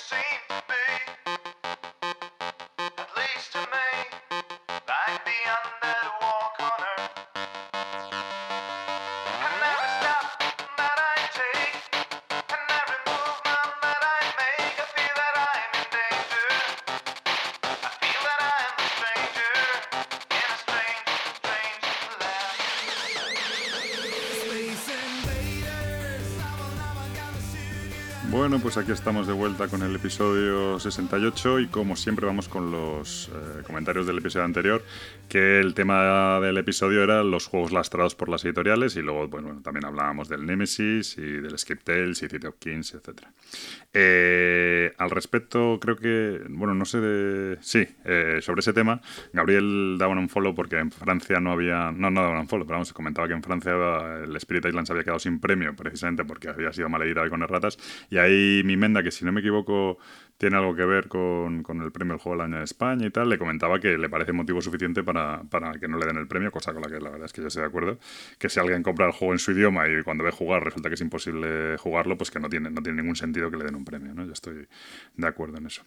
same Bueno, pues aquí estamos de vuelta con el episodio 68 y como siempre vamos con los eh, comentarios del episodio anterior, que el tema del episodio era los juegos lastrados por las editoriales y luego, bueno, también hablábamos del Nemesis y del Skip Tales y City of Kings, etc. Eh, al respecto, creo que, bueno, no sé de... Sí, eh, sobre ese tema, Gabriel daba un follow porque en Francia no había... No, no daba un follow, pero vamos, comentaba que en Francia el Spirit Island se había quedado sin premio precisamente porque había sido mal editado con erratas y ahí mi menda, que si no me equivoco tiene algo que ver con, con el premio del juego del año de España y tal, le comentaba que le parece motivo suficiente para, para que no le den el premio, cosa con la que la verdad es que yo estoy de acuerdo, que si alguien compra el juego en su idioma y cuando ve jugar resulta que es imposible jugarlo, pues que no tiene, no tiene ningún sentido que le den un premio, ¿no? Yo estoy de acuerdo en eso.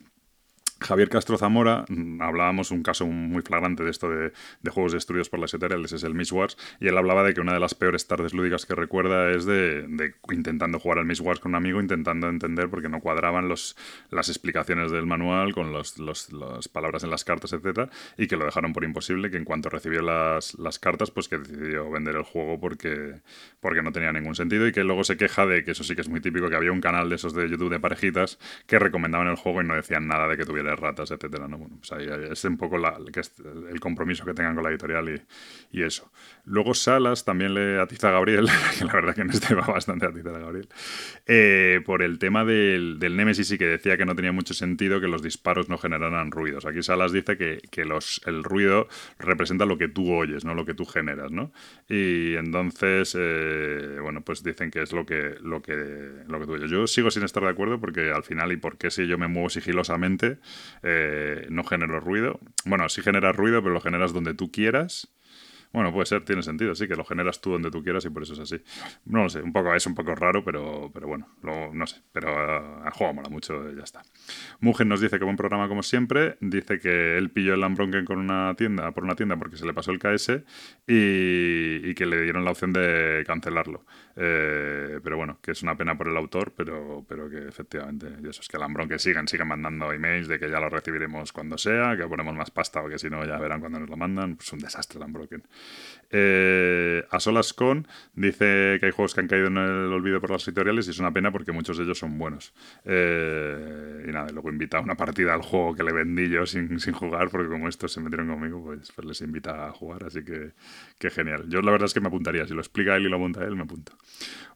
Javier Castro Zamora, mm, hablábamos un caso muy flagrante de esto de, juegos destruidos por las editoriales, es el Miss Wars, y él hablaba de que una de las peores tardes lúdicas que recuerda es de, intentando jugar al Miss Wars con un amigo, intentando entender porque no cuadraban los, las explicaciones del manual con los, los, las palabras en las cartas, etcétera, y que lo dejaron por imposible, que en cuanto recibió las, las cartas, pues que decidió vender el juego porque, porque no tenía ningún sentido, y que luego se queja de que eso sí que es muy típico, que había un canal de esos de YouTube de parejitas que recomendaban el juego y no decían nada de que tuviera ratas, etcétera. ¿no? Bueno, pues ahí es un poco la, el compromiso que tengan con la editorial y, eso. Luego Salas también le atiza a Gabriel, que la verdad que en este va bastante atizar a Gabriel, eh, por el tema del, del Nemesis y que decía que no tenía mucho sentido que los disparos no generaran ruidos. Aquí Salas dice que, que los, el ruido representa lo que tú oyes, no lo que tú generas, ¿no? Y entonces, eh, bueno, pues dicen que es lo que, lo que, lo que tú oyes. Yo sigo sin estar de acuerdo porque al final, y por qué si yo me muevo sigilosamente, eh, no genero ruido. Bueno, sí generas ruido, pero lo generas donde tú quieras. Bueno, puede ser, tiene sentido, sí, que lo generas tú donde tú quieras y por eso es así. No lo sé, un poco, es un poco raro, pero, pero bueno, lo, no sé, pero uh, el juego mola mucho ya está. Mugen nos dice que buen programa como siempre, dice que él pilló el Lambronken con una tienda, por una tienda porque se le pasó el KS y que le dieron la opción de cancelarlo. Eh, pero bueno, que es una pena por el autor, pero, pero que efectivamente, y eso es que el Lambronken sigan, sigan mandando emails de que ya lo recibiremos cuando sea, que ponemos más pasta, porque si no ya verán cuando nos lo mandan. Pues un desastre Unbroken. Eh, a solas con dice que hay juegos que han caído en el olvido por las editoriales y es una pena porque muchos de ellos son buenos. Eh, y nada, luego invita a una partida al juego que le vendí yo sin, sin jugar, porque como estos se metieron conmigo, pues, pues, les invita a jugar, así que, que genial. Yo la verdad es que me apuntaría, si lo explica él y lo apunta él, me apunto.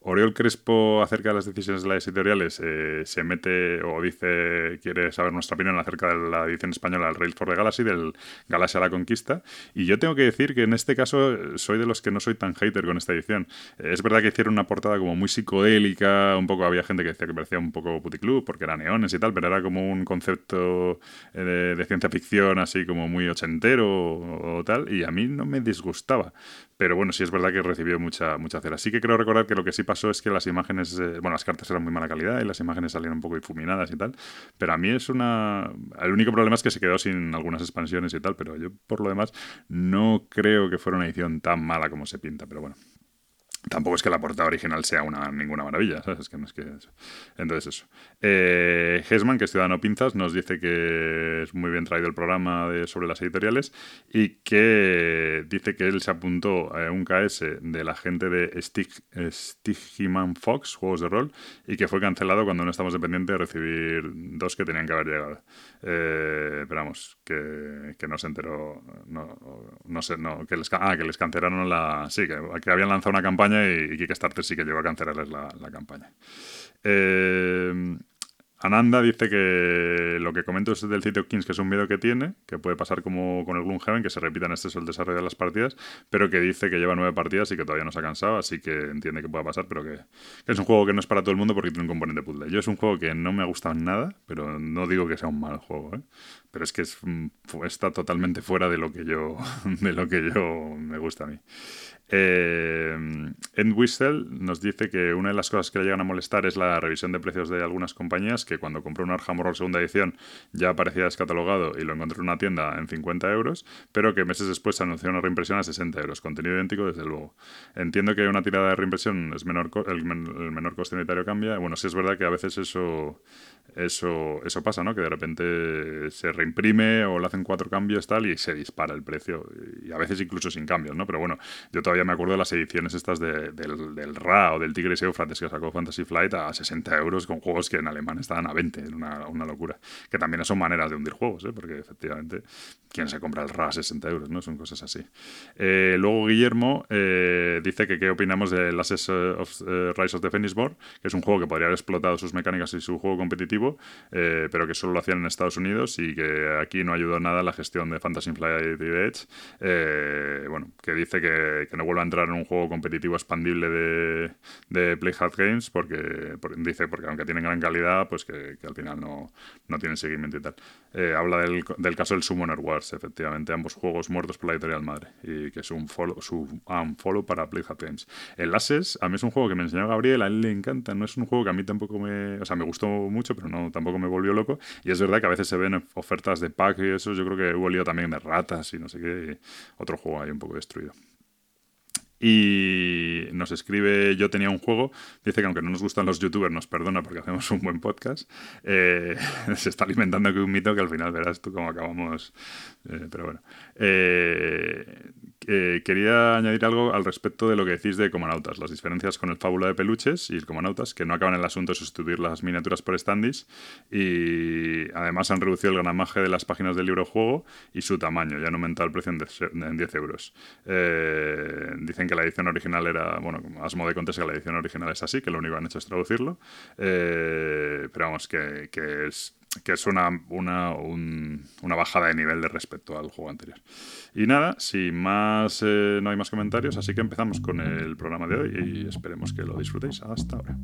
Oriol Crespo acerca de las decisiones de las editoriales eh, se mete o dice, quiere saber nuestra opinión acerca de la edición española del Rails for the Galaxy, del Galaxy a la Conquista. Y yo tengo que decir que en este caso soy de los que no soy tan hater con esta edición. Es verdad que hicieron una portada como muy psicodélica, un poco había gente que decía que parecía un poco puticlub porque era neones y tal, pero era como un concepto eh, de, ciencia ficción así como muy ochentero o, tal, y a mí no me disgustaba. Pero bueno, sí es verdad que recibió mucha, mucha cera. Sí que creo recordar que lo que sí pasó es que las imágenes, eh, bueno, las cartas eran muy mala calidad y las imágenes salían un poco difuminadas y tal, pero a mí es una... El único problema es que se quedó sin algunas expansiones y tal, pero yo por lo demás no creo que fuera una edición tan mala como se pinta, pero bueno, Tampoco es que la portada original sea una ninguna maravilla, ¿sabes? Es que no es que eso. Entonces, eso. Eh, Hesman, que es Ciudadano Pinzas, nos dice que es muy bien traído el programa sobre las editoriales y que dice que él se apuntó a un KS de la gente de Stig, Stigman Fox, juegos de rol, y que fue cancelado cuando no estamos dependientes de recibir dos que tenían que haber llegado. Eh, esperamos, que, que, no se enteró, no, no sé, no, que les, ah, que les cancelaron la... Sí, que, que habían lanzado una campaña y, y Kickstarter sí que llegó a cancelarles la, la campaña. Eh, Ananda dice que lo que comento es del City of Kings, que es un miedo que tiene, que puede pasar como con el Gloomhaven, que se repita en este el desarrollo de las partidas, pero que dice que lleva nueve partidas y que todavía no se ha cansado, así que entiende que pueda pasar, pero que, que, es un juego que no es para todo el mundo porque tiene un componente puzzle. Yo es un juego que no me ha gustado nada, pero no digo que sea un mal juego, ¿eh? pero es que es, está totalmente fuera de lo que yo, de lo que yo me gusta a mí. Eh, Whistle nos dice que una de las cosas que le llegan a molestar es la revisión de precios de algunas compañías que cuando compré un Arkham Horror segunda edición ya aparecía descatalogado y lo encontré en una tienda en 50 euros, pero que meses después se anunció una reimpresión a 60 euros. Contenido idéntico, desde luego. Entiendo que una tirada de reimpresión es menor, el, menor coste unitario cambia. Bueno, sí es verdad que a veces eso, eso, eso pasa, ¿no? Que de repente se reimprime o le hacen cuatro cambios tal y se dispara el precio. Y a veces incluso sin cambios, ¿no? Pero bueno, yo todavía me acuerdo de las ediciones estas del, del Ra o del Tigris Eufrates que sacó Fantasy Flight a 60 euros con juegos que en alemán estaban a 20. Una, una locura. Que también son maneras de hundir juegos, ¿eh? Porque efectivamente, ¿quién se compra el Ra a 60 euros, no? Son cosas así. Eh, luego Guillermo eh, dice que qué opinamos de Last of, Rise of the Phoenix que es un juego que podría haber explotado sus mecánicas y su juego competitivo, pero que solo lo hacían en Estados Unidos y que aquí no ayudó nada la gestión de Fantasy Flight y de Edge. bueno, que dice que, no vuelva a entrar en un juego competitivo expandible de, de Play Hard Games porque, dice porque aunque tienen gran calidad, pues que, al final no, no tienen seguimiento y tal. habla del, caso del Summoner Wars, efectivamente, ambos juegos muertos por la editorial madre y que es un follow, su, un follow para Playhat Games. El Ashes, a mí es un juego que me enseñó Gabriel, a él le encanta, no es un juego que a mí tampoco me, o sea, me gustó mucho, pero no tampoco me volvió loco y es verdad que a veces se ven ofertas de pack y eso, yo creo que hubo lío también de ratas y no sé qué, otro juego ahí un poco destruido. Y nos escribe Yo tenía un juego. Dice que aunque no nos gustan los youtubers, nos perdona porque hacemos un buen podcast. Eh, se está alimentando que un mito que al final verás tú cómo acabamos. Eh, pero bueno. Eh, eh, quería añadir algo al respecto de lo que decís de Comanautas, las diferencias con el Fábula de Peluches y el Comanautas, que no acaban el asunto de sustituir las miniaturas por standees y además han reducido el gramaje de las páginas del libro juego y su tamaño, ya han aumentado el precio en 10 euros. Eh, dicen que la edición original era, bueno, Asmo de contesta que la edición original es así, que lo único que han hecho es traducirlo, eh, pero vamos, que es que es una, una, una, bajada de nivel de respecto al juego anterior. Y nada, sin más, eh, no hay más comentarios, así que empezamos con el programa de hoy y esperemos que lo disfrutéis. Hasta ahora.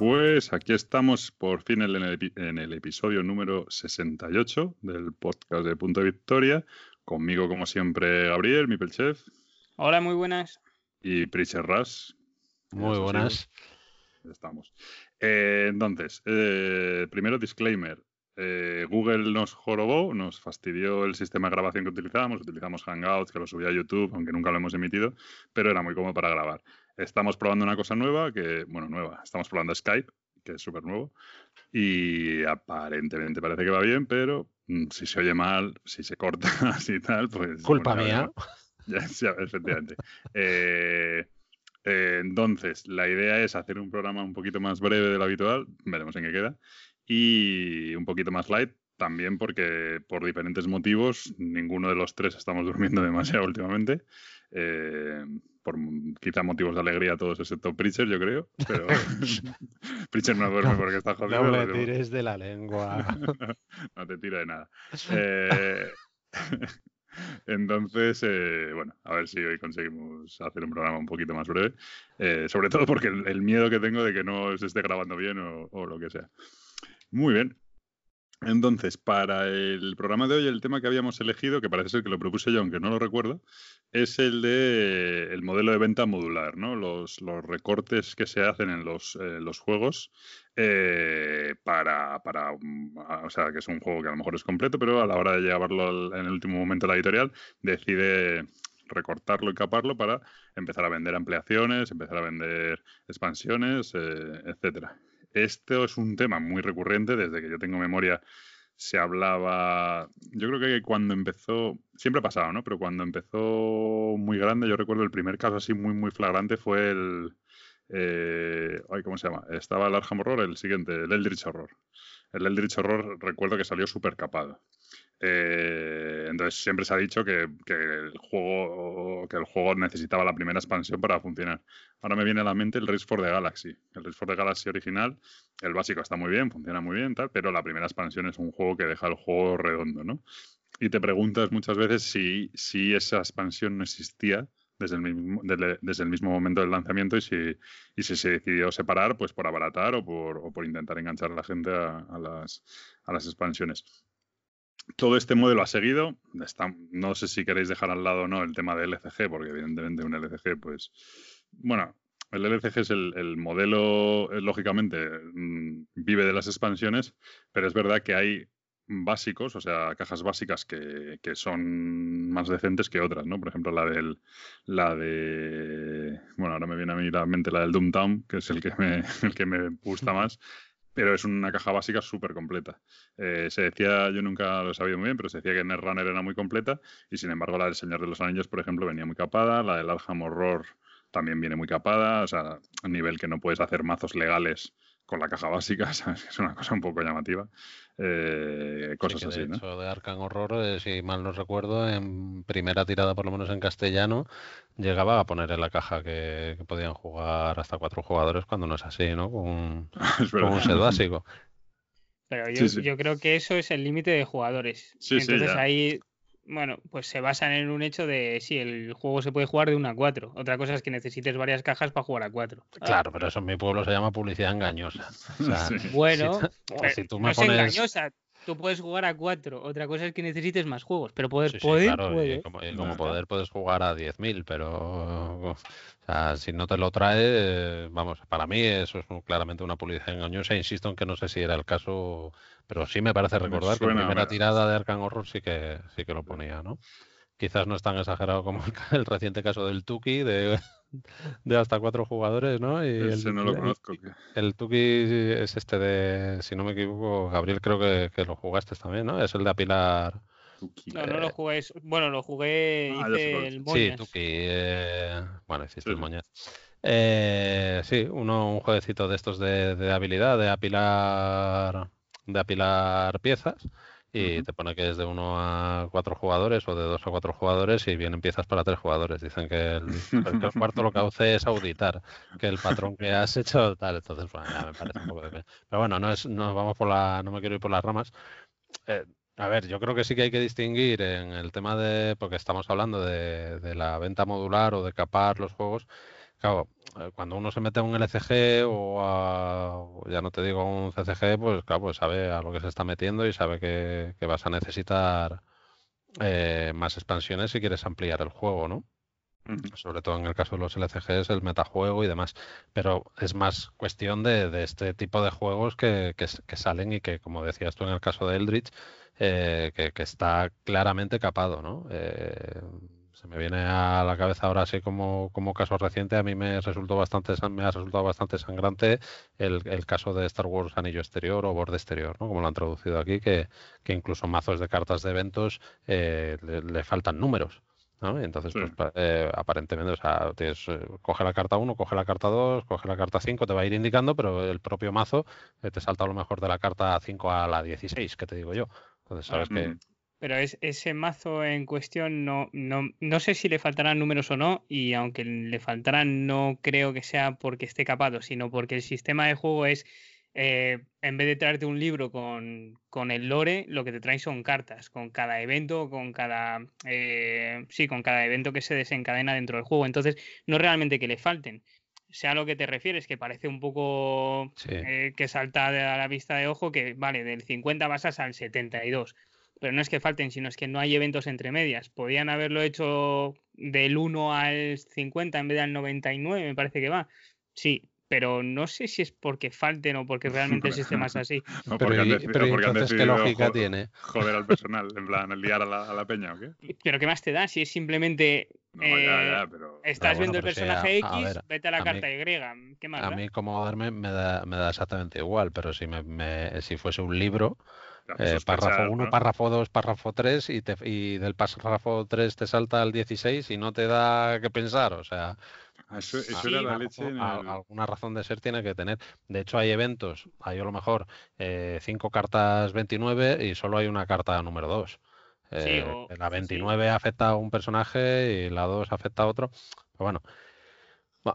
Pues aquí estamos por fin en el, episodio número 68 del podcast de Punto de Victoria. Conmigo, como siempre, Gabriel, mi chef. Hola, muy buenas. Y Preacher Rush. Muy buenas. Estamos. Eh, entonces, eh, primero disclaimer. Eh, Google nos jorobó, nos fastidió el sistema de grabación que utilizábamos. Utilizamos Hangouts, que lo subía a YouTube, aunque nunca lo hemos emitido, pero era muy cómodo para grabar. Estamos probando una cosa nueva, que, bueno, nueva. Estamos probando Skype, que es súper nuevo. Y aparentemente parece que va bien, pero mm, si se oye mal, si se corta así tal, pues. Culpa mía. Ya, efectivamente. Eh, eh, entonces, la idea es hacer un programa un poquito más breve de lo habitual, veremos en qué queda, y un poquito más light, también porque por diferentes motivos, ninguno de los tres estamos durmiendo demasiado últimamente. Eh, por quizá motivos de alegría todos excepto Preacher, yo creo. Pero Preacher no duerme porque está jodido. No me tires de la lengua. no te tiro de nada. Eh, entonces, eh, bueno, a ver si hoy conseguimos hacer un programa un poquito más breve. Eh, sobre todo porque el, miedo que tengo de que no se esté grabando bien o lo que sea. Muy bien. Entonces, para el programa de hoy, el tema que habíamos elegido, que parece ser que lo propuse yo, aunque no lo recuerdo, es el de el modelo de venta modular, ¿no? Los, recortes que se hacen en los, los juegos eh, para, para, o sea, que es un juego que a lo mejor es completo, pero a la hora de llevarlo en el último momento a la editorial, decide recortarlo y caparlo para empezar a vender ampliaciones, empezar a vender expansiones, eh, etcétera. Esto es un tema muy recurrente desde que yo tengo memoria. Se hablaba, yo creo que cuando empezó, siempre ha pasado, ¿no? Pero cuando empezó muy grande, yo recuerdo el primer caso así muy, muy flagrante fue el, eh, ay, ¿cómo se llama? Estaba el Arkham Horror, el siguiente, el Eldritch Horror. El Eldritch Horror recuerdo que salió súper capado. Eh, entonces siempre se ha dicho que, el juego, que el juego necesitaba la primera expansión para funcionar. Ahora me viene a la mente el Race for the Galaxy. El Race for the Galaxy original, el básico está muy bien, funciona muy bien, tal, pero la primera expansión es un juego que deja el juego redondo, ¿no? Y te preguntas muchas veces si, si esa expansión no existía, desde el mismo, desde, desde el mismo momento del lanzamiento y si, y si se decidió separar, pues por abaratar o por, por intentar enganchar a la gente a las, a las expansiones. Todo este modelo ha seguido. Está, no sé si queréis dejar al lado o no el tema de LCG, porque evidentemente un LCG, pues, bueno, el LCG es el, el modelo, eh, lógicamente, mm, vive de las expansiones, pero es verdad que hay básicos, o sea, cajas básicas que, que, son más decentes que otras, ¿no? Por ejemplo, la del, la de, bueno, ahora me viene a mí la mente la del Doomtown, que es el que me, el que me gusta más, pero es una caja básica súper completa. Eh, se decía, yo nunca lo he sabido muy bien, pero se decía que Netrunner era muy completa y sin embargo la del Señor de los Anillos, por ejemplo, venía muy capada, la del Arkham Horror también viene muy capada, o sea, a nivel que no puedes hacer mazos legales con la caja básica, ¿sabes? es una cosa un poco llamativa. Eh, cosas sí, de así, ¿no? Hecho, de Arkham Horror, eh, si mal no recuerdo, en primera tirada, por lo menos en castellano, llegaba a poner en la caja que, que podían jugar hasta cuatro jugadores cuando no es así, ¿no? Con, con un set básico. Pero yo, Sí, sí. yo creo que eso es el límite de jugadores. Sí, sí, Entonces ya. ahí, bueno, pues se basan en un hecho de sí, el juego se puede jugar de 1 a 4. Otra cosa es que necesites varias cajas para jugar a 4. Claro, pero eso en mi pueblo se llama publicidad engañosa. O sea, Sí. Bueno, si, si tú no me es pones... engañosa. Tú puedes jugar a 4. Otra cosa es que necesites más juegos. Pero poder, Sí, sí, poder, claro, y puede. como, y como Ajá. poder puedes jugar a 10.000, pero o sea, si no te lo trae, vamos, para mí eso es un- claramente una publicidad engañosa. Insisto en que no sé si era el caso, pero sí me parece Me recordar que en suena, primera me- tirada de Arkham Horror sí que sí que lo ponía, ¿no? Quizás no es tan exagerado como el, reciente caso del Tuki de, de hasta cuatro jugadores, ¿no? Y Ese el, no lo conozco. el Tuki es este de, si no me equivoco, Gabriel creo que, que lo jugaste también, ¿no? Es el de apilar. Tuki. No, no lo jugué. Bueno, lo jugué, Ah, hice el Sí, Moñas. Tuki. eh, bueno, hiciste Sí, el sí. moñas. Eh, sí, uno, un jueguecito de estos de, de habilidad, de apilar, de apilar piezas. Y Ujú. te pone que es de uno a cuatro jugadores o de dos a cuatro jugadores y vienen piezas para tres jugadores. Dicen que el, el cuarto lo que hace es auditar que el patrón que has hecho tal. Entonces, bueno, ya me parece un poco de... Pero bueno, no es, no vamos por la, no me quiero ir por las ramas. Eh, a ver, yo creo que sí que hay que distinguir en el tema de, porque estamos hablando de, de la venta modular o de capar los juegos. Claro, eh, cuando uno se mete a un LCG o a, ya no te digo a un CCG, pues claro, pues sabe a lo que se está metiendo y sabe que, que vas a necesitar eh, más expansiones si quieres ampliar el juego, ¿no? Sobre todo en el caso de los LCGs, el metajuego y demás. Pero es más cuestión de, de este tipo de juegos que, que salen y que, como decías tú en el caso de Eldritch, eh, que, que está claramente capado, ¿no? Eh, se me viene a la cabeza ahora así como, como caso reciente, a mí me resultó bastante me ha resultado bastante sangrante el, el caso de Star Wars Anillo Exterior o Borde Exterior, ¿no? Como lo han traducido aquí, que, que incluso mazos de cartas de eventos eh, le, le faltan números. ¿no? Y entonces, Sí. pues eh, aparentemente, o sea, tienes, eh, coge la carta 1, coge la carta 2, coge la carta 5, te va a ir indicando, pero el propio mazo eh, te salta a lo mejor de la carta 5 a la 16, que te digo yo. Entonces, sabes que. Pero es, ese mazo en cuestión no, no, no sé si le faltarán números o no, y aunque le faltarán, no creo que sea porque esté capado, sino porque el sistema de juego es, eh, en vez de traerte un libro con, con el lore, lo que te traen son cartas, con cada evento, con cada, eh, sí, con cada evento que se desencadena dentro del juego. Entonces, no realmente que le falten. Sea a lo que te refieres, que parece un poco Sí. eh, que salta a la vista de ojo, que vale, del 50 pasas al 72 pero no es que falten, sino es que no hay eventos entre medias. Podían haberlo hecho del 1 al 50 en vez del 99, me parece que va. Sí, pero no sé si es porque falten o porque realmente el sistema es así. O Pero, porque y- deci- pero o ¿y porque han entonces, ¿qué lógica jo- tiene? Joder al personal, en plan, liar a la, a la peña, ¿o qué? Pero ¿qué más te da si es simplemente No, Eh, ya, pero... estás bueno, viendo el pero si a- personaje a X, ver, vete a la a mí- carta Y? ¿Qué más A da? mí como darme me da, me da exactamente igual, pero si, me, me- si fuese un libro, eh, párrafo 1, ¿no? párrafo 2, párrafo 3 y, te, y del párrafo 3 te salta al 16 y no te da que pensar, o sea, Ah, Eso, eso Sí, era la leche en el... alguna razón de ser tiene que tener. De hecho, hay eventos, hay a lo mejor 5 cartas 29 y solo hay una carta número 2. Sí, o- la sí. 29 afecta a un personaje y la 2 afecta a otro. Pero bueno,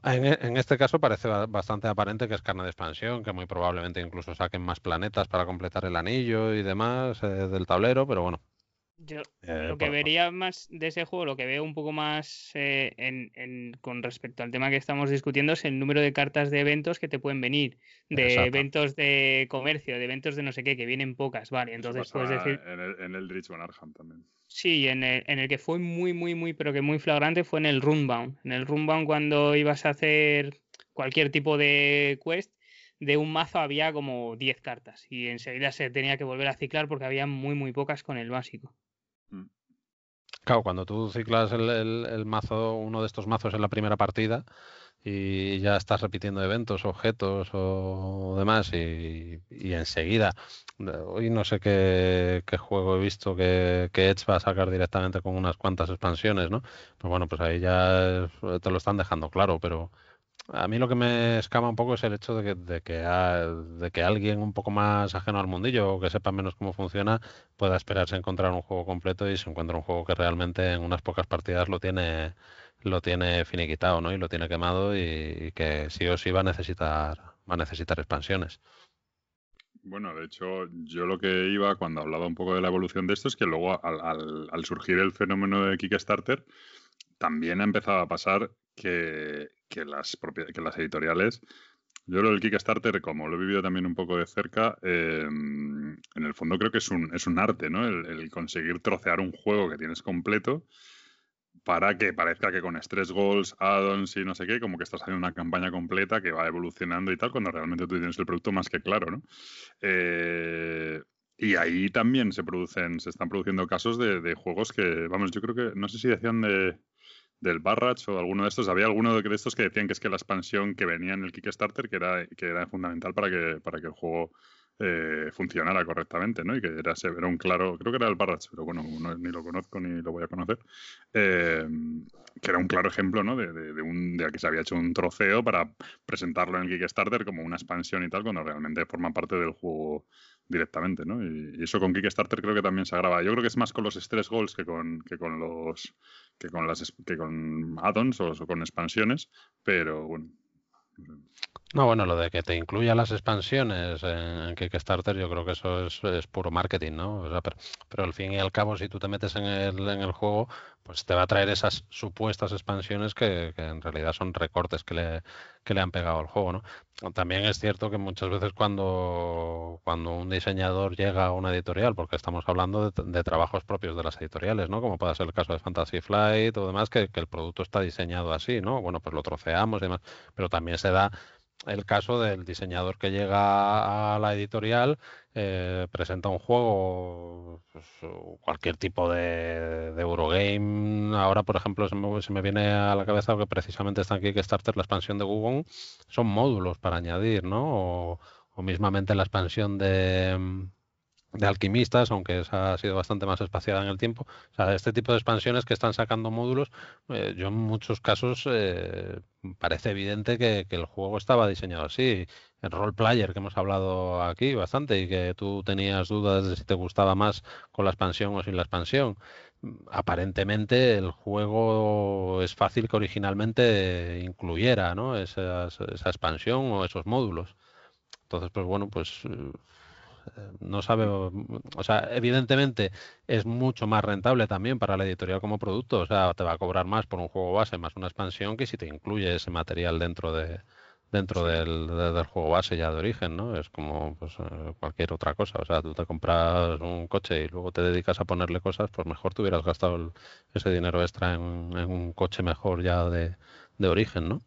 en, e- en este caso parece ba- bastante aparente que es carne de expansión, que muy probablemente incluso saquen más planetas para completar el anillo y demás eh, del tablero, pero bueno. Yo Eh, lo que vería más de ese juego, lo que veo un poco más eh, en, en- con respecto al tema que estamos discutiendo es el número de cartas de eventos que te pueden venir, de Exacto. eventos de comercio, de eventos de no sé qué, que vienen pocas, vale. Entonces puedes decir, En el, en el Dritch Van Arkham también. Sí, en el, en el que fue muy, muy, muy, pero que muy flagrante fue en el Runbound. En el Runbound cuando ibas a hacer cualquier tipo de quest, de un mazo había como 10 cartas y enseguida se tenía que volver a ciclar porque había muy, muy pocas con el básico. Claro, cuando tú ciclas el, el- el mazo, uno de estos mazos en la primera partida y ya estás repitiendo eventos, objetos o demás y, y enseguida, hoy no sé qué, juego he visto que, que Edge va a sacar directamente con unas cuantas expansiones, ¿no? Pues bueno, pues ahí ya te lo están dejando claro, pero a mí lo que me escama un poco es el hecho de que, de que, de que alguien un poco más ajeno al mundillo o que sepa menos cómo funciona pueda esperarse encontrar un juego completo y se encuentra un juego que realmente en unas pocas partidas lo tiene lo tiene finiquitado, ¿no? Y lo tiene quemado y, que sí o sí va a necesitar va a necesitar expansiones. Bueno, de hecho, yo lo que iba cuando hablaba un poco de la evolución de esto es que luego al, al- al surgir el fenómeno de Kickstarter, también ha empezado a pasar que, que las, que las editoriales, yo lo del Kickstarter, como lo he vivido también un poco de cerca, eh, en el fondo creo que es un, es un arte, ¿no? El conseguir trocear un juego que tienes completo para que parezca que con stress goals, add-ons y no sé qué, como que estás haciendo una campaña completa que va evolucionando y tal, cuando realmente tú tienes el producto más que claro, ¿no? Eh, y ahí también se producen, se están produciendo casos de, de juegos que, vamos, yo creo que, no sé si decían de del Barrage o alguno de estos, había alguno de estos que decían que es que la expansión que venía en el Kickstarter que era, que era fundamental para que, para que el juego eh, funcionara correctamente, ¿no? Y que era, un claro, creo que era el Barrage, pero bueno, no- ni lo conozco ni lo voy a conocer, eh, que era un claro ejemplo, ¿no? De, de, de un, de que se había hecho un troceo para presentarlo en el Kickstarter como una expansión y tal, cuando realmente forma parte del juego directamente, ¿no? Y, eso con Kickstarter creo que también se agrava. Yo creo que es más con los stress goals que con, que con los que con las que con add-ons o con expansiones, pero bueno. No, bueno, lo de que te incluya las expansiones en, Kickstarter, yo creo que eso es, puro marketing, ¿no? O sea, pero, pero al fin y al cabo, si tú te metes en el, en el juego, pues te va a traer esas supuestas expansiones que, que en realidad son recortes que le, que le han pegado al juego, ¿no? También es cierto que muchas veces cuando, cuando un diseñador llega a una editorial, porque estamos hablando de, de trabajos propios de las editoriales, ¿no? Como puede ser el caso de Fantasy Flight o demás, que, que el producto está diseñado así, ¿no? Bueno, pues lo troceamos y demás, pero también se da el caso del diseñador que llega a la editorial, eh, presenta un juego, pues, cualquier tipo de, Eurogame. Ahora, por ejemplo, se me, viene a la cabeza que precisamente está en Kickstarter la expansión de Google, son módulos para añadir, ¿no? O, mismamente la expansión de, de alquimistas, aunque esa ha sido bastante más espaciada en el tiempo. O sea, este tipo de expansiones que están sacando módulos, eh, yo en muchos casos eh, parece evidente que, el juego estaba diseñado así. El role player que hemos hablado aquí bastante y que tú tenías dudas de si te gustaba más con la expansión o sin la expansión. Aparentemente el juego es fácil que originalmente incluyera esa expansión o esos módulos. Entonces, pues bueno, pues eh, no sabe, o sea, evidentemente es mucho más rentable también para la editorial como producto, o sea, te va a cobrar más por un juego base más una expansión que si te incluye ese material dentro de dentro del, de- del juego base ya de origen, ¿no? Es como pues, eh, cualquier otra cosa, o sea, tú te compras un coche y luego te dedicas a ponerle cosas, pues mejor te hubieras gastado el- ese dinero extra en, en un coche mejor ya de, de origen, ¿no?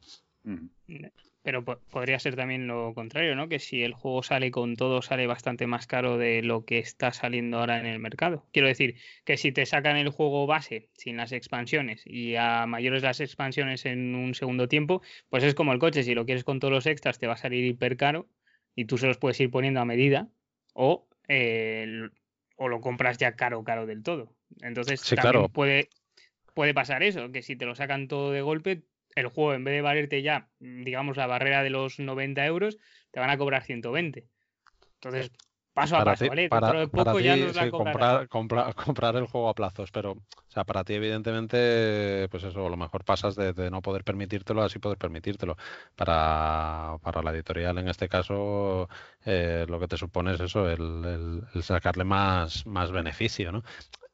Pero po- podría ser también lo contrario, ¿no? Que si el juego sale con todo, sale bastante más caro de lo que está saliendo ahora en el mercado. Quiero decir, que si te sacan el juego base sin las expansiones y a mayores las expansiones en un segundo tiempo, pues es como el coche, si lo quieres con todos los extras te va a salir hiper caro y tú se los puedes ir poniendo a medida o, eh, o lo compras ya caro, caro del todo. Entonces Sí, también claro. puede, puede pasar eso, que si te lo sacan todo de golpe, el juego en vez de valerte ya, mm, digamos, la barrera de los 90 euros, te van a cobrar 120. Entonces, paso a paso, ti, ¿vale? para, Dentro de para poco ya ti, nos la sí, comprar, comprar, comprar el juego a plazos, pero, o sea, para ti, evidentemente, pues eso, a lo mejor pasas de, de no poder permitírtelo a así poder permitírtelo. Para, para la editorial, en este caso, eh, lo que te supone es eso, el, el- el sacarle más, más beneficio, ¿no?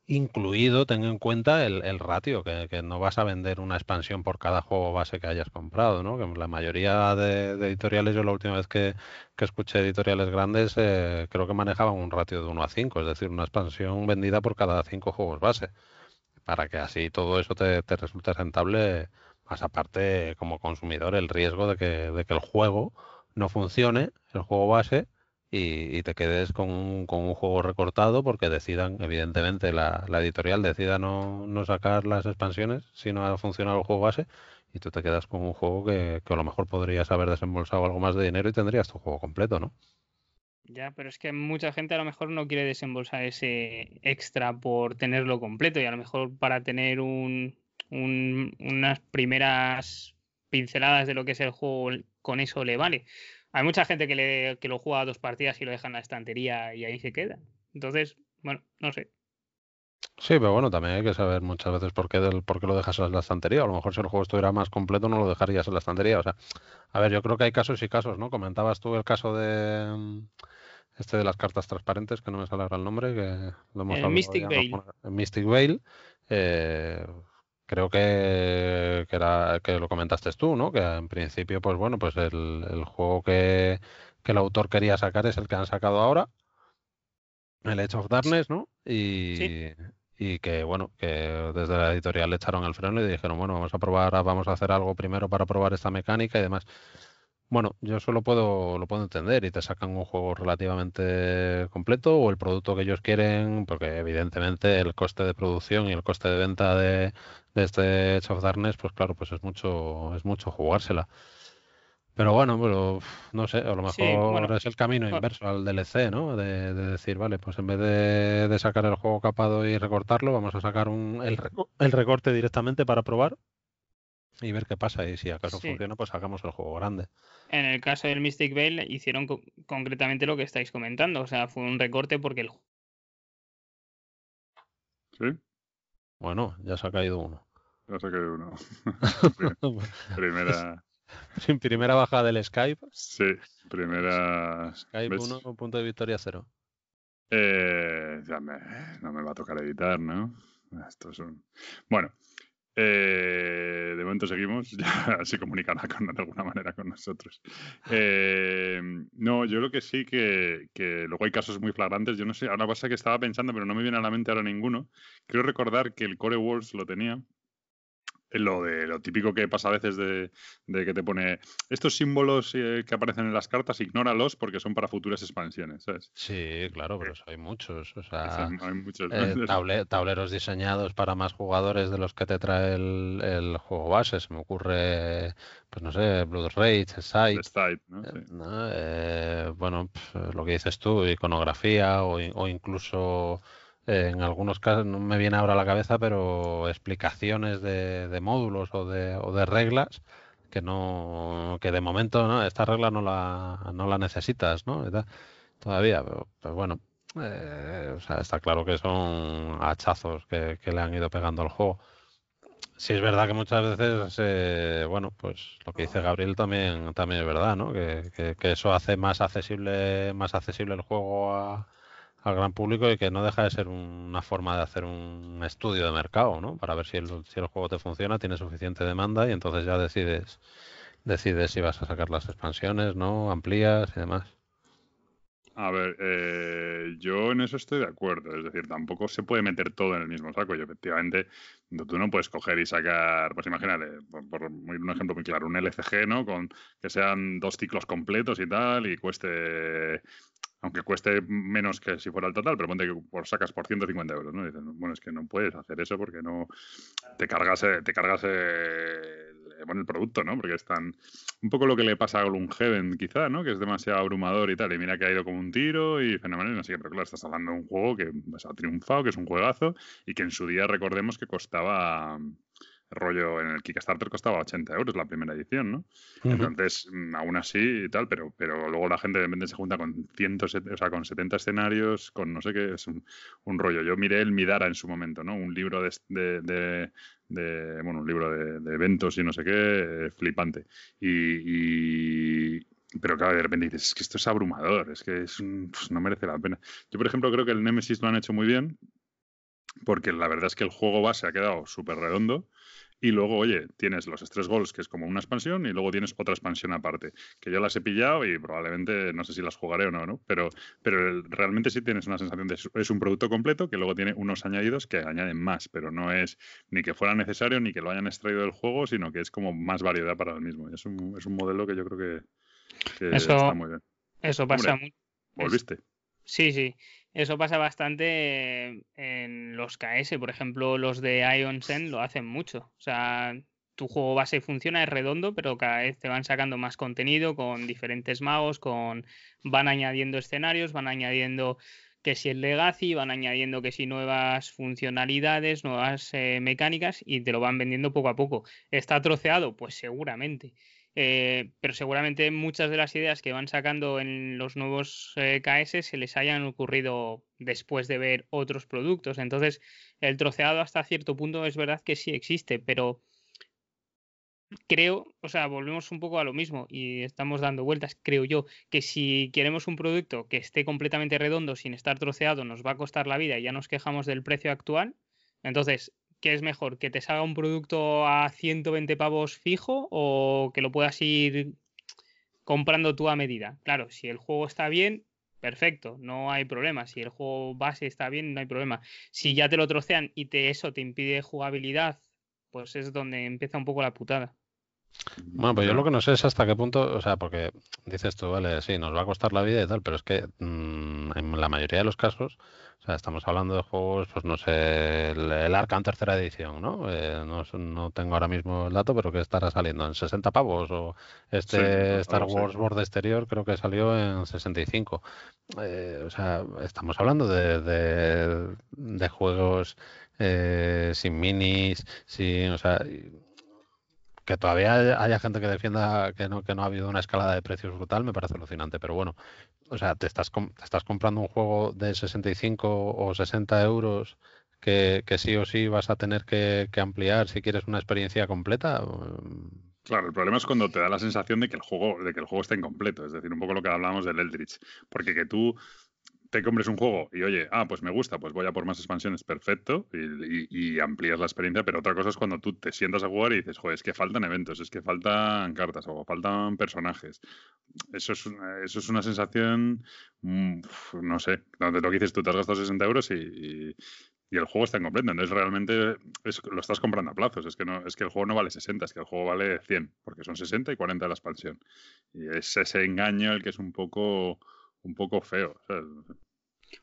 Incluido, ten en cuenta el, el ratio, que, que no vas a vender una expansión por cada juego base que hayas comprado, ¿no? Que la mayoría de, editoriales, yo la última vez que, que escuché editoriales grandes, eh, creo que manejaban un ratio de 1 a 5, es decir, una expansión vendida por cada 5 juegos base, para que así todo eso te, te resulte rentable, más aparte como consumidor el riesgo de que, de que el juego no funcione, el juego base, y, y te quedes con un, juego recortado porque decidan, evidentemente, la, editorial decida no, no sacar las expansiones si no ha funcionado el juego base y tú te quedas con un juego que, que a lo mejor podrías haber desembolsado algo más de dinero y tendrías tu juego completo, ¿no? Ya, pero es que mucha gente a lo mejor no quiere desembolsar ese extra por tenerlo completo y a lo mejor para tener un, un- unas primeras pinceladas de lo que es el juego con eso le vale. Hay mucha gente que, le, que lo juega a dos partidas y lo deja en la estantería y ahí se queda. Entonces, bueno, no sé. Sí, pero bueno, también hay que saber muchas veces por qué, del, por qué lo dejas en la estantería. A lo mejor si el juego estuviera más completo no lo dejarías en la estantería. O sea, a ver, yo creo que hay casos y casos, ¿no? Comentabas tú el caso de mm, este de las cartas transparentes, que no me sale ahora el nombre, que lo hemos El hablado Mystic el Mystic Veil. eh, creo que, que, era, que lo comentaste tú, ¿no? Que en principio, pues bueno, pues el, el juego que, que el autor quería sacar es el que han sacado ahora, el Edge of Darkness, ¿no? Y, y que bueno, que desde la editorial le echaron el freno y dijeron, bueno, vamos a probar, vamos a hacer algo primero para probar esta mecánica y demás. Bueno, yo eso lo puedo, lo puedo entender y te sacan un juego relativamente completo o el producto que ellos quieren, porque evidentemente el coste de producción y el coste de venta de, de este Edge of Darkness, pues claro, pues es mucho, es mucho jugársela. Pero bueno, pero no sé, a lo mejor Sí, bueno. es el camino Bueno. inverso al DLC, ¿no? De, de decir, vale, pues en vez de, de sacar el juego capado y recortarlo, vamos a sacar un, el, el recorte directamente para probar y ver qué pasa. Y si acaso Sí. funciona, pues sacamos el juego grande. En el caso del Mystic Veil hicieron co- concretamente lo que estáis comentando. O sea, fue un recorte porque el Sí, Bueno, ya se ha caído uno. ya saqué uno. primera. Sin primera baja del Skype, Sí, primera. Skype ¿ves? 1, punto de victoria 0. Eh, ya me, no me va a tocar editar, ¿no? Esto es un... Bueno, eh, de momento seguimos, ya se comunicará con, de alguna manera con nosotros. Eh, no, yo creo que sí que, luego hay casos muy flagrantes. Yo no sé, una cosa que estaba pensando, pero no me viene a la mente ahora ninguno. Creo recordar que el Core Wars lo tenía. Lo de lo típico que pasa a veces de, de que te pone estos símbolos eh, que aparecen en las cartas, ignóralos porque son para futuras expansiones, ¿sabes? Sí, claro, pero eso hay muchos. O sea, hay muchos, eh, table- tableros diseñados para más jugadores de los que te trae el, el juego base. Se me ocurre, pues no sé, Blood Rage, Sight. ¿no? Eh. Eh, bueno, pf, lo que dices tú, iconografía o, in- o incluso en algunos casos, no me viene ahora a la cabeza, pero explicaciones de, módulos o de, o de reglas que no, que de momento, ¿no? Esta regla no la, no la necesitas, ¿no? Todavía, pero, bueno, eh, o sea, está claro que son hachazos que, le han ido pegando al juego. Sí es verdad que muchas veces, eh, bueno, pues lo que dice Gabriel también, también es verdad, ¿no? Que eso hace más accesible, más accesible el juego a- al gran público y que no deja de ser una forma de hacer un estudio de mercado, ¿no? Para ver si el, si juego te funciona, tiene suficiente demanda y entonces ya decides, decides si vas a sacar las expansiones, ¿no? Amplías y demás. A ver, eh, yo en eso estoy de acuerdo. Es decir, tampoco se puede meter todo en el mismo saco. Y efectivamente, tú no puedes coger y sacar, pues imagínate, por, por un ejemplo muy claro, un LCG, ¿no? Con que sean dos ciclos completos y tal, y cueste, aunque cueste menos que si fuera el total, pero ponte que por, sacas por 150 euros, ¿no? Y dices, bueno, es que no puedes hacer eso porque no te cargas, eh, te cargas eh, el, bueno, el producto, ¿no? Porque es tan, un poco lo que le pasa a Gloomhaven, quizá, ¿no? Que es demasiado abrumador y tal. Y mira que ha ido como un tiro y fenomenal. sé qué, pero claro, estás hablando de un juego que ha triunfado, que es un juegazo y que en su día recordemos que costaba. Rollo en el Kickstarter costaba 80 euros la primera edición, ¿no? Entonces, mm, aún así y tal, pero, pero luego la gente de repente se junta con cientos, o sea, con 70 escenarios, con no sé qué, es un, un rollo. Yo miré el Midara en su momento, ¿no? Un libro de, de- de- de- bueno, un libro de, de eventos y no sé qué, eh, flipante. Y, y- pero claro, de repente dices, es que esto es abrumador, es que es un- pues, no merece la pena. Yo, por ejemplo, creo que el Nemesis lo han hecho muy bien. porque la verdad es que el juego base ha quedado súper redondo. Y luego, oye, tienes los Stress Goals, que es como una expansión, y luego tienes otra expansión aparte, que yo las he pillado y probablemente no sé si las jugaré o no, ¿no? Pero, pero realmente sí tienes una sensación de es un producto completo que luego tiene unos añadidos que añaden más, pero no es ni que fuera necesario ni que lo hayan extraído del juego, sino que es como más variedad para el mismo. Es un, es un modelo que yo creo que, que Eso- está muy bien. Eso pasa mucho. ¿Volviste? Sí, sí. Eso pasa bastante en los KS. Por ejemplo, los de Ion Zen lo hacen mucho. O sea, tu juego base funciona, es redondo, pero cada vez te van sacando más contenido con diferentes magos, con van añadiendo escenarios, van añadiendo que si el Legacy, van añadiendo que si nuevas funcionalidades, nuevas eh, mecánicas y te lo van vendiendo poco a poco. ¿Está troceado? Pues seguramente. Eh, pero seguramente muchas de las ideas que van sacando en los nuevos eh, KS se les hayan ocurrido después de ver otros productos. Entonces, el troceado hasta cierto punto es verdad que sí existe, pero creo, o sea, volvemos un poco a lo mismo y estamos dando vueltas. Creo yo que si queremos un producto que esté completamente redondo sin estar troceado, nos va a costar la vida y ya nos quejamos del precio actual. Entonces, ¿qué es mejor? ¿Que te salga un producto a 120 pavos fijo o que lo puedas ir comprando tú a medida? Claro, si el juego está bien, perfecto, no hay problema. Si el juego base está bien, no hay problema. Si ya te lo trocean y te, eso te impide jugabilidad, pues es donde empieza un poco la putada. Bueno, pues yo lo que no sé es hasta qué punto, o sea, porque dices tú, vale, sí, nos va a costar la vida y tal, pero es que mm, en la mayoría de los casos, o sea, estamos hablando de juegos, pues no sé, el, el Arkham tercera edición, ¿no? Eh, no, tengo ahora mismo el dato, pero que estará saliendo en 60 pavos, o este Sí, Star. Wars Borde Exterior creo que salió en 65. Eh, o sea, estamos hablando de, de, de juegos eh, sin minis, sin, o sea, y- que todavía haya, gente que defienda que no, que no ha habido una escalada de precios brutal, me parece alucinante. Pero bueno, o sea, te estás, te estás comprando un juego de 65 o 60 euros que, que sí o sí vas a tener que, que ampliar si quieres una experiencia completa. mm, Claro, el problema es cuando te da la sensación de que el juego, de que el juego está incompleto, es decir, un poco lo que hablábamos del Eldritch, porque que tú te compres un juego y oye, ah, pues me gusta, pues voy a por más expansiones, perfecto, y, amplías la experiencia, pero otra cosa es cuando tú te sientas a jugar y dices, joder, es que faltan eventos, es que faltan cartas o faltan personajes. Eso es, eso es una sensación, mm, no sé, donde lo que dices tú, te has gastado 60 euros y, y- y el juego está incompleto. Entonces realmente es- lo estás comprando a plazos. Es que, no, es que el juego no vale 60, es que el juego vale 100, porque son 60 y 40 de la expansión. Y es ese engaño el que es un poco, un poco feo. ¿sabes?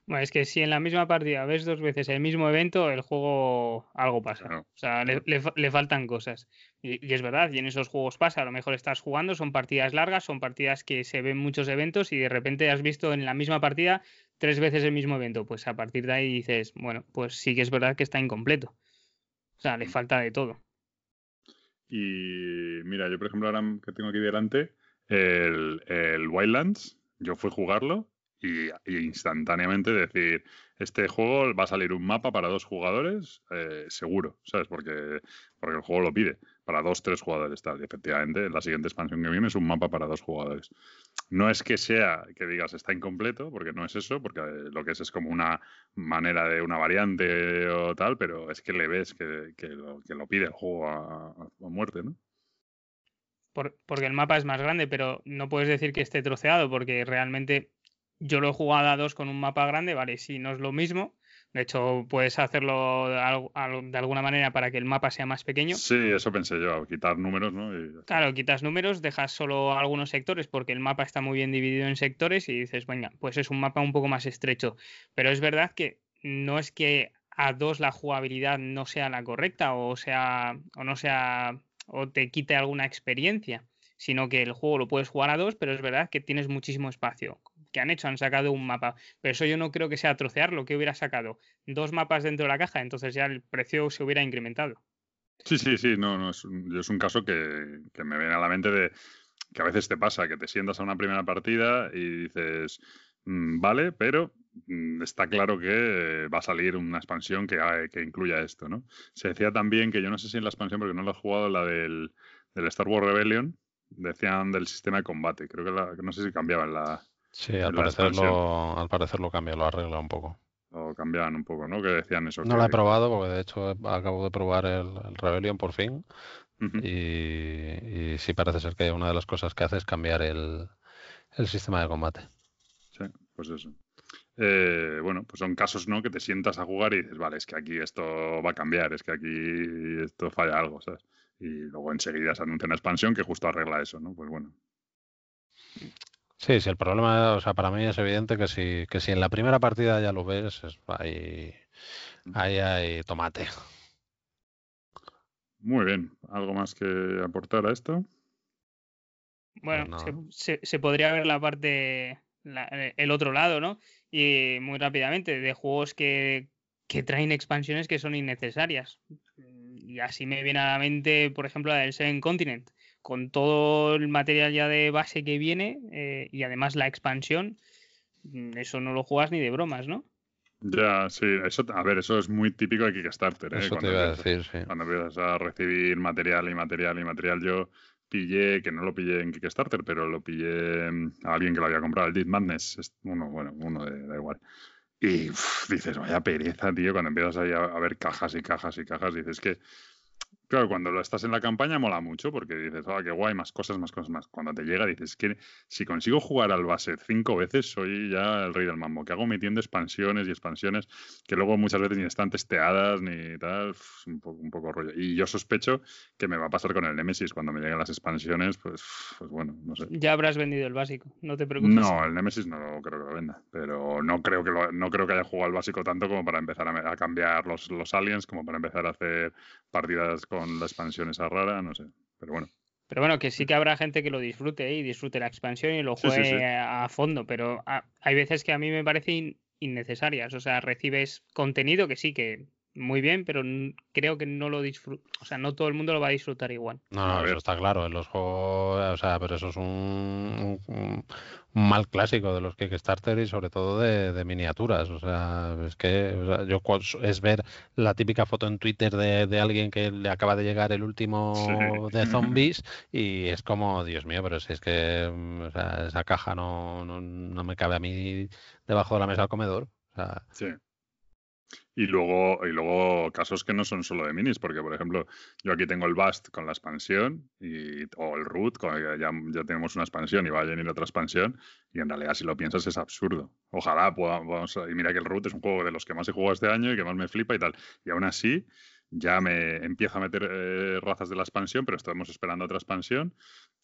Bueno, es que si en la misma partida ves dos veces el mismo evento, el juego algo pasa. Claro. O sea, le, le fa- le faltan cosas. Y, y es verdad, y en esos juegos pasa. A lo mejor estás jugando, son partidas largas, son partidas que se ven muchos eventos y de repente has visto en la misma partida tres veces el mismo evento. Pues a partir de ahí dices, bueno, pues sí que es verdad que está incompleto. O sea, le falta de todo. Y mira, yo por ejemplo ahora que tengo aquí delante el, el Wildlands, yo fui a jugarlo y, instantáneamente decir, este juego va a salir un mapa para dos jugadores, eh, seguro, ¿sabes? Porque, porque el juego lo pide, para dos, tres jugadores, tal. Y efectivamente, la siguiente expansión que viene es un mapa para dos jugadores. No es que sea que digas está incompleto, porque no es eso, porque lo que es es como una manera de una variante o tal, pero es que le ves que, que lo, que lo pide el juego a muerte, ¿no? Por- porque el mapa es más grande, pero no puedes decir que esté troceado, porque realmente yo lo he jugado a dos con un mapa grande, vale, sí, no es lo mismo. De hecho, puedes hacerlo de, al- al- de alguna manera para que el mapa sea más pequeño. Sí, eso pensé yo, quitar números, ¿no? Y. Claro, quitas números, dejas solo algunos sectores porque el mapa está muy bien dividido en sectores y dices, venga, pues es un mapa un poco más estrecho. Pero es verdad que no es que a dos la jugabilidad no sea la correcta o sea o no sea o te quite alguna experiencia, sino que el juego lo puedes jugar a dos, pero es verdad que tienes muchísimo espacio. ¿Qué han hecho? Han sacado un mapa, pero eso yo no creo que sea trocear lo que hubiera sacado. Dos mapas dentro de la caja, entonces ya el precio se hubiera incrementado. Sí, sí, sí, no, no, es un, caso que, que me viene a la mente de que a veces te pasa que te sientas a una primera partida y dices, "Mm, vale, pero está claro que va a salir una expansión que, ha- que incluya esto, ¿no? Se decía también que yo no sé si en la expansión, porque no lo he jugado, la del, del Star Wars Rebellion, decían del sistema de combate, creo que, la- no sé si cambiaba en la, Sí, al la parecer, lo, al parecer lo cambia, lo arregla un poco. o cambiaban un poco, ¿no? Que decían eso. No que- la he probado porque de hecho acabo de probar el, el Rebellion por fin y, y sí parece ser que una de las cosas que hace es cambiar el, el sistema de combate. Sí, pues eso. Eh, bueno, pues son casos, ¿no? Que te sientas a jugar y dices, vale, es que aquí esto va a cambiar, es que aquí esto falla algo, ¿sabes? Y luego enseguida se anuncia una expansión que justo arregla eso, ¿no? Pues bueno. Sí, sí, el problema, o sea, para mí es evidente que si, que si en la primera partida ya lo ves, es, ahí, ahí hay tomate. Muy bien. ¿Algo más que aportar a esto? Bueno, no. se, se- se podría ver la parte, la- el otro lado, ¿no? Y muy rápidamente, de juegos que, que traen expansiones que son innecesarias. Y así me viene a la mente, por ejemplo, la del Seven Continent, con todo el material ya de base que viene eh, y además la expansión, mm, eso no lo juegas ni de bromas, ¿no? Ya, sí, eso, a ver, eso es muy típico de Kickstarter, ¿eh? Eso te Cuando iba a empiezas- decir, sí. Cuando empiezas a recibir material y material y material, yo pillé, que no lo pillé en Kickstarter, pero lo pillé mm, a alguien que lo había comprado, el Dead Madness, es uno, bueno, uno de, da igual. Y uf, dices, vaya pereza, tío, cuando empiezas ahí a, a ver cajas y cajas y cajas, dices que, claro, cuando lo estás en la campaña mola mucho porque dices, ah, qué guay, más cosas, más cosas, más. Cuando te llega dices, que si consigo jugar al base cinco veces, soy ya el rey del mambo, que hago metiendo expansiones y expansiones que luego muchas veces ni están testeadas ni tal, un poco, un poco rollo. Y yo sospecho que me va a pasar con el Nemesis cuando me lleguen las expansiones, pues, pues bueno, no sé. Ya habrás vendido el básico, no te preocupes. No, el Nemesis no creo que lo venda, pero no creo que lo- no creo que haya jugado al básico tanto como para empezar a, a cambiar los, los aliens, como para empezar a hacer partidas con la expansión esa rara, no sé. Pero bueno, Pero bueno, que sí que habrá gente que lo disfrute ¿eh? y disfrute la expansión y lo Sí, sí, juegue sí. a fondo, pero a- hay veces que a mí me parecen innecesarias. O sea, recibes contenido que sí, que muy bien, pero creo que no lo disfruta. O sea, no todo el mundo lo va a disfrutar igual. No, no, eso está claro. En los juegos, o sea, pero eso es un, un- un mal clásico de los Kickstarter y sobre todo de, de miniaturas. O sea, es que o sea, yo es ver la típica foto en Twitter de, de alguien que le acaba de llegar el último Sí. de zombies y es como, Dios mío, pero si es que mm, o sea, esa caja no, no, no me cabe a mí debajo de la mesa del comedor. O sea, sí. Y luego, y luego casos que no son solo de minis, porque por ejemplo, yo aquí tengo el Bast con la expansión y, o el Root, con, ya, ya tenemos una expansión y va a venir otra expansión, y en realidad si lo piensas es absurdo. Ojalá podamos, y mira que el Root es un juego de los que más he jugado este año y que más me flipa y tal. Y aún así, ya me empiezo a meter eh, razas de la expansión, pero estamos esperando otra expansión,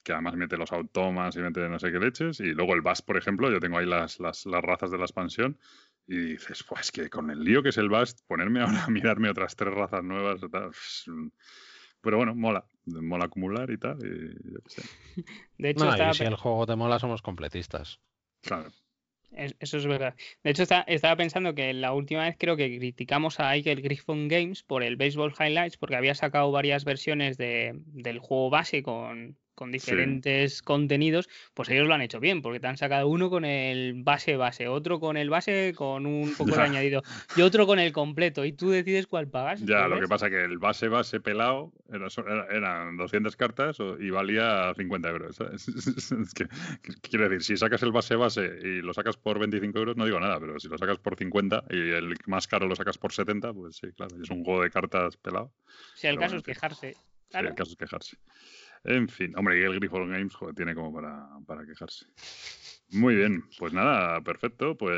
que además mete los automas y mete no sé qué leches, y luego el Bast, por ejemplo, yo tengo ahí las, las, las razas de la expansión, y dices, pues que con el lío que es el Bast, ponerme ahora a mirarme otras tres razas nuevas, tal, pero bueno, mola, mola acumular y tal, y yo qué sé. De hecho, no, estaba y si el juego te mola, somos completistas. Claro, es- eso es verdad. De hecho, está- estaba pensando que la última vez creo que criticamos a Eagle Griffon Games por el Baseball Highlights, porque había sacado varias versiones de, del juego base con, con diferentes contenidos. Pues ellos lo han hecho bien, porque te han sacado uno con el base base, otro con el base con un poco de añadido y otro con el completo. Y tú decides cuál pagas. ya, lo que pasa que el base base pelado era, so- era- eran 200 cartas y valía 50 euros, ¿sabes? Es que, quiero decir, si sacas el base base y lo sacas por 25 euros, no digo nada, pero si lo sacas por 50 y el más caro lo sacas por 70, pues sí, claro, es un juego de cartas pelado. Si el pero caso bueno, es quejarse. Claro. el caso es quejarse. En fin, hombre, y el Griffon Games tiene como para, para quejarse. Muy bien, pues nada, perfecto. Pues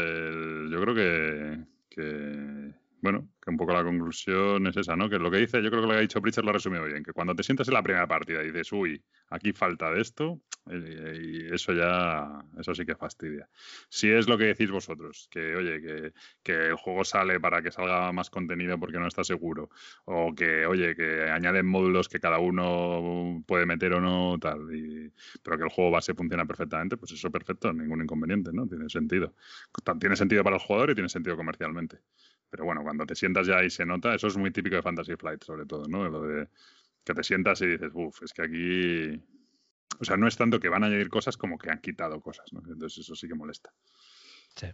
yo creo que, que, bueno, que un poco la conclusión es esa, ¿no? Que lo que dice, yo creo que lo que ha dicho Pritchard lo ha resumido bien, que cuando te sientas en la primera partida y dices, uy, aquí falta de esto, eh, y eso ya, eso sí que fastidia. Si es lo que decís vosotros, que oye, que, que el juego sale para que salga más contenido porque no está seguro, o que, oye, que añaden módulos que cada uno puede meter o no, tal, y- pero que el juego base funciona perfectamente, pues eso perfecto, ningún inconveniente, ¿no? Tiene sentido. Tiene sentido para el jugador y tiene sentido comercialmente. Pero bueno, cuando te sientas ya y se nota, eso es muy típico de Fantasy Flight, sobre todo, ¿no? Lo de que te sientas y dices, uff, es que aquí. O sea, no es tanto que van a añadir cosas como que han quitado cosas, ¿no? Entonces eso sí que molesta. Sí.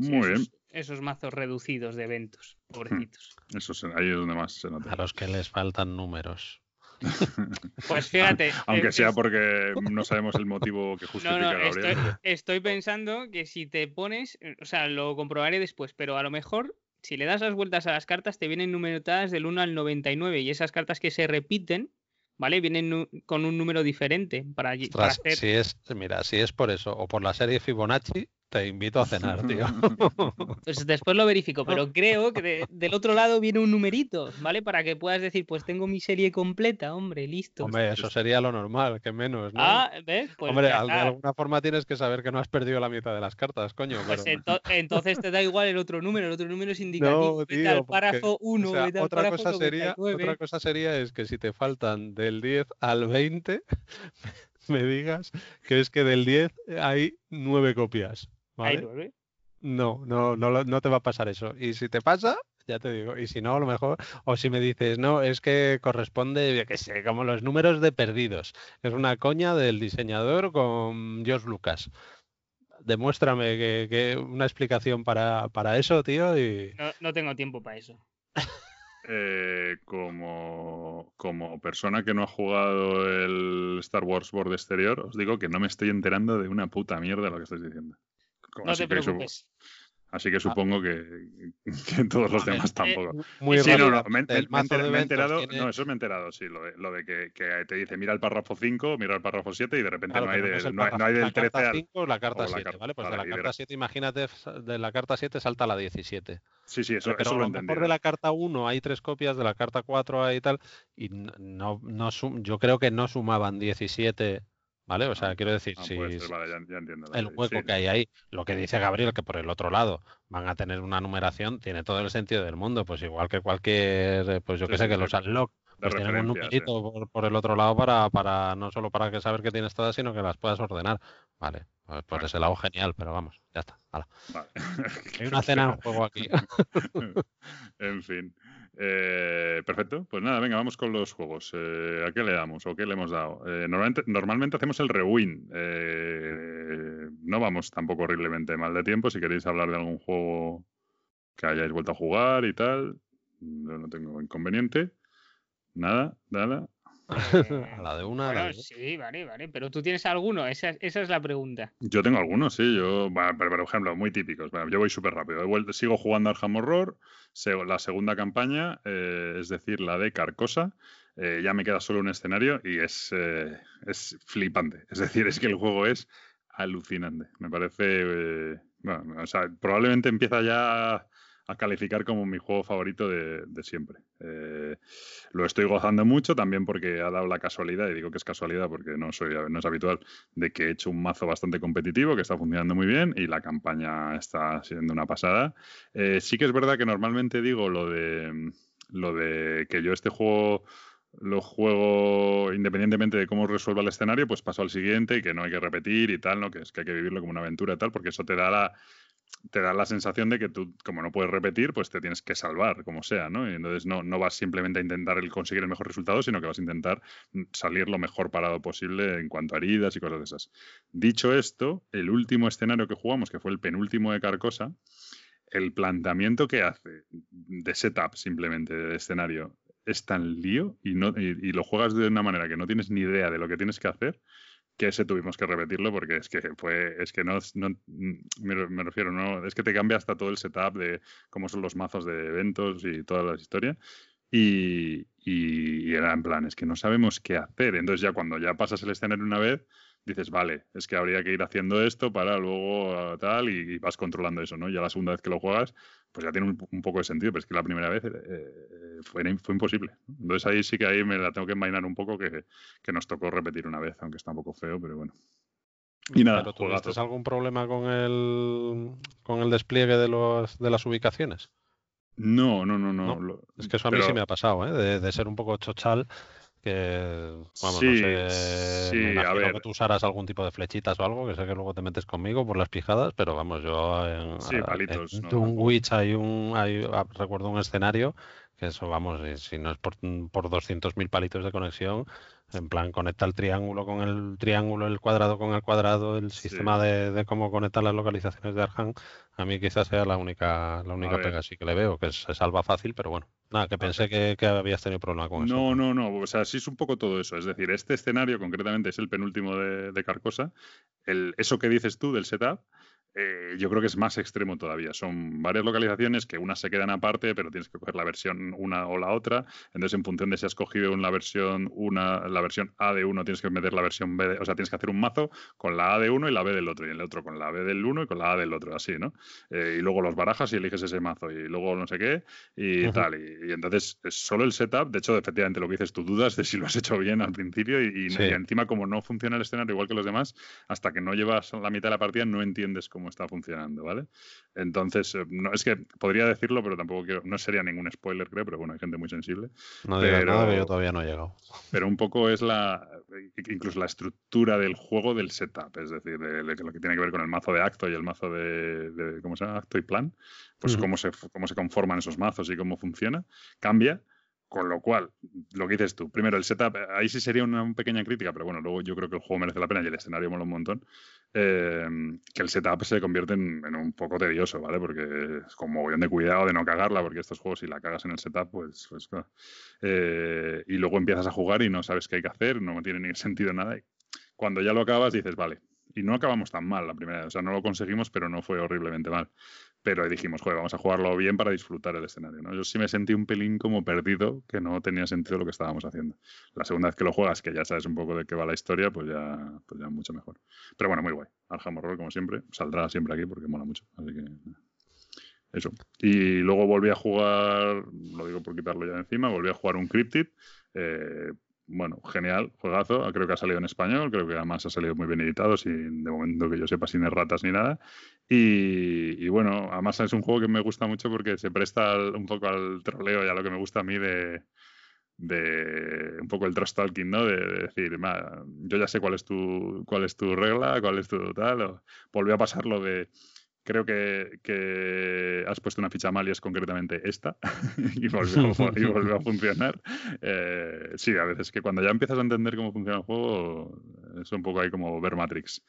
Sí, Muy bien, esos, esos mazos reducidos de eventos, pobrecitos. eso se- ahí es donde más se nota. A los que les faltan números. Pues fíjate. Aunque es- sea es- porque no sabemos el motivo que No, justifica no, Gabriel. estoy, estoy pensando que si te pones, o sea, lo comprobaré después, pero a lo mejor si le das las vueltas a las cartas te vienen numeradas del 1 al 99 y esas cartas que se repiten, ¿vale? Vienen con un número diferente para, Ostras, hacer... si es, mira, si es por eso o por la serie Fibonacci, te invito a cenar, tío. Pues después lo verifico, pero creo que de- del otro lado viene un numerito, ¿vale? Para que puedas decir, pues tengo mi serie completa, hombre, listo. Hombre, eso sería lo normal, que menos, ¿no? ah, ¿ves? Pues Hombre, de alguna forma tienes que saber que no has perdido la mitad de las cartas, coño. Pues pero- ento- entonces te da igual el otro número, el otro número es indicativo. No, vete tío, al párrafo o 1, sea, vete al otra párrafo cosa sería, 99. otra cosa sería es que si te faltan del 10 al 20, me digas que es que del 10 hay nueve copias, Hay ¿vale? nueve. No, no, no, te va a pasar eso. Y si te pasa, ya te digo, y si no, a lo mejor, o si me dices, no, es que corresponde, yo qué sé, como los números de perdidos. Es una coña del diseñador con George Lucas. Demuéstrame que, que una explicación para, para eso, tío, y No, no tengo tiempo para eso. Eh, como, como persona que no ha jugado el Star Wars Board exterior, os digo que no me estoy enterando de una puta mierda de lo que estáis diciendo. Como No así te que preocupes. así que supongo que, que todos los ver, demás eh, tampoco. muy Sí, no, no, me, me- me enter- me he enterado, tiene- no, eso me he enterado, sí, lo de, lo de que, que te dice mira el párrafo 5, mira el párrafo 7 y de repente Claro, no, hay de- no hay, no hay párrafo. del 13 la carta al... 5 la carta o la 7, carta- ¿vale? Pues vale, de la carta re- 7, imagínate, de la carta 7 salta a la 17. Sí, sí, eso, pero eso a lo lo he mejor de la carta 1 hay tres copias, de la carta 4 hay tal, y no, no yo creo que no sumaban 17, ¿vale? O sea, Ah, ino decir, Ah, si, puede ser, si- vale, ya, ya entiendo. lo el hueco sí, que hay ahí, lo que dice Gabriel, que por el otro lado van a tener una numeración, tiene todo el sentido del mundo, pues igual que cualquier, eh, pues yo Sí, que sé, sí, que los unlock pues tienen un numerito por, por el otro lado para, para no solo para que saber que tienes todas, sino que las puedas ordenar. Vale, pues por Vale. ese lado genial, pero vamos, ya está. Vale. Hay una cena en juego aquí. en fin. Eh, perfecto. Pues nada, venga, vamos con los juegos. Eh, ¿A qué le damos o qué le hemos dado? Eh, normalmente, normalmente hacemos el rewind. Eh, no vamos tampoco horriblemente mal de tiempo. Si queréis hablar de algún juego que hayáis vuelto a jugar y tal, no tengo inconveniente. Nada, nada. A la de una, a la Bueno, de dos. sí, vale, vale. Pero tú tienes alguno, esa, esa es la pregunta. Yo tengo algunos, sí. Yo, bueno, pero, por ejemplo, muy típicos. Bueno, yo voy súper rápido. He vuelto- sigo jugando Arkham Horror. la segunda campaña, eh, es decir, la de Carcosa. eh, ya me queda solo un escenario y es, eh, es flipante. Es decir, es que el juego es alucinante. Me parece. eh, bueno, o sea, probablemente empieza ya a calificar como mi juego favorito de, siempre. Eh, lo estoy gozando mucho también porque ha dado la casualidad, y digo que es casualidad porque no, soy, no es habitual, de que he hecho un mazo bastante competitivo que está funcionando muy bien y la campaña está siendo una pasada. Eh, sí que es verdad que normalmente digo lo de, lo de que yo este juego lo juego independientemente de cómo resuelva el escenario, pues paso al siguiente y que no hay que repetir y tal, ¿no? Que es que hay que vivirlo como una aventura y tal, porque eso te da la te da la sensación de que tú, como no puedes repetir, pues te tienes que salvar, como sea, ¿no? Y entonces no, no vas simplemente a intentar el conseguir el mejor resultado, sino que vas a intentar mm, salir lo mejor parado posible en cuanto a heridas y cosas de esas. Dicho esto, el último escenario que jugamos, que fue el penúltimo de Carcosa, el planteamiento que hace de setup simplemente de escenario es tan lío y, no, y, y lo juegas de una manera que no tienes ni idea de lo que tienes que hacer que ese tuvimos que repetirlo porque es que fue es que no, me, me, refiero no es que te cambia hasta todo el setup de cómo son los mazos de eventos y todas las historias y, y, y, era en plan es que no sabemos qué hacer. Entonces ya cuando ya pasas el escenario una vez dices vale es que habría que ir haciendo esto para luego uh, tal y, y, vas controlando eso no ya la segunda vez que lo juegas pues ya tiene un, un poco de sentido pero es que la primera vez eh, fue, fue imposible entonces ahí sí que ahí me la tengo que envainar un poco que, que nos tocó repetir una vez aunque está un poco feo pero bueno y nada, ¿Pero tuviste algún problema con el, con el despliegue de, los, de las ubicaciones? No, no, no, no. Es que eso a mí pero... sí me ha pasado, ¿eh? De, de, ser un poco chochal, que, vamos, sí, no sé, sí, me a ver. que tú usaras algún tipo de flechitas o algo, que sé que luego te metes conmigo por las pijadas, pero vamos, yo en, sí, palitos, en no, Dunwich hay un, hay, ah, recuerdo un escenario que eso, vamos, si no es por, por 200.000 palitos de conexión, en plan, conecta el triángulo con el triángulo, el cuadrado con el cuadrado, el sistema sí. de, de, cómo conectar las localizaciones de Arkham, a mí quizás sea la única, la única pega sí que le veo, que se salva fácil, pero bueno. Nada, que pensé que, que habías tenido problema con eso. No, no, no. O sea, sí es un poco todo eso. Es decir, este escenario concretamente es el penúltimo de, de Carcosa. El, eso que dices tú del setup, eh, yo creo que es más extremo todavía. Son varias localizaciones que unas se quedan aparte, pero tienes que coger la versión una o la otra. Entonces, en función de si has cogido la versión una, la versión A de uno, tienes que meter la versión B, de- o sea, tienes que hacer un mazo con la A de uno y la B del otro, y el otro con la B del uno y con la A del otro, así, ¿no? Eh, y luego los barajas y eliges ese mazo, y luego no sé qué, y tal. Y, y entonces, es solo el setup. De hecho, efectivamente, lo que dices, tú dudas de si lo has hecho bien al principio, y, y- Sí. y encima, como no funciona el escenario igual que los demás, hasta que no llevas la mitad de la partida no entiendes cómo está funcionando, ¿vale? Entonces, eh, no, es que podría decirlo, pero tampoco quiero, no sería ningún spoiler, creo, pero bueno, hay gente muy sensible. No digas pero- nada, que yo todavía no he llegado. Pero un poco es la, incluso la estructura del juego del setup, es decir, de, de lo que tiene que ver con el mazo de acto y el mazo de, de- ¿cómo se llama? Acto y plan, pues cómo, se, cómo se conforman esos mazos y cómo funciona, cambia. Con lo cual, lo que dices tú, primero el setup, eh, ahí sí sería una pequeña crítica, pero bueno, luego yo creo que el juego merece la pena y el escenario mola un montón. Eh, que el setup se convierte en, en un poco tedioso, ¿vale? Porque es con mogollón de cuidado de no cagarla, porque estos juegos, si la cagas en el setup, pues, pues claro. Eh, y luego empiezas a jugar y no sabes qué hay que hacer, no tiene ni sentido nada. Y cuando ya lo acabas, dices, vale. Y no acabamos tan mal la primera vez, o sea, no lo conseguimos, pero no fue horriblemente mal. Pero dijimos, joder, vamos a jugarlo bien para disfrutar el escenario, ¿no? Yo sí me sentí un pelín como perdido, que no tenía sentido lo que estábamos haciendo. La segunda vez que lo juegas, que ya sabes un poco de qué va la historia, pues ya, pues ya mucho mejor. Pero bueno, muy guay. Arkham Horror, como siempre, saldrá siempre aquí porque mola mucho. Así que eso. Y luego volví a jugar, lo digo por quitarlo ya encima, volví a jugar un Cryptid. eh, bueno, genial, juegazo. Creo que ha salido en español, creo que además ha salido muy bien editado, sin, de momento que yo sepa, sin erratas ni nada. Y, y bueno, además es un juego que me gusta mucho porque se presta al- un poco al troleo y a lo que me gusta a mí de, de un poco el trash talking, ¿no? De, de decir, "Ma, yo ya sé cuál es tu cuál es tu regla, cuál es tu tal. O, volví a pasar lo de creo que, que has puesto una ficha mal y es concretamente esta y, volvió, y volvió a funcionar. Eh, sí, a veces que cuando ya empiezas a entender cómo funciona el juego es un poco ahí como ver Matrix.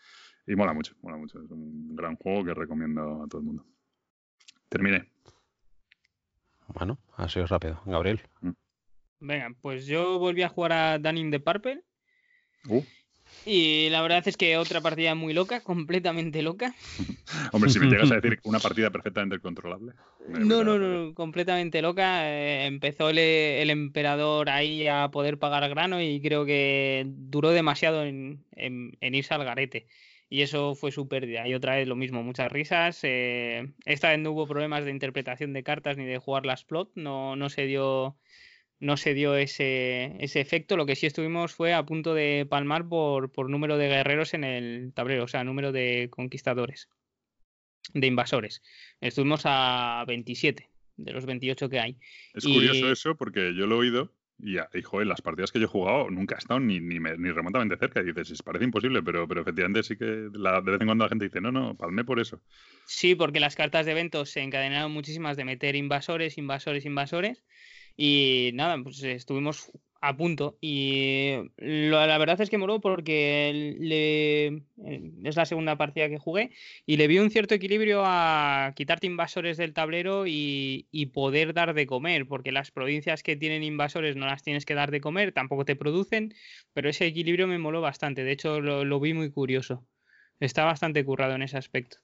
Y mola mucho, mola mucho. Es un gran juego que recomiendo a todo el mundo. Terminé. Bueno, ha sido rápido. Gabriel. Venga, pues yo volví a jugar a Danning the Purple. Uh, Y la verdad es que otra partida muy loca, completamente loca. hombre, si me llegas a decir una partida perfectamente controlable. No, no, no, completamente loca. Eh, empezó el, el emperador ahí a poder pagar grano y creo que duró demasiado en, en- en irse al garete. Y eso fue su pérdida. Y otra vez lo mismo, muchas risas. eh, esta vez no hubo problemas de interpretación de cartas ni de jugar las plot. No, no se dio, no se dio ese, ese efecto. Lo que sí estuvimos fue a punto de palmar por, por número de guerreros en el tablero, o sea, número de conquistadores, de invasores. Estuvimos a 27 de los 28 que hay. Es Y- curioso eso porque yo lo he oído y, a- y, joder, las partidas que yo he jugado nunca he estado ni, ni, me- ni remotamente cerca. Y dices, "Es- parece imposible, pero, pero efectivamente sí que la- de vez en cuando la gente dice, no, no, palmé por eso. Sí, porque las cartas de eventos se encadenaron muchísimas de meter invasores, invasores, invasores. Y nada, pues estuvimos a punto. Y lo- la verdad es que moló porque le, eh, es la segunda partida que jugué y le vi un cierto equilibrio a quitarte invasores del tablero y, y poder dar de comer, porque las provincias que tienen invasores no las tienes que dar de comer, tampoco te producen, pero ese equilibrio me moló bastante. De hecho, lo, lo vi muy curioso. Está bastante currado en ese aspecto.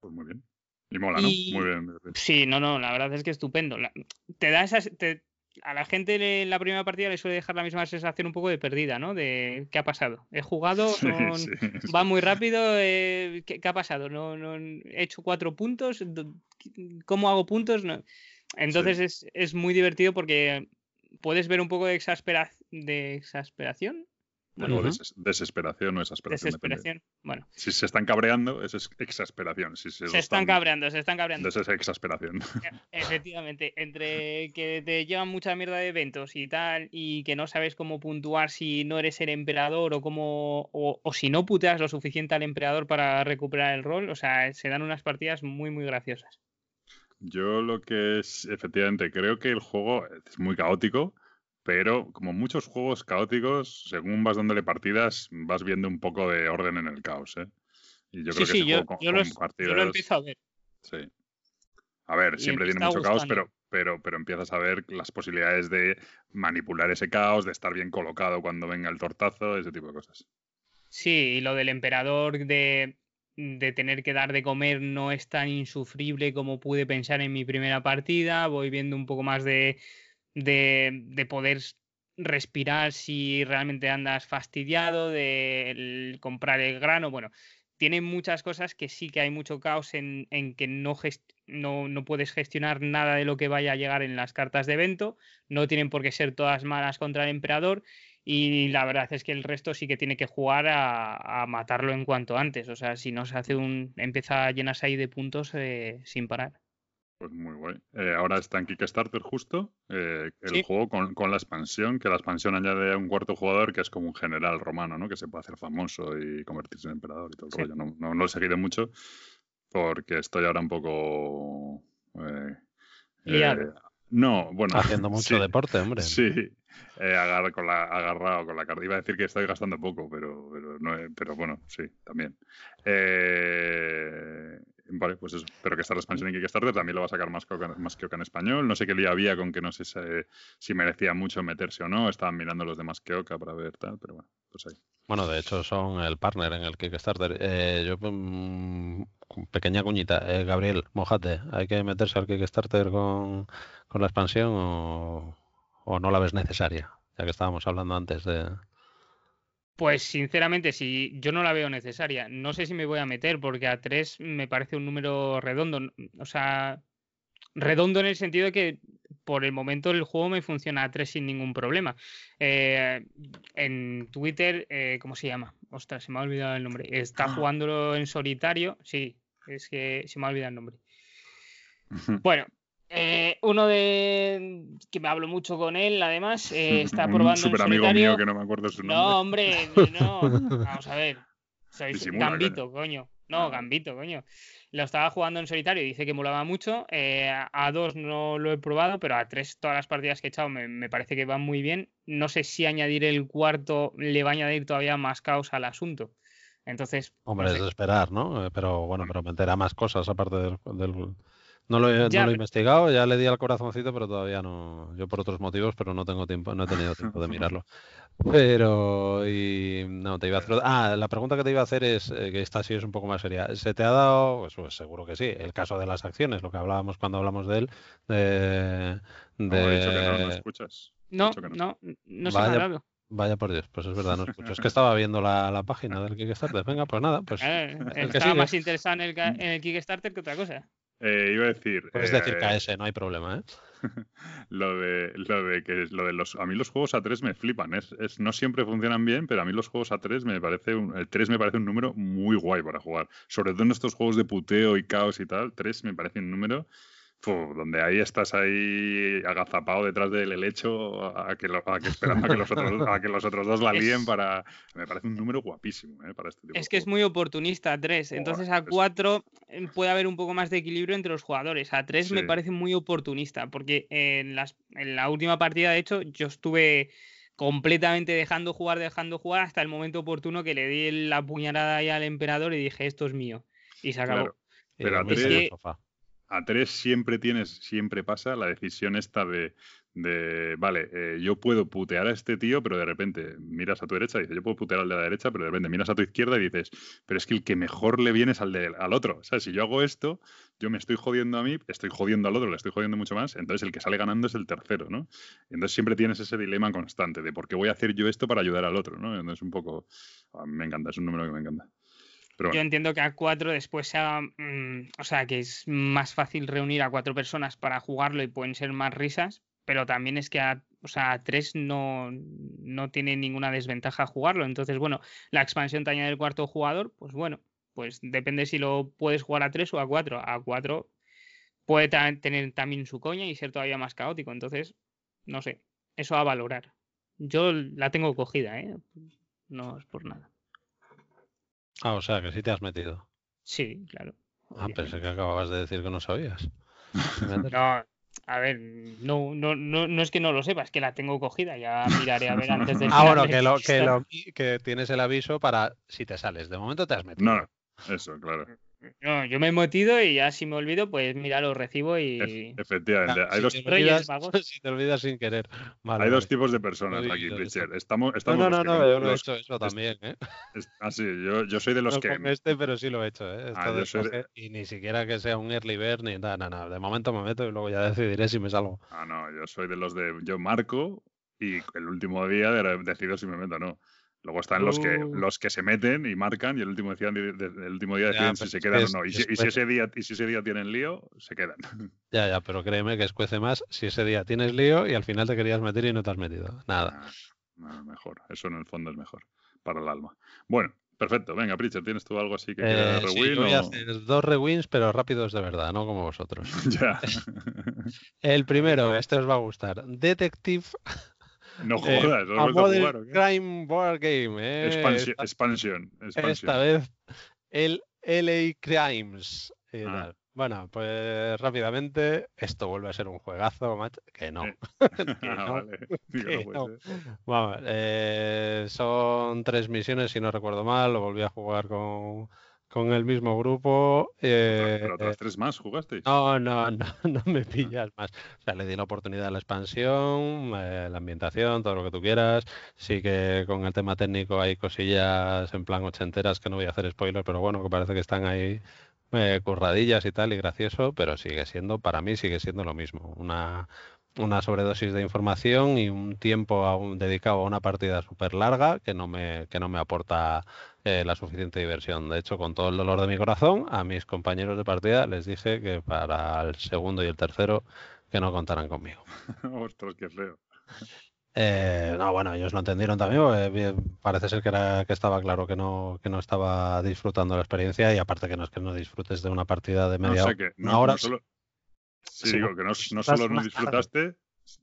Pues muy bien. Y mola, ¿no? Y- Muy bien. Sí, no, no, la verdad es que estupendo. La- te da esas. te- a la gente le- en la primera partida le suele dejar la misma sensación un poco de perdida, ¿no? De qué ha pasado. He jugado, Sí, son- sí, sí. va muy rápido, eh, ¿qué, qué ha pasado? No, no, he hecho cuatro puntos, ¿cómo hago puntos? No. Entonces es, es muy divertido porque puedes ver un poco de, exaspera, de exasperación. Bueno, desesperación o exasperación. depende. Desesperación. Bueno, Si se están cabreando, eso es exasperación. Si se, están cabreando, se están cabreando. Entonces es exasperación. Efectivamente, entre que te llevan mucha mierda de eventos y tal, y que no sabes cómo puntuar si no eres el emperador o cómo, o, o si no puteas lo suficiente al emperador para recuperar el rol, o sea, se dan unas partidas muy, muy graciosas. Yo lo que es, efectivamente, creo que el juego es muy caótico, pero como muchos juegos caóticos, según vas dándole partidas, vas viendo un poco de orden en el caos, ¿eh? Y yo sí, creo que sí, ese yo, juego con, yo, con los- yo lo empiezo a ver. Sí. A ver, Y siempre tiene mucho caos, pero, pero, pero empiezas a ver las posibilidades de manipular ese caos, de estar bien colocado cuando venga el tortazo, ese tipo de cosas. Sí, y lo del emperador de, de tener que dar de comer no es tan insufrible como pude pensar en mi primera partida. Voy viendo un poco más de, de, de poder respirar si realmente andas fastidiado, de comprar el grano. Bueno, tiene muchas cosas que sí que hay mucho caos en, en que no, no, no puedes gestionar nada de lo que vaya a llegar en las cartas de evento. No tienen por qué ser todas malas contra el emperador. Y la verdad es que el resto sí que tiene que jugar a, a matarlo en cuanto antes. O sea, si no se hace un. empieza a llenarse ahí de puntos eh, sin parar. Pues muy guay. Eh, ahora está en Kickstarter justo eh, el Sí. juego con, con la expansión, que la expansión añade a un cuarto jugador que es como un general romano, ¿no? Que se puede hacer famoso y convertirse en emperador y todo el Sí. rollo. No, no, no lo he seguido mucho porque estoy ahora un poco... eh, eh, no, bueno. Haciendo mucho sí, deporte, hombre. Sí, eh, agar- con la, agarrado con la carta. Iba a decir que estoy gastando poco, pero, pero, no, he- pero bueno, sí, también. Eh, vale, pues eso. Pero que está la expansión en Kickstarter también lo va a sacar más que, más que Oca en español. No sé qué lío había con que no sé si, merecía mucho meterse o no. Estaban mirando los demás que Oca para ver tal, pero bueno, pues ahí. Bueno, de hecho son el partner en el Kickstarter. Eh, yo, mm, pequeña cuñita, eh, Gabriel, mojate, ¿hay que meterse al Kickstarter con, con la expansión o, o no la ves necesaria? Ya que estábamos hablando antes de... Pues sinceramente, si yo no la veo necesaria, no sé si me voy a meter, porque a 3 me parece un número redondo. O sea, redondo en el sentido de que por el momento el juego me funciona a 3 sin ningún problema. Eh, en Twitter, eh, ¿cómo se llama? Ostras, se me ha olvidado el nombre. Está jugándolo en solitario. Sí, es que se me ha olvidado el nombre. Bueno, eh, uno de que me hablo mucho con él, además, eh, está un probando en super amigo mío que no me acuerdo su nombre. No, hombre, no. Vamos a ver. Sois Disimula, Gambito, coño. No, Ah. Gambito, coño. Lo estaba jugando en solitario y dice que molaba mucho. Eh, a dos no lo he probado, pero a tres todas las partidas que he echado me, me parece que van muy bien. No sé si añadir el cuarto le va a añadir todavía más caos al asunto. Entonces, no Hombre, sé. es de esperar, ¿no? Pero bueno, pero meterá más cosas aparte del... del- No lo, he, no lo he investigado, ya le di al corazoncito, pero todavía no. Yo por otros motivos, pero no tengo tiempo, no he tenido tiempo de mirarlo. Pero, y no, te iba a hacer. Ah, la pregunta que te iba a hacer es, eh, que esta sí es un poco más seria. ¿Se te ha dado, pues, pues seguro que sí, el caso de las acciones, lo que hablábamos cuando hablamos de él, de. No, he dicho que no, no escuchas. He No, no, no se me ha Vaya- dado. Vaya por Dios, pues es verdad, no escucho. Es que estaba viendo la, la página del Kickstarter. Venga, pues nada, pues. Eh, estaba más interesado en el, en el Kickstarter que otra cosa. Eh, iba a decir. Puedes decir eh, KS, no hay problema, ¿eh? Lo de, lo de que lo de los a mí los juegos A3 me flipan, es, es- no siempre funcionan bien, pero a mí los juegos A3 me parece un, el 3 me parece un número muy guay para jugar, sobre todo en estos juegos de puteo y caos y tal, 3 me parece un número Puh, donde ahí estás ahí agazapado detrás del helecho a que, lo, a que a que, los otros, a que los otros dos la líen para... Me parece un número guapísimo eh, para este tipo Es que es muy oportunista a 3, entonces a 4 eh, puede haber un poco más de equilibrio entre los jugadores. A 3 me parece muy oportunista porque en, las, en la última partida, de hecho, yo estuve completamente dejando jugar, dejando jugar hasta el momento oportuno que le di la puñalada ahí al emperador y dije, esto es mío. Y se acabó. Pero a 3 a tres siempre tienes, siempre pasa la decisión esta de, de vale, eh, yo puedo putear a este tío, pero de repente miras a tu derecha y dices, yo puedo putear al de la derecha, pero de repente miras a tu izquierda y dices, pero es que el que mejor le viene es al, de, al otro. O sea, si yo hago esto, yo me estoy jodiendo a mí, estoy jodiendo al otro, le estoy jodiendo mucho más, entonces el que sale ganando es el tercero, ¿no? Entonces siempre tienes ese dilema constante de por qué voy a hacer yo esto para ayudar al otro, ¿no? Entonces un poco, a mí me encanta, es un número que me encanta. Pero Yo entiendo que a 4 después sea. mm, o sea, que es más fácil reunir a cuatro personas para jugarlo y pueden ser más risas. Pero también es que a, o sea, a 3 no, no tiene ninguna desventaja jugarlo. Entonces, bueno, la expansión te añade el cuarto jugador. Pues bueno, pues depende si lo puedes jugar a 3 o a 4. A 4 puede ta- tener también su coña y ser todavía más caótico. Entonces, no sé. Eso a valorar. Yo la tengo cogida, ¿eh? No es por nada. Ah, o sea, que sí te has metido. Sí, claro. Ah, pensé que acababas de decir que no sabías. No, a ver, no, no, no, no es que no lo sepa, es que la tengo cogida, ya miraré a ver antes del Ah, bueno, que, lo, que, lo, que tienes el aviso para si te sales. De momento te has metido. no, eso, claro. No, yo me he metido y ya si me olvido, pues mira, lo recibo y. efectivamente, Ah, hay si dos, te olvidas- si te olvidas sin querer. Vale, hay dos vale. tipos de personas Lo aquí, Richard. Estamos, No, estamos no, no, que no, no- yo lo he hecho eso es- también, ¿eh? ah, sí, yo, yo soy de los No que. con este, pero sí lo he hecho, ¿eh? Ah, de yo soy de- coger y ni siquiera que sea un early bird ni nada, nada, nada. De momento me meto y luego ya decidiré si me salgo. Ah, no, yo soy de los de. Yo marco y el último día de- decido si me meto o no. Luego están los que Uh. los que se meten y marcan y el último día, el último día deciden Ya, si se quedan es- o no. Y si, y si después- ese día, y si ese día tienen lío, se quedan. Ya, ya, pero créeme que escuece más si ese día tienes lío y al final te querías meter y no te has metido. Nada. No, mejor. Eso en el fondo es mejor para el alma. Bueno, perfecto. Venga, Pritchard, ¿tienes tú algo así que quieras Eh, sí, yo voy a o- hacer dos rewins, pero rápidos de verdad, no como vosotros. ya. El primero, este os va a gustar. Detective no eh, jodas, ¿lo a jugar o qué? Crime Board Game. eh, Expansion, esta- expansion, expansion. Esta vez el LA Crimes. y Ah. Bueno, pues rápidamente, esto vuelve a ser un juegazo, macho. Que no. Eh. Vamos, eh, son tres misiones, si no recuerdo mal. Lo volví a jugar con, con el mismo grupo. eh, Pero otras tres más jugasteis. no, no, no, no me pillas más. O sea, le di la oportunidad a la expansión, eh, la ambientación, todo lo que tú quieras. Sí que con el tema técnico hay cosillas en plan ochenteras que no voy a hacer spoiler, pero bueno, que parece que están ahí eh, curradillas y tal y gracioso, pero sigue siendo, para mí sigue siendo lo mismo. Una, una sobredosis de información y un tiempo a un- dedicado a una partida súper larga que no me, que no me aporta eh, la suficiente diversión. De hecho, con todo el dolor de mi corazón, a mis compañeros de partida les dije que para el segundo y el tercero que no contaran conmigo. Ostras, qué feo. Eh, no, bueno, ellos lo entendieron también. parece ser que, era, que estaba claro que no, que no estaba disfrutando la experiencia y aparte que no es que no disfrutes de una partida de No, media o sea hora. que una no, hora, no solo. Sí, digo que no, solo no disfrutaste,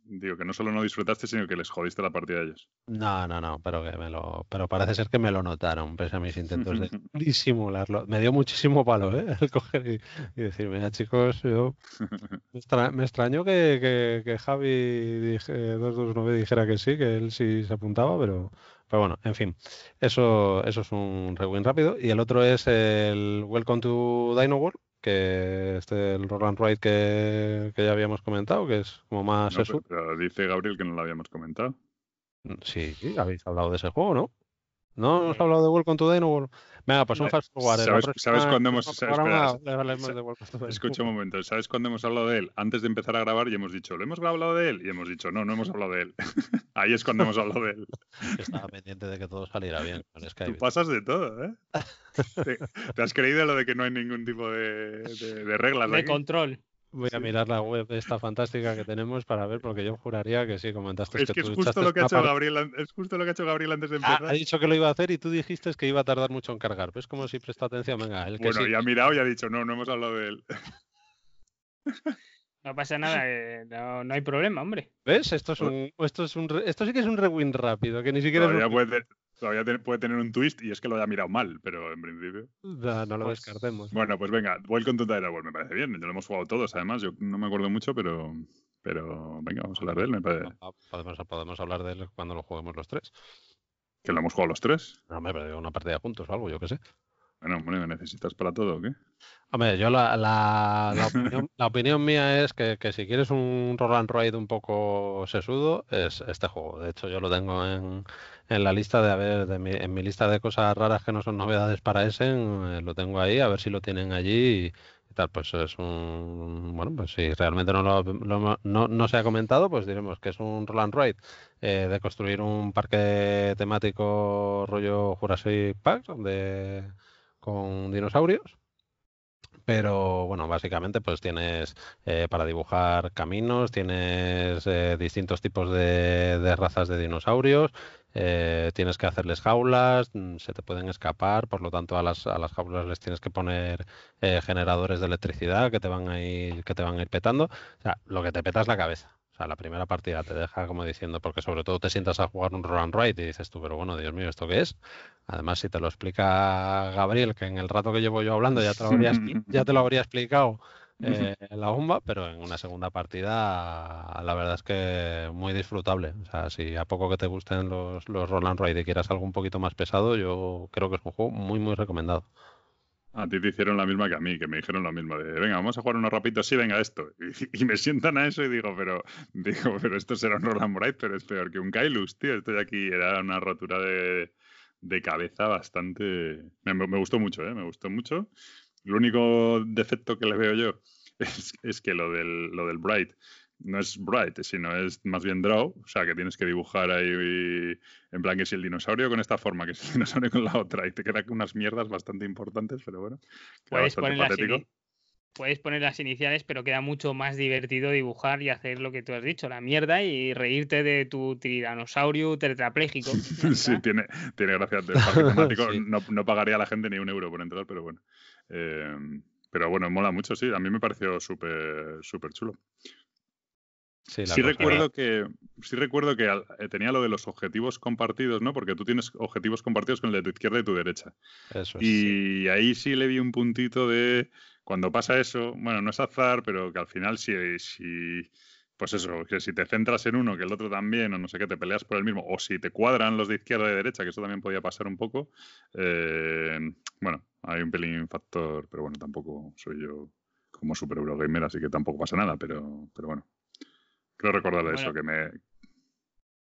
digo que no solo no disfrutaste, sino que les jodiste la partida a ellos. No, no, no, pero que me lo, pero parece ser que me lo notaron, pese a mis intentos de disimularlo. Me dio muchísimo palo, ¿eh? El coger y, y decir, mira, chicos, yo me, extra- me extrañó que, que, que Javi dije, 229 dijera que sí, que él sí se apuntaba, pero, pero bueno, en fin, eso, eso es un rewind rápido. Y el otro es el Welcome to Dino World, que este el Roland Wright que, que ya habíamos comentado, que es como más No, pero dice Gabriel que no lo habíamos comentado. Sí, habéis hablado de ese juego, ¿no? ¿No hemos hablado de Welcome to Dino? Venga, pues un Eh, fast forward. ¿sabes- sabes cuándo hemos- espera, Escucha un momento, ¿sabes cuándo hemos hablado de él? Antes de empezar a grabar y hemos dicho, ¿lo hemos hablado de él? Y hemos dicho, no, no hemos hablado de él. Ahí es cuando hemos hablado de él. Estaba pendiente de que todo saliera bien con Tú Skype. pasas de todo, ¿eh? ¿Te, te has creído lo de que no hay ningún tipo de, de- de reglas De aquí? control. Voy a mirar la web esta fantástica que tenemos para ver, porque yo juraría que sí, comentaste Es que es tú justo lo que ha hecho par- Gabriel, es justo lo que ha hecho Gabriel antes de Ah, empezar. ha dicho que lo iba a hacer y tú dijiste que iba a tardar mucho en cargar. ¿Ves como si presta atención? Venga, el que bueno, sí. y ha mirado y ha dicho, no, no hemos hablado de él. No pasa nada, eh, no, no hay problema, hombre. ¿Ves? Esto es un, esto es un, esto sí que es un rewind rápido, que ni siquiera es un- puede, todavía te- puede tener un twist y es que lo haya mirado mal, pero en principio. No, no lo Pues- descartemos. Bueno, pues venga, Welcome to Dino World me parece bien. Ya lo hemos jugado todos, además. Yo no me acuerdo mucho, pero, pero venga, vamos a hablar de él. Me parece Podemos, podemos hablar de él cuando lo juguemos los tres. que lo hemos jugado los tres. No, digo, una partida juntos o algo, yo qué sé. Bueno, bueno, ¿me necesitas para todo o qué? Hombre, yo la, la, la opinión, la opinión mía es que, que si quieres un roll and ride un poco sesudo, es este juego. De hecho, yo lo tengo en, en la lista de, a ver, de mi, en mi lista de cosas raras que no son novedades para Essen, eh, lo tengo ahí, a ver si lo tienen allí y, y tal. Pues es un, bueno, pues si realmente no, lo, lo- no, no se ha comentado, pues diremos que es un roll and ride eh, de construir un parque temático rollo Jurassic Park, de, con dinosaurios. Pero bueno, básicamente pues tienes eh, para dibujar caminos, tienes eh, distintos tipos de, razas de dinosaurios, eh, tienes que hacerles jaulas, mm, se te pueden escapar, por lo tanto a las, a las jaulas les tienes que poner generadores de electricidad que te van a ir, que te van a ir petando. O sea, lo que te peta es la cabeza. O sea, la primera partida te deja como diciendo, porque sobre todo te sientas a jugar un roll and ride y dices tú, pero bueno, Dios mío, ¿esto qué es? Además, si te lo explica Gabriel, que en el rato que llevo yo hablando ya te lo habría, ya te lo habría explicado eh, la bomba, pero en una segunda partida la verdad es que muy disfrutable. O sea, si a poco que te gusten los, los roll and ride y quieras algo un poquito más pesado, yo creo que es un juego muy, muy recomendado. A ti te hicieron la misma que a mí, que me dijeron lo mismo, de venga, vamos a jugar unos rapitos, sí, venga, esto. Y, me sientan a eso y digo, pero digo, pero esto será un Roland Bright, pero es peor que un Kailus, tío. Estoy aquí, era una rotura de, de cabeza bastante. Me, me gustó mucho, ¿eh? Me gustó mucho. Lo único defecto que le veo yo es, es que lo del, lo del Bright no es Bright, sino es más bien Draw, o sea que tienes que dibujar ahí en plan que si el dinosaurio con esta forma, que si el dinosaurio con la otra, y te quedan unas mierdas bastante importantes, pero bueno. queda Puedes bastante poner, las patético. puedes poner las iniciales, pero queda mucho más divertido dibujar y hacer lo que tú has dicho, la mierda, y reírte de tu tiranosaurio tetrapléjico. Sí, tiene, tiene gracia. Sí. no, no pagaría a la gente ni un euro por entrar, pero bueno. Eh, pero bueno, mola mucho, sí. A mí me pareció súper súper chulo. Sí, recuerdo que, sí recuerdo que eh, tenía lo de los objetivos compartidos, ¿no? Porque tú tienes objetivos compartidos con el de tu izquierda y tu derecha. Eso es. Y ahí sí le vi un puntito de cuando pasa eso, bueno, no es azar, pero que al final si, si pues eso, que si te centras en uno, que el otro también, o no sé qué, te peleas por el mismo, o si te cuadran los de izquierda y derecha, que eso también podía pasar un poco, eh, bueno, hay un pelín factor, pero bueno, tampoco soy yo como super Eurogamer, así que tampoco pasa nada, pero, pero bueno. Creo recordar eso, Bueno. que me...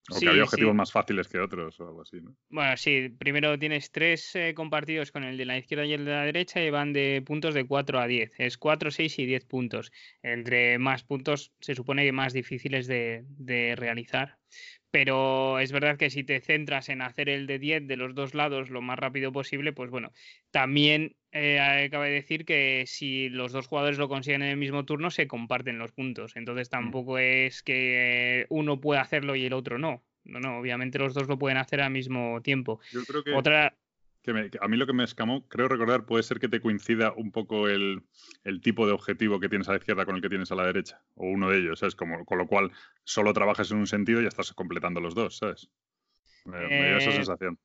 O Sí, que había objetivos sí. más fáciles que otros o algo así, ¿no? Bueno, sí, primero tienes tres eh, compartidos con el de la izquierda y el de la derecha y van de puntos de 4 a 10. Es 4, 6 y 10 puntos. Entre más puntos se supone que más difíciles de, de realizar. Pero es verdad que si te centras en hacer el de 10 de los dos lados lo más rápido posible, pues bueno, también eh, cabe decir que si los dos jugadores lo consiguen en el mismo turno, se comparten los puntos. Entonces tampoco es que uno pueda hacerlo y el otro no. No, no, obviamente los dos lo pueden hacer al mismo tiempo. Yo creo que... Otra, que me- que a mí lo que me escamó, creo recordar, puede ser que te coincida un poco el, el tipo de objetivo que tienes a la izquierda con el que tienes a la derecha, o uno de ellos, ¿sabes? Como, con lo cual solo trabajas en un sentido y ya estás completando los dos, ¿sabes? Me, me dio esa Eh, sensación.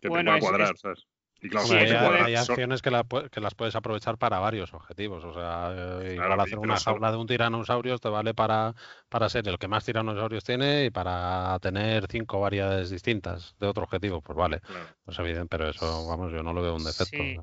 Que bueno, te pueda cuadrar, es- ¿sabes? Y claro, Sí, eso hay, so- acciones que, la que las puedes aprovechar para varios objetivos. O sea, eh, igual hacer una jaula de un tiranosaurio te vale para, para ser el que más tiranosaurios tiene y para tener cinco variedades distintas de otro objetivo. Pues vale, claro. pues evidente, pero eso, vamos, yo no lo veo un defecto. Sí.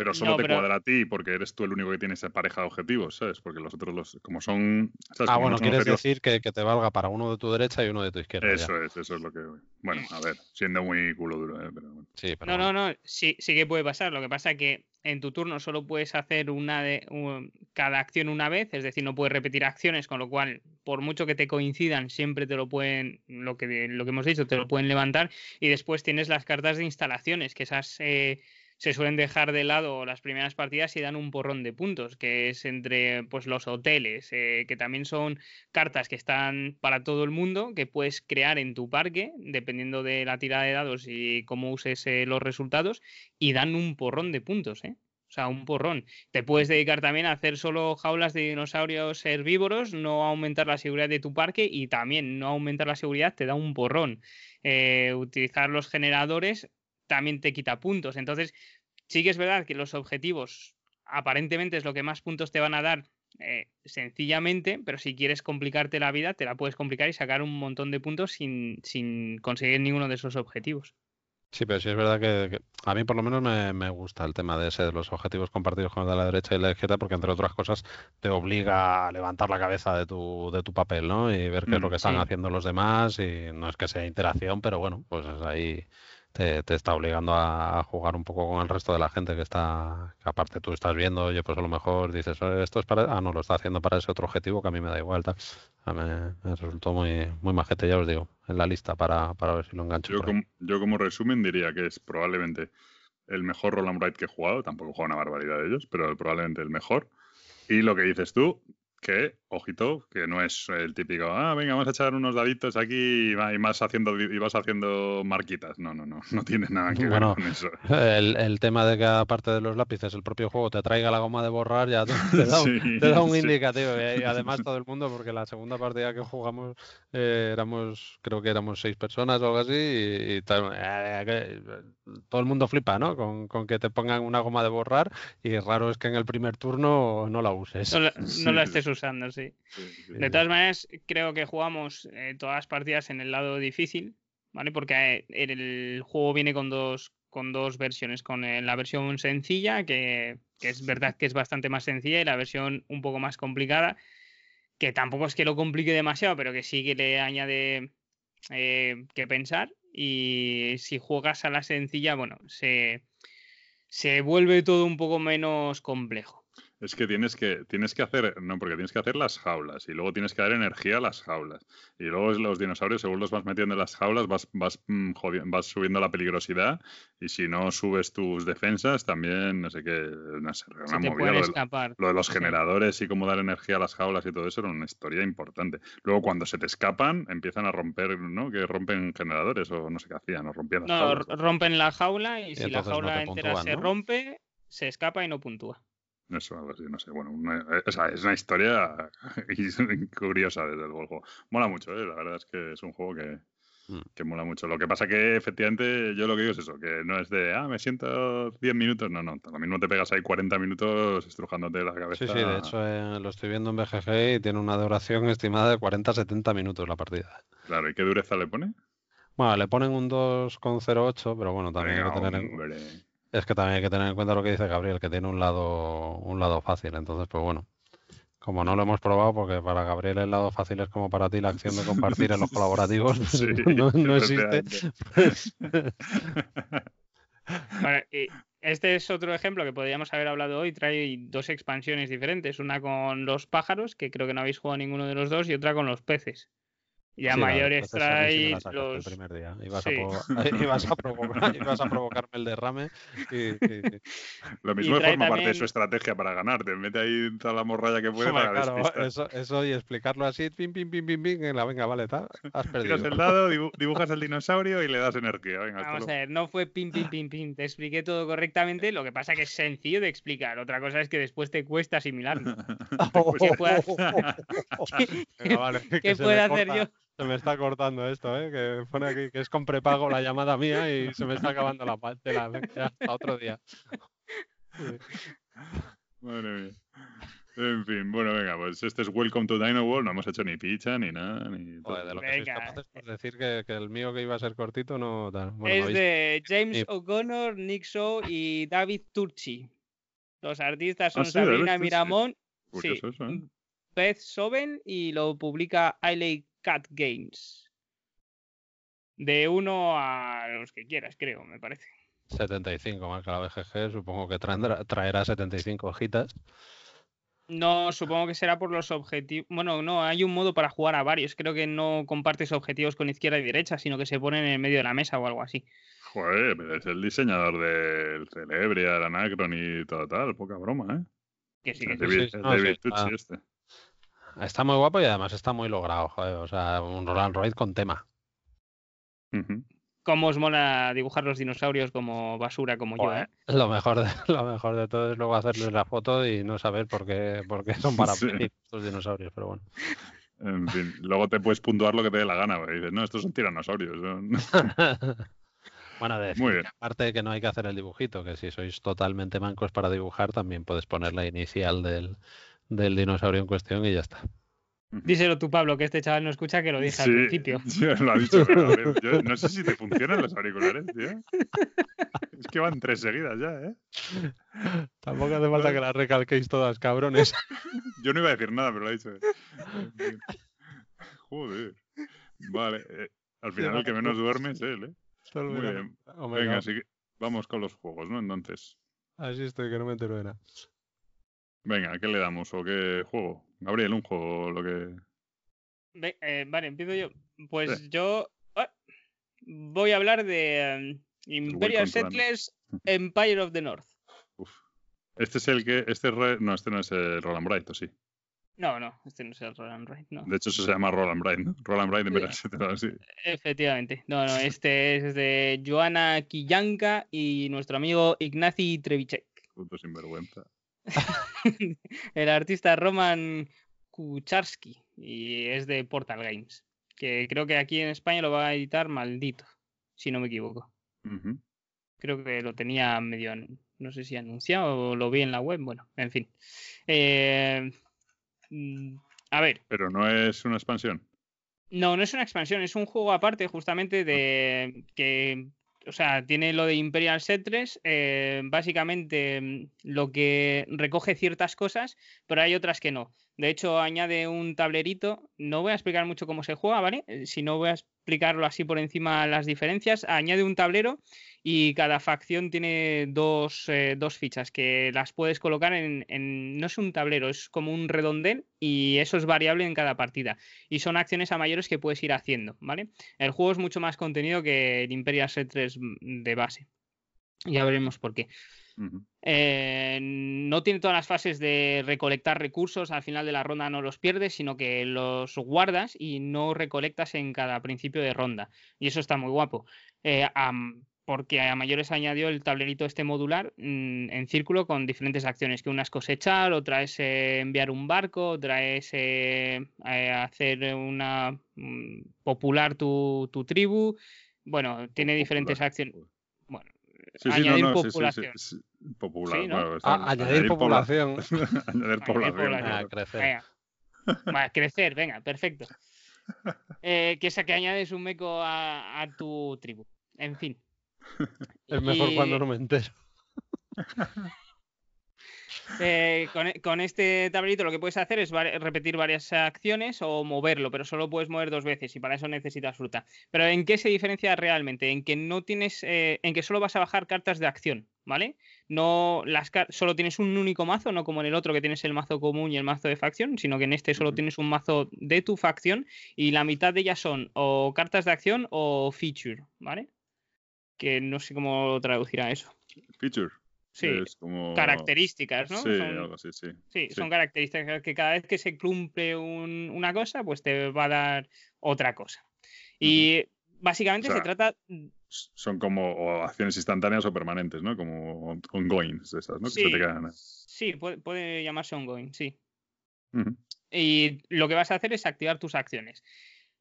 Pero solo No, te pero- cuadra a ti porque eres tú el único que tiene esa pareja de objetivos, ¿sabes? Porque los otros, los, como son. ¿sabes? Ah, Como bueno, son quieres objetivos- decir que, que te valga para uno de tu derecha y uno de tu izquierda. ya. Eso es, eso es lo que. Bueno, a ver, siendo muy culo duro, ¿eh? Pero bueno. Sí, pero no, no, no, sí, sí que puede pasar. Lo que pasa que en tu turno solo puedes hacer una de un- cada acción una vez, es decir, no puedes repetir acciones, con lo cual, por mucho que te coincidan, siempre te lo pueden, lo que, lo que hemos dicho, te lo pueden levantar. Y después tienes las cartas de instalaciones, que esas eh, se suelen dejar de lado las primeras partidas y dan un porrón de puntos, que es entre pues los hoteles, eh, que también son cartas que están para todo el mundo, que puedes crear en tu parque, dependiendo de la tirada de dados y cómo uses eh, los resultados, y dan un porrón de puntos, ¿eh? O sea, un porrón. Te puedes dedicar también a hacer solo jaulas de dinosaurios herbívoros, no aumentar la seguridad de tu parque y también no aumentar la seguridad te da un porrón. Eh, utilizar los generadores también te quita puntos. Entonces, sí que es verdad que los objetivos aparentemente es lo que más puntos te van a dar eh, sencillamente, pero si quieres complicarte la vida, te la puedes complicar y sacar un montón de puntos sin, sin conseguir ninguno de esos objetivos. Sí, pero sí es verdad que, que a mí por lo menos me, me gusta el tema de ese, de los objetivos compartidos con el de la derecha y la izquierda, porque entre otras cosas te obliga a levantar la cabeza de tu, de tu papel, ¿no? Y ver qué es lo Mm, que están sí. haciendo los demás, y no es que sea interacción, pero bueno, pues ahí te, te está obligando a, jugar un poco con el resto de la gente que está, que aparte tú estás viendo, oye, pues a lo mejor dices, "Eh, esto es para, ah, no, lo está haciendo para ese otro objetivo que a mí me da igual, tal. A mí me, resultó muy, muy majete, ya os digo, en la lista para, para ver si lo engancho. Yo como, yo como resumen diría que es probablemente el mejor Roland Bright que he jugado. Tampoco he jugado una barbaridad de ellos, pero probablemente el mejor. Y lo que dices tú, que, ojito, que no es el típico, ah, venga, vamos a echar unos daditos aquí y, va- y vas haciendo, y vas haciendo marquitas. No, no, no, no tiene nada que Bueno, ver con eso. El, el tema de que aparte de los lápices el propio juego te traiga la goma de borrar ya te, te da, un, Sí, te da un sí. indicativo y además todo el mundo porque la segunda partida que jugamos eh, éramos creo que éramos seis personas o algo así y, eh, que- todo el mundo flipa ¿no? Con, con que te pongan una goma de borrar y raro es que en el primer turno no la uses No la, no Sí, la estés usando, sí. Sí, sí. De todas maneras, creo que jugamos eh, todas las partidas en el lado difícil, ¿vale? Porque eh, el, el juego viene con dos, con dos versiones, con eh, la versión sencilla, que, que es verdad que es bastante más sencilla, y la versión un poco más complicada, que tampoco es que lo complique demasiado, pero que sí que le añade eh, que pensar. Y si juegas a la sencilla, bueno, se, se vuelve todo un poco menos complejo. Es que tienes que tienes que hacer, no, porque tienes que hacer las jaulas y luego tienes que dar energía a las jaulas. Y luego los dinosaurios, según los vas metiendo en las jaulas, vas, vas, mm, jodi- vas subiendo la peligrosidad. Y si no subes tus defensas, también, no sé qué, no sé, era Se una te movida. Lo, de- lo de los Sí. generadores y cómo dar energía a las jaulas y todo eso era una historia importante. Luego, cuando se te escapan, empiezan a romper, ¿no? Que rompen generadores o no sé qué hacían, o rompían las No, jaulas. rompen la jaula y, si la no jaula te entera puntúan, se ¿no? rompe, se escapa y no puntúa. Eso, algo así, no sé. Bueno, una- o sea, es una historia curiosa desde luego. Mola mucho, ¿eh? La verdad es que es un juego que, Mm. que mola mucho. Lo que pasa que efectivamente yo lo que digo es eso, que no es de, ah, me siento 10 minutos. No, no, lo mismo te pegas ahí 40 minutos estrujándote la cabeza. Sí, sí, de hecho eh, lo estoy viendo en BGG y tiene una duración estimada de 40-70 minutos la partida. Claro, ¿y qué dureza le pone? Bueno, le ponen un 2,08, pero bueno, también hay Venga, que tener en. Es que también hay que tener en cuenta lo que dice Gabriel, que tiene un lado, un lado fácil. Entonces, pues bueno, como no lo hemos probado, porque para Gabriel el lado fácil es como para ti la acción de compartir en los colaborativos, Sí, no, no existe. y este es otro ejemplo que podríamos haber hablado hoy. Trae dos expansiones diferentes. Una con los pájaros, que creo que no habéis jugado ninguno de los dos, y otra con los peces. Y a Sí, mayores trae los... el primer día. Ibas, Sí. a, provo- ibas, a provocar, ibas a provocarme el derrame y, y- Lo mismo trae forma parte de su estrategia para ganar. Te mete ahí toda la morralla que puede para claro, eso, eso y explicarlo así, pim, pim, pim, pim, pim, la venga, vale, tal, has perdido. Tiras el dado, dibu- dibujas el dinosaurio y le das energía. Venga, Vamos a ver, no fue pim, pim, pim, pim. Te expliqué todo correctamente. Lo que pasa que es sencillo de explicar. Otra cosa es que después te cuesta asimilarlo. ¿Qué puedo, hacer yo? Se me está cortando esto, ¿eh? Que pone aquí que es con prepago la llamada mía y se me está acabando la pantalla. Hasta otro día. Madre mía. En fin, bueno, venga, pues este es Welcome to Dino World. No hemos hecho ni picha, ni nada, ni todo. Joder, de lo que sois Venga. capaces por decir que, que el mío que iba a ser cortito no tal. Bueno, es habéis- de James. O'Connor, Nick Shaw y David Turchi. Los artistas son Ah, sí, David Sabrina. Miramón, sí, eso, ¿eh? Beth Soben y lo publica Iley Cat Games. De uno a los que quieras, creo, me parece. 75 marca la BGG, supongo que traerá, traerá 75 hojitas. No, supongo que será por los objetivos. Bueno, no, hay un modo para jugar a varios. Creo que no compartes objetivos con izquierda y derecha, sino que se ponen en el medio de la mesa o algo así. Joder, pero es el diseñador del Celebria, el Anacron y todo tal. Poca broma, ¿eh? Que sí, que sí. No, Tucci este. Está muy guapo y además está muy logrado, joder. O sea, un Roland Royd con tema. Cómo os mola dibujar los dinosaurios como basura como yo, ¿eh? Lo mejor, de, lo mejor de todo es luego hacerles la foto y no saber por qué, por qué son para Sí. estos dinosaurios, pero bueno. En fin, luego te puedes puntuar lo que te dé la gana. porque dices, no, estos son tiranosaurios. son- Bueno, de Muy bien. aparte de que no hay que hacer el dibujito, que si sois totalmente mancos para dibujar, también puedes poner la inicial del, del dinosaurio en cuestión y ya está. Díselo tú, Pablo, que este chaval no escucha que lo dije al Sí, principio. sí, lo ha dicho. yo no sé si te funcionan los auriculares, tío. Es que van tres seguidas ya, ¿eh? Tampoco hace falta que las recalquéis todas, cabrones. Yo no iba a decir nada, pero lo ha dicho. Joder. Vale. eh, al final el que menos duerme es él, ¿eh? Muy bien. Venga, así que vamos con los juegos, ¿no? Entonces, Así estoy, que no me entero de nada. Venga, ¿qué le damos o qué juego? Gabriel, un juego lo que... Ve- eh, vale, empiezo yo. Pues yo ah, voy a hablar de um, Imperial Settlers Empire of the North. Uf. Este es el que... Este re- No, este no es el Roland Bright, ¿o sí? No, no, este no es el Roland Wright, no. De hecho, eso se llama Roland Bright, ¿no? Roland Bright, pero sí. Efectivamente. No, no, este es de Joana Quillanca y nuestro amigo Ignacy Trevichek. Puto sinvergüenza. el artista Roman Kucharski y es de Portal Games. Que creo que aquí en España lo va a editar Maldito, si no me equivoco. Creo que lo tenía medio, no sé si anunciado o lo vi en la web, bueno, en fin. Eh, mm, a ver, Pero no es una expansión. no, no es una expansión, es un juego aparte justamente de que o sea, tiene lo de Imperial Settlers, eh, básicamente mm, lo que recoge ciertas cosas, pero hay otras que no. De hecho, añade un tablerito. No voy a explicar mucho cómo se juega, ¿vale? Eh, Si no voy a explicarlo así por encima las diferencias. Añade un tablero y cada facción tiene dos, eh, dos fichas que las puedes colocar en, en- no es un tablero, es como un redondel y eso es variable en cada partida. Y son acciones a mayores que puedes ir haciendo, ¿vale? El juego es mucho más contenido que el Imperial Set 3 de base. Ya veremos por qué. Eh, no tiene todas las fases de recolectar recursos, al final de la ronda no los pierdes, sino que los guardas y no recolectas en cada principio de ronda. Y eso está muy guapo. Eh, porque a mayores añadió el tablerito este modular mm, en círculo con diferentes acciones, que una es cosechar, otra es eh, enviar un barco, otra es eh, eh, hacer una mm, popular tu, tu tribu. Bueno, tiene diferentes acciones. Sí, sí, no, añadir no, sí, sí, populación. sí. Popular. ¿no? Ah, añadir pobla- población. añadir población. población. Ah, crecer. Venga. Va, crecer, venga, perfecto. Eh, que es a que añades un meco a, a tu tribu. En fin. Es mejor Y, cuando no me entero. eh, con, e- con este tablerito lo que puedes hacer es repetir varias acciones o moverlo, pero solo puedes mover dos veces y para eso necesitas fruta. Pero ¿en qué se diferencia realmente? En que no tienes, eh, en que solo vas a bajar cartas de acción, ¿vale? No las solo tienes un único mazo, no como en el otro que tienes el mazo común y el mazo de facción, sino que en este solo tienes un mazo de tu facción y la mitad de ellas son o cartas de acción o feature, ¿vale? Que no sé cómo traducirá eso. Feature. Sí, Es como... características, ¿no? Sí, Son- algo así, sí. Sí, Sí. son características que cada vez que se cumple un- una cosa, pues te va a dar otra cosa. Y básicamente O sea, se trata. Son como acciones instantáneas o permanentes, ¿no? Como on- ongoings esas, ¿no? Que se Sí, te quedan. sí, puede, puede llamarse ongoing, sí. Y lo que vas a hacer es activar tus acciones.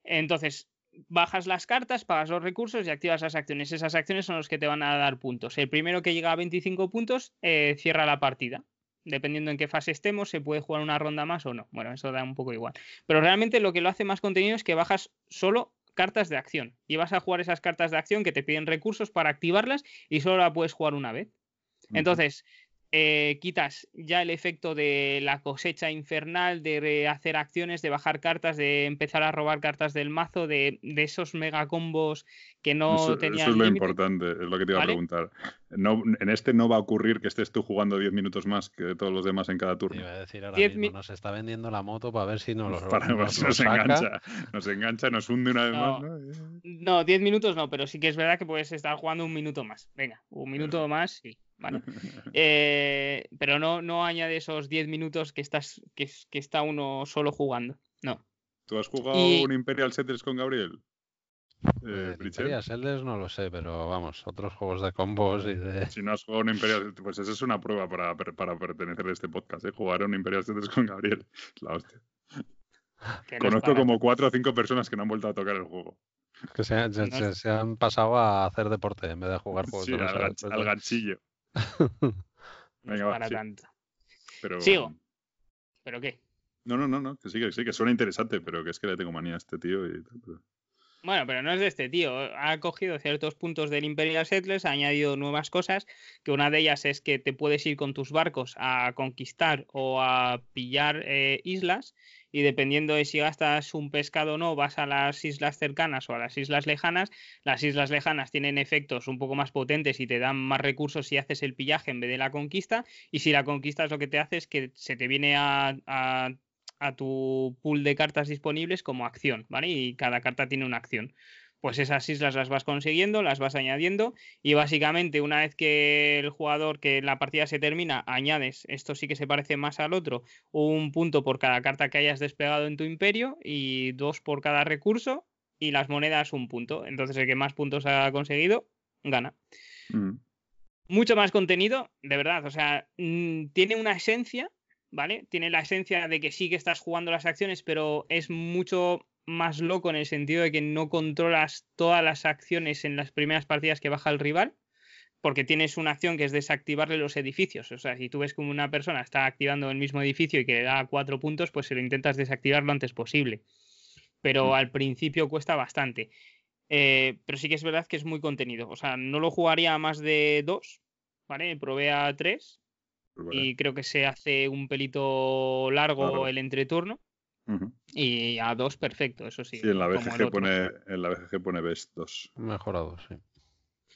Entonces, bajas las cartas, pagas los recursos y activas las acciones. Esas acciones son los que te van a dar puntos. El primero que llega a 25 puntos eh, cierra la partida. Dependiendo en qué fase estemos, se puede jugar una ronda más o no. Bueno, eso da un poco igual. Pero realmente lo que lo hace más contenido es que bajas solo cartas de acción. Y vas a jugar esas cartas de acción que te piden recursos para activarlas y solo la puedes jugar una vez. Entonces, eh, quitas ya el efecto de la cosecha infernal, de hacer acciones, de bajar cartas, de empezar a robar cartas del mazo, de, de esos mega combos que no eso, tenían eso es lo límite. importante, es lo que te iba ¿Vale? a preguntar. No, en este no va a ocurrir que estés tú jugando 10 minutos más que todos los demás en cada turno. iba a decir ahora Diez mismo, mi- nos está vendiendo la moto para ver si nos lo, Para nos nos saca. engancha, nos engancha, nos hunde una vez No. más. ¿no? Eh, No, 10 minutos no, pero sí que es verdad que puedes estar jugando un minuto más. Venga, un minuto más, sí. Vale. Eh, pero no, no añade esos 10 minutos que estás que, es- que está uno solo jugando. No. ¿Tú has jugado Y- un Imperial Settlers con Gabriel? Eh, Pritchett? Imperial Elders no lo sé, pero vamos, otros juegos de combos y de... Si no has jugado un Imperial pues esa es una prueba para, para pertenecer a este podcast, ¿eh? Jugar a un Imperial Settlers con Gabriel. Es La hostia. no Conozco como cuatro o cinco personas que no han vuelto a tocar el juego. que se, han- se- No se- es- se han pasado a hacer deporte en vez de jugar juegos Sí, de al, mesa gan- después al ganchillo. Venga, va, para sí. tanto. Pero... Sigo. ¿Pero qué? No, no, no, no, que sí, que sí, que suena interesante, pero que es que le tengo manía a este tío y tal, Bueno, pero no es de este tío. Ha cogido ciertos puntos del Imperial Settlers, ha añadido nuevas cosas, que una de ellas es que te puedes ir con tus barcos a conquistar o a pillar eh, islas y dependiendo de si gastas un pescado o no, vas a las islas cercanas o a las islas lejanas. Las islas lejanas tienen efectos un poco más potentes y te dan más recursos si haces el pillaje en vez de la conquista. Y si la conquistas lo que te hace es que se te viene a, a a tu pool de cartas disponibles como acción, ¿vale? Y cada carta tiene una acción. Pues esas islas las vas consiguiendo, las vas añadiendo y básicamente una vez que el jugador, que la partida se termina, añades, esto sí que se parece más al otro, un punto por cada carta que hayas desplegado en tu imperio y dos por cada recurso y las monedas un punto. Entonces el que más puntos ha conseguido, gana Mm. mucho más contenido, de verdad. O sea, mm, tiene una esencia, ¿vale? Tiene la esencia de que sí que estás jugando las acciones, pero es mucho más loco en el sentido de que no controlas todas las acciones en las primeras partidas que baja el rival, porque tienes una acción que es desactivarle los edificios. O sea, si tú ves como una persona está activando el mismo edificio y que le da cuatro puntos, pues se lo intentas desactivar lo antes posible. Pero al principio cuesta bastante. Eh, pero sí que es verdad que es muy contenido. O sea, no lo jugaría a más de dos, ¿vale? Probé a tres vale. y creo que se hace un pelito largo Largo. el entreturno. Y a dos, perfecto, eso sí. Sí, en la BGG pone, en la BGG pone Best 2. Mejorado, sí.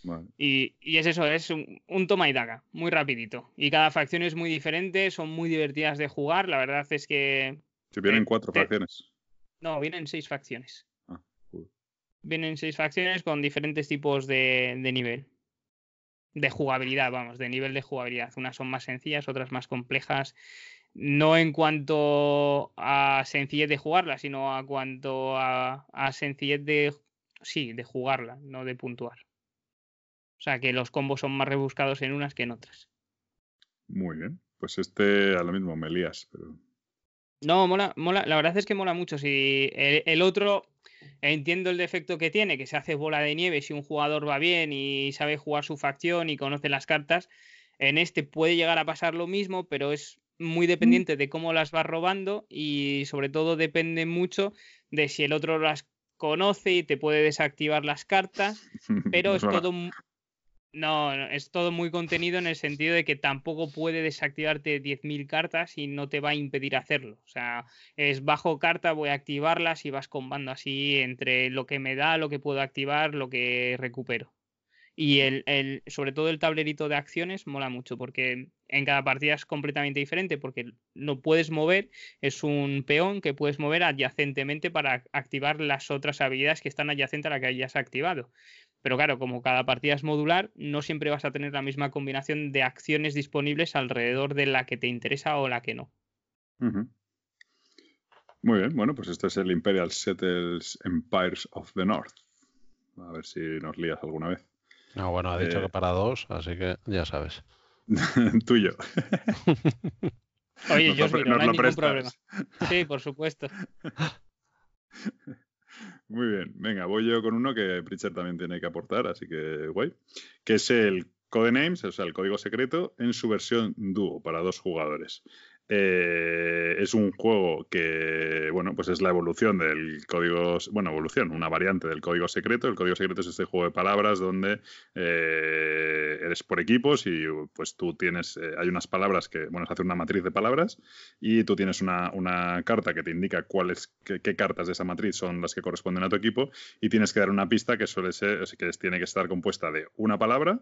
Vale. Y, y es eso, es un, un toma y daga, muy rapidito. Y cada facción es muy diferente, son muy divertidas de jugar. La verdad es que. Si vienen Eh, cuatro te- facciones. No, vienen seis facciones. Ah, joder. Vienen seis facciones con diferentes tipos de, de nivel. De jugabilidad, vamos, de nivel de jugabilidad. Unas son más sencillas, otras más complejas. No en cuanto a sencillez de jugarla, sino a cuanto a, a sencillez de. Sí, de jugarla, no de puntuar. O sea que los combos son más rebuscados en unas que en otras. Muy bien. Pues este a lo mismo me lías, pero. No, mola, mola. La verdad es que mola mucho. Si el, el otro entiendo el defecto que tiene, que se hace bola de nieve si un jugador va bien y sabe jugar su facción y conoce las cartas. En este puede llegar a pasar lo mismo, pero es muy dependiente de cómo las vas robando y sobre todo depende mucho de si el otro las conoce y te puede desactivar las cartas pero es todo no, es todo muy contenido en el sentido de que tampoco puede desactivarte 10.000 cartas y no te va a impedir hacerlo. O sea, es bajo carta, voy a activarlas y vas combando así entre lo que me da, lo que puedo activar, lo que recupero. Y el, el- sobre todo el tablerito de acciones mola mucho porque en cada partida es completamente diferente porque lo puedes mover, es un peón que puedes mover adyacentemente para activar las otras habilidades que están adyacentes a la que hayas activado. Pero claro, como cada partida es modular, no siempre vas a tener la misma combinación de acciones disponibles alrededor de la que te interesa o la que no. Muy bien, bueno, pues este es el Imperial Settles Empires of the North. A ver si nos lías alguna vez. No, bueno, ha dicho Eh, que para dos, así que ya sabes. Tuyo. Oye, Nos yo lo os pre- miro, nos no hay ningún problema. prestas. Sí, por supuesto. Muy bien, venga, voy yo con uno que Pritchard también tiene que aportar, así que guay. Que es el Codenames, o sea, el código secreto, en su versión dúo para dos jugadores. Eh, es un juego que, bueno, pues es la evolución del código, bueno, evolución, una variante del código secreto. El código secreto es este juego de palabras donde eh, eres por equipos y pues tú tienes, eh, hay unas palabras que, bueno, se hace una matriz de palabras y tú tienes una, carta que te indica cuáles, qué, qué cartas de esa matriz son las que corresponden a tu equipo y tienes que dar una pista que suele ser, que tiene que estar compuesta de una palabra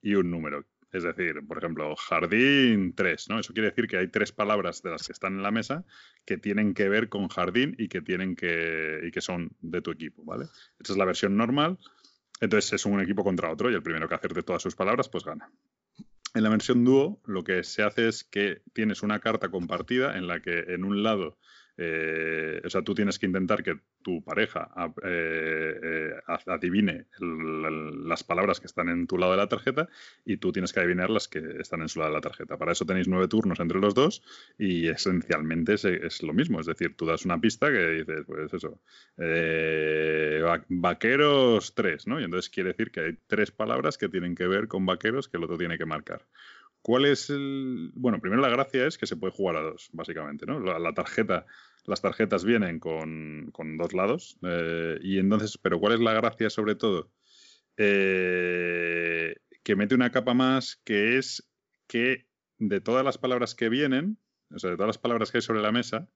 y un número. Es decir, por ejemplo, jardín 3, ¿no? Eso quiere decir que hay tres palabras de las que están en la mesa que tienen que ver con jardín y que tienen que y que son de tu equipo, ¿vale? Esta es la versión normal. Entonces es un equipo contra otro y el primero que acerte todas sus palabras, pues gana. En la versión dúo, lo que se hace es que tienes una carta compartida en la que en un lado, eh, o sea, tú tienes que intentar que tu pareja a- eh, eh, adivine las palabras que están en tu lado de la tarjeta y tú tienes que adivinar las que están en su lado de la tarjeta. Para eso tenéis nueve turnos entre los dos y esencialmente es, lo mismo. Es decir, tú das una pista que dices, pues eso, eh, va- vaqueros 3, ¿no? Y entonces quiere decir que hay tres palabras que tienen que ver con vaqueros que el otro tiene que marcar. ¿Cuál es el...? Bueno, primero la gracia es que se puede jugar a dos, básicamente, ¿no? La, tarjeta, las tarjetas vienen con, con dos lados eh, y entonces, pero ¿cuál es la gracia sobre todo? Eh, que mete una capa más que es que de todas las palabras que vienen, o sea, de todas las palabras que hay sobre la mesa,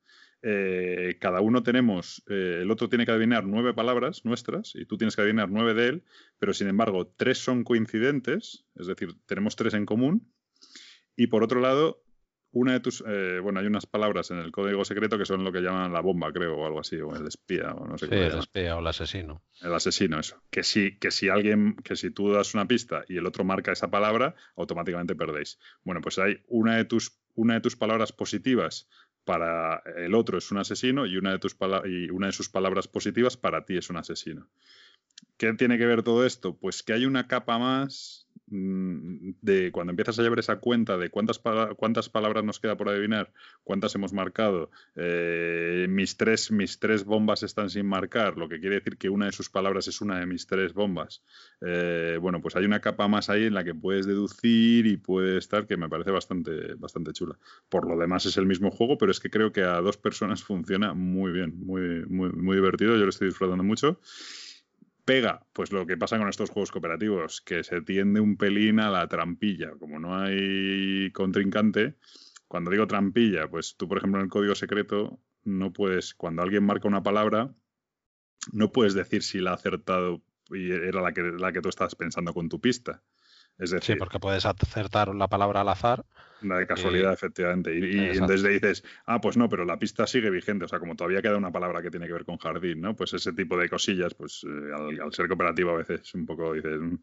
eh, cada uno tenemos, eh, el otro tiene que adivinar nueve palabras nuestras y tú tienes que adivinar nueve de él, pero sin embargo tres son coincidentes, es decir, tenemos tres en común. Y por otro lado, una de tus, eh, bueno, hay unas palabras en el código secreto que son lo que llaman la bomba, creo, o algo así, o el espía, o no sé Sí, le el espía o el asesino. El asesino, eso. Que si, que si alguien, que si tú das una pista y el otro marca esa palabra, automáticamente perdéis. Bueno, pues hay una de tus, una de tus palabras positivas para el otro es un asesino y una de tus y una de sus palabras positivas para ti es un asesino. ¿Qué tiene que ver todo esto? Pues que hay una capa más de cuando empiezas a llevar esa cuenta de cuántas, cuántas palabras nos queda por adivinar, cuántas hemos marcado, eh, mis, tres, mis tres bombas están sin marcar, lo que quiere decir que una de sus palabras es una de mis tres bombas. Eh, bueno, pues hay una capa más ahí en la que puedes deducir y puede estar que me parece bastante, bastante chula. Por lo demás es el mismo juego, pero es que creo que a dos personas funciona muy bien, muy, muy, muy divertido, yo lo estoy disfrutando mucho. Pega, pues lo que pasa con estos juegos cooperativos, que se tiende un pelín a la trampilla. Como no hay contrincante, cuando digo trampilla, pues tú, por ejemplo, en el código secreto, no puedes, cuando alguien marca una palabra, no puedes decir si la ha acertado y era la que, la que tú estabas pensando con tu pista. Es Sí, decir, porque puedes acertar la palabra al azar. la de casualidad, efectivamente. Y, y entonces le dices, ah, pues no, pero la pista sigue vigente. O sea, como todavía queda una palabra que tiene que ver con jardín, ¿no? Pues ese tipo de cosillas, pues eh, al, al ser cooperativo a veces un poco dices, mm,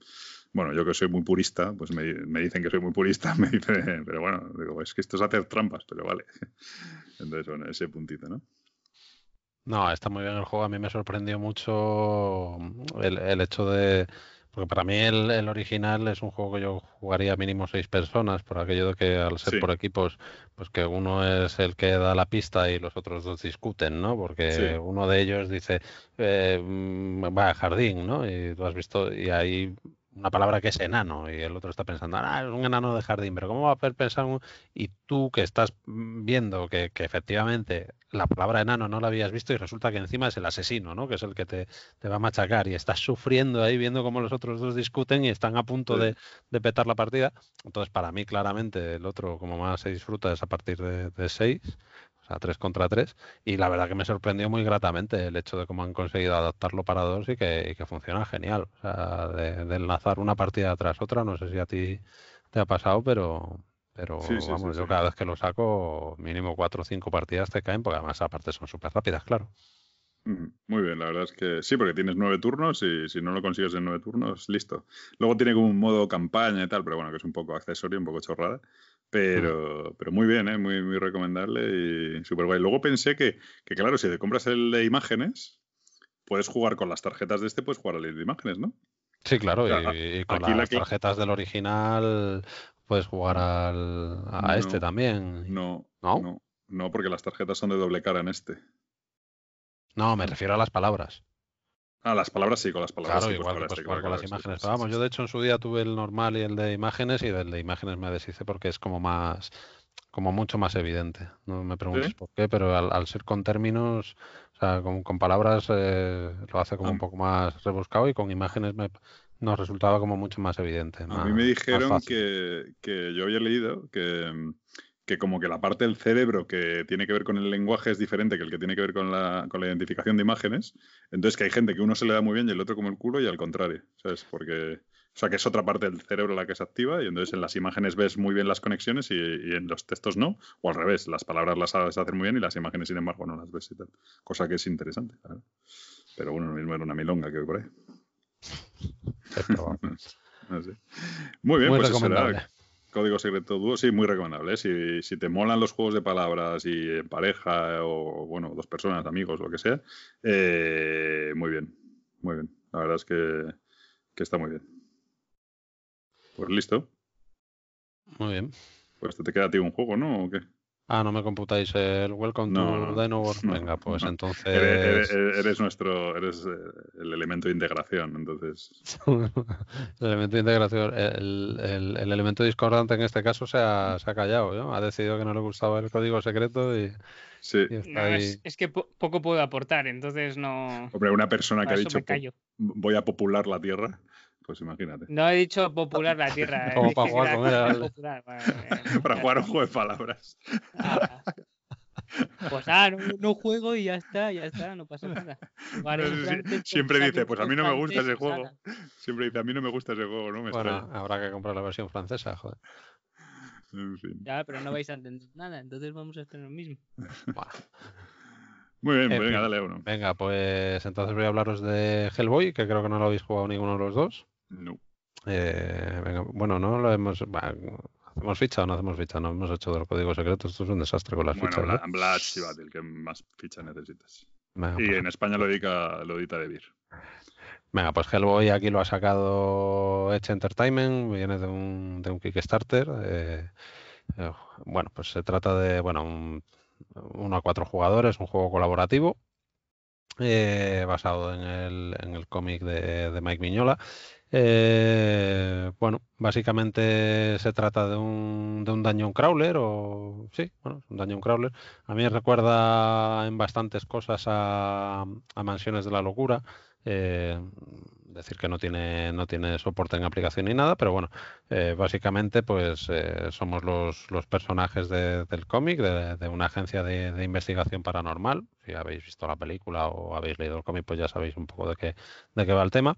bueno, yo que soy muy purista, pues me, me dicen que soy muy purista, me dicen, pero bueno, digo, es que esto es hacer trampas, pero vale. Entonces, bueno, ese puntito, ¿no? No, está muy bien el juego. A mí me sorprendió mucho el, el hecho de. Porque para mí el, el original es un juego que yo jugaría mínimo seis personas, por aquello de que al ser Sí. por equipos, pues que uno es el que da la pista y los otros dos discuten, ¿no? Porque Sí. uno de ellos dice, eh, mm, va a jardín, ¿no? Y tú has visto, y hay una palabra que es enano, y el otro está pensando, ah, es un enano de jardín, pero ¿cómo va a poder pensar un... Y tú que estás viendo que, que efectivamente la palabra enano no la habías visto y resulta que encima es el asesino, ¿no? Que es el que te, te va a machacar y estás sufriendo ahí viendo cómo los otros dos discuten y están a punto Sí. de, de petar la partida. Entonces, para mí, claramente, el otro como más se disfruta es a partir de, de 6, o sea, 3 contra 3. Y la verdad que me sorprendió muy gratamente el hecho de cómo han conseguido adaptarlo para dos y que, y que funciona genial. O sea, de, de enlazar una partida tras otra, no sé si a ti te ha pasado, pero... Pero Sí, sí, sí, vamos, yo cada vez que lo saco, mínimo cuatro o cinco partidas te caen, porque además aparte son súper rápidas, claro. Muy bien, la verdad es que sí, porque tienes nueve turnos y si no lo consigues en nueve turnos, listo. Luego tiene como un modo campaña y tal, pero bueno, que es un poco accesorio, un poco chorrada. Pero, pero muy bien, ¿eh? muy, muy recomendable y súper guay. Luego pensé que, que, claro, si te compras el de imágenes, puedes jugar con las tarjetas de este, puedes jugar al de imágenes, ¿no? Sí, claro, O sea, y, y con la las tarjetas del original puedes jugar al, a este también. No, ¿No? no, no, porque las tarjetas son de doble cara en este. No, me refiero a las palabras. Ah, las palabras sí, con las palabras Claro, sí, pues igual sí, jugar con las sí, imágenes. sí, Pero sí, vamos, yo de hecho en su día tuve el normal y el de imágenes y del de imágenes me deshice porque es como más, como mucho más evidente. No me preguntes ¿Sí? por qué, pero al, al ser con términos, o sea, con, con palabras eh, lo hace como A un poco más rebuscado y con imágenes me, nos resultaba como mucho más evidente. A mí me dijeron que, que yo había leído que, que como que la parte del cerebro que tiene que ver con el lenguaje es diferente que el que tiene que ver con la, con la identificación de imágenes. Entonces que hay gente que uno se le da muy bien y el otro como el culo y al contrario. ¿Sabes? Porque... O sea, que es otra parte del cerebro la que se activa y entonces en las imágenes ves muy bien las conexiones y, y en los textos no. O al revés, las palabras las sabes hacer muy bien y las imágenes, sin embargo, no las ves y tal. Cosa que es interesante. Pero bueno, lo mismo era una milonga que hoy por ahí. No sé. Muy bien, Muy pues eso era. Código Secreto Dúo, sí, muy recomendable. ¿eh? Si, si te molan los juegos de palabras y en pareja o, bueno, dos personas, amigos, lo que sea, eh, muy bien, muy bien. La verdad es que, que está muy bien. Pues listo. Muy bien. Pues te queda a ti un juego, ¿no? ¿O qué? Ah, ¿no me computáis el Welcome No, to no, Dynowar? no, Venga, pues no. entonces... Eres, eres- eres nuestro, eres eh, el elemento de integración, entonces. el elemento de integración, el, el- el elemento discordante en este caso se ha, se ha callado, ¿no? Ha decidido que no le gustaba el código secreto y, Sí. y está No, ahí. es, es que po- poco puedo aportar, entonces no. Hombre, una persona que ha dicho me callo. voy a popular la Tierra, pues imagínate. No he dicho popular la tierra. Como para jugar un juego de palabras. Ah. Pues ah, no, no juego y ya está, ya está, no pasa nada. Sí, francés, siempre dice, pues a mí no me gusta ese juego. Siempre dice, a mí no me gusta ese juego, no me Bueno, extraña. habrá que comprar la versión francesa, joder. En fin. Ya, pero no vais a entender nada, entonces vamos a hacer lo mismo. Muy bien, En pues venga, dale uno. Venga, pues entonces voy a hablaros de Hellboy, que creo que no lo habéis jugado ninguno de los dos. No. Eh, venga, bueno, no lo hemos... ¿Hacemos ficha o no hacemos ficha? No hemos hecho del código secreto. Esto es un desastre con las Bueno, fichas. Bla- ¿no? Blatch y Battle, que más ficha necesitas. Venga, Y pues, en España lo edita, lo edita De Beer. venga, pues Hellboy aquí lo ha sacado Edge Entertainment, viene de un, de un Kickstarter. eh, eh, bueno, pues se trata de, bueno, un, uno a cuatro jugadores, un juego colaborativo. eh, basado en el, en el cómic de, de Mike Miñola. Eh, bueno, básicamente se trata de un, de un dungeon crawler, o sí, bueno, es un crawler. A mí recuerda en bastantes cosas a, a Mansiones de la Locura, Eh, decir que no tiene, no tiene soporte en aplicación ni nada, pero bueno, eh, básicamente pues eh, somos los, los personajes de- del cómic, de, de una agencia de, de investigación paranormal. Si habéis visto la película o habéis leído el cómic, pues ya sabéis un poco de qué, de qué va el tema.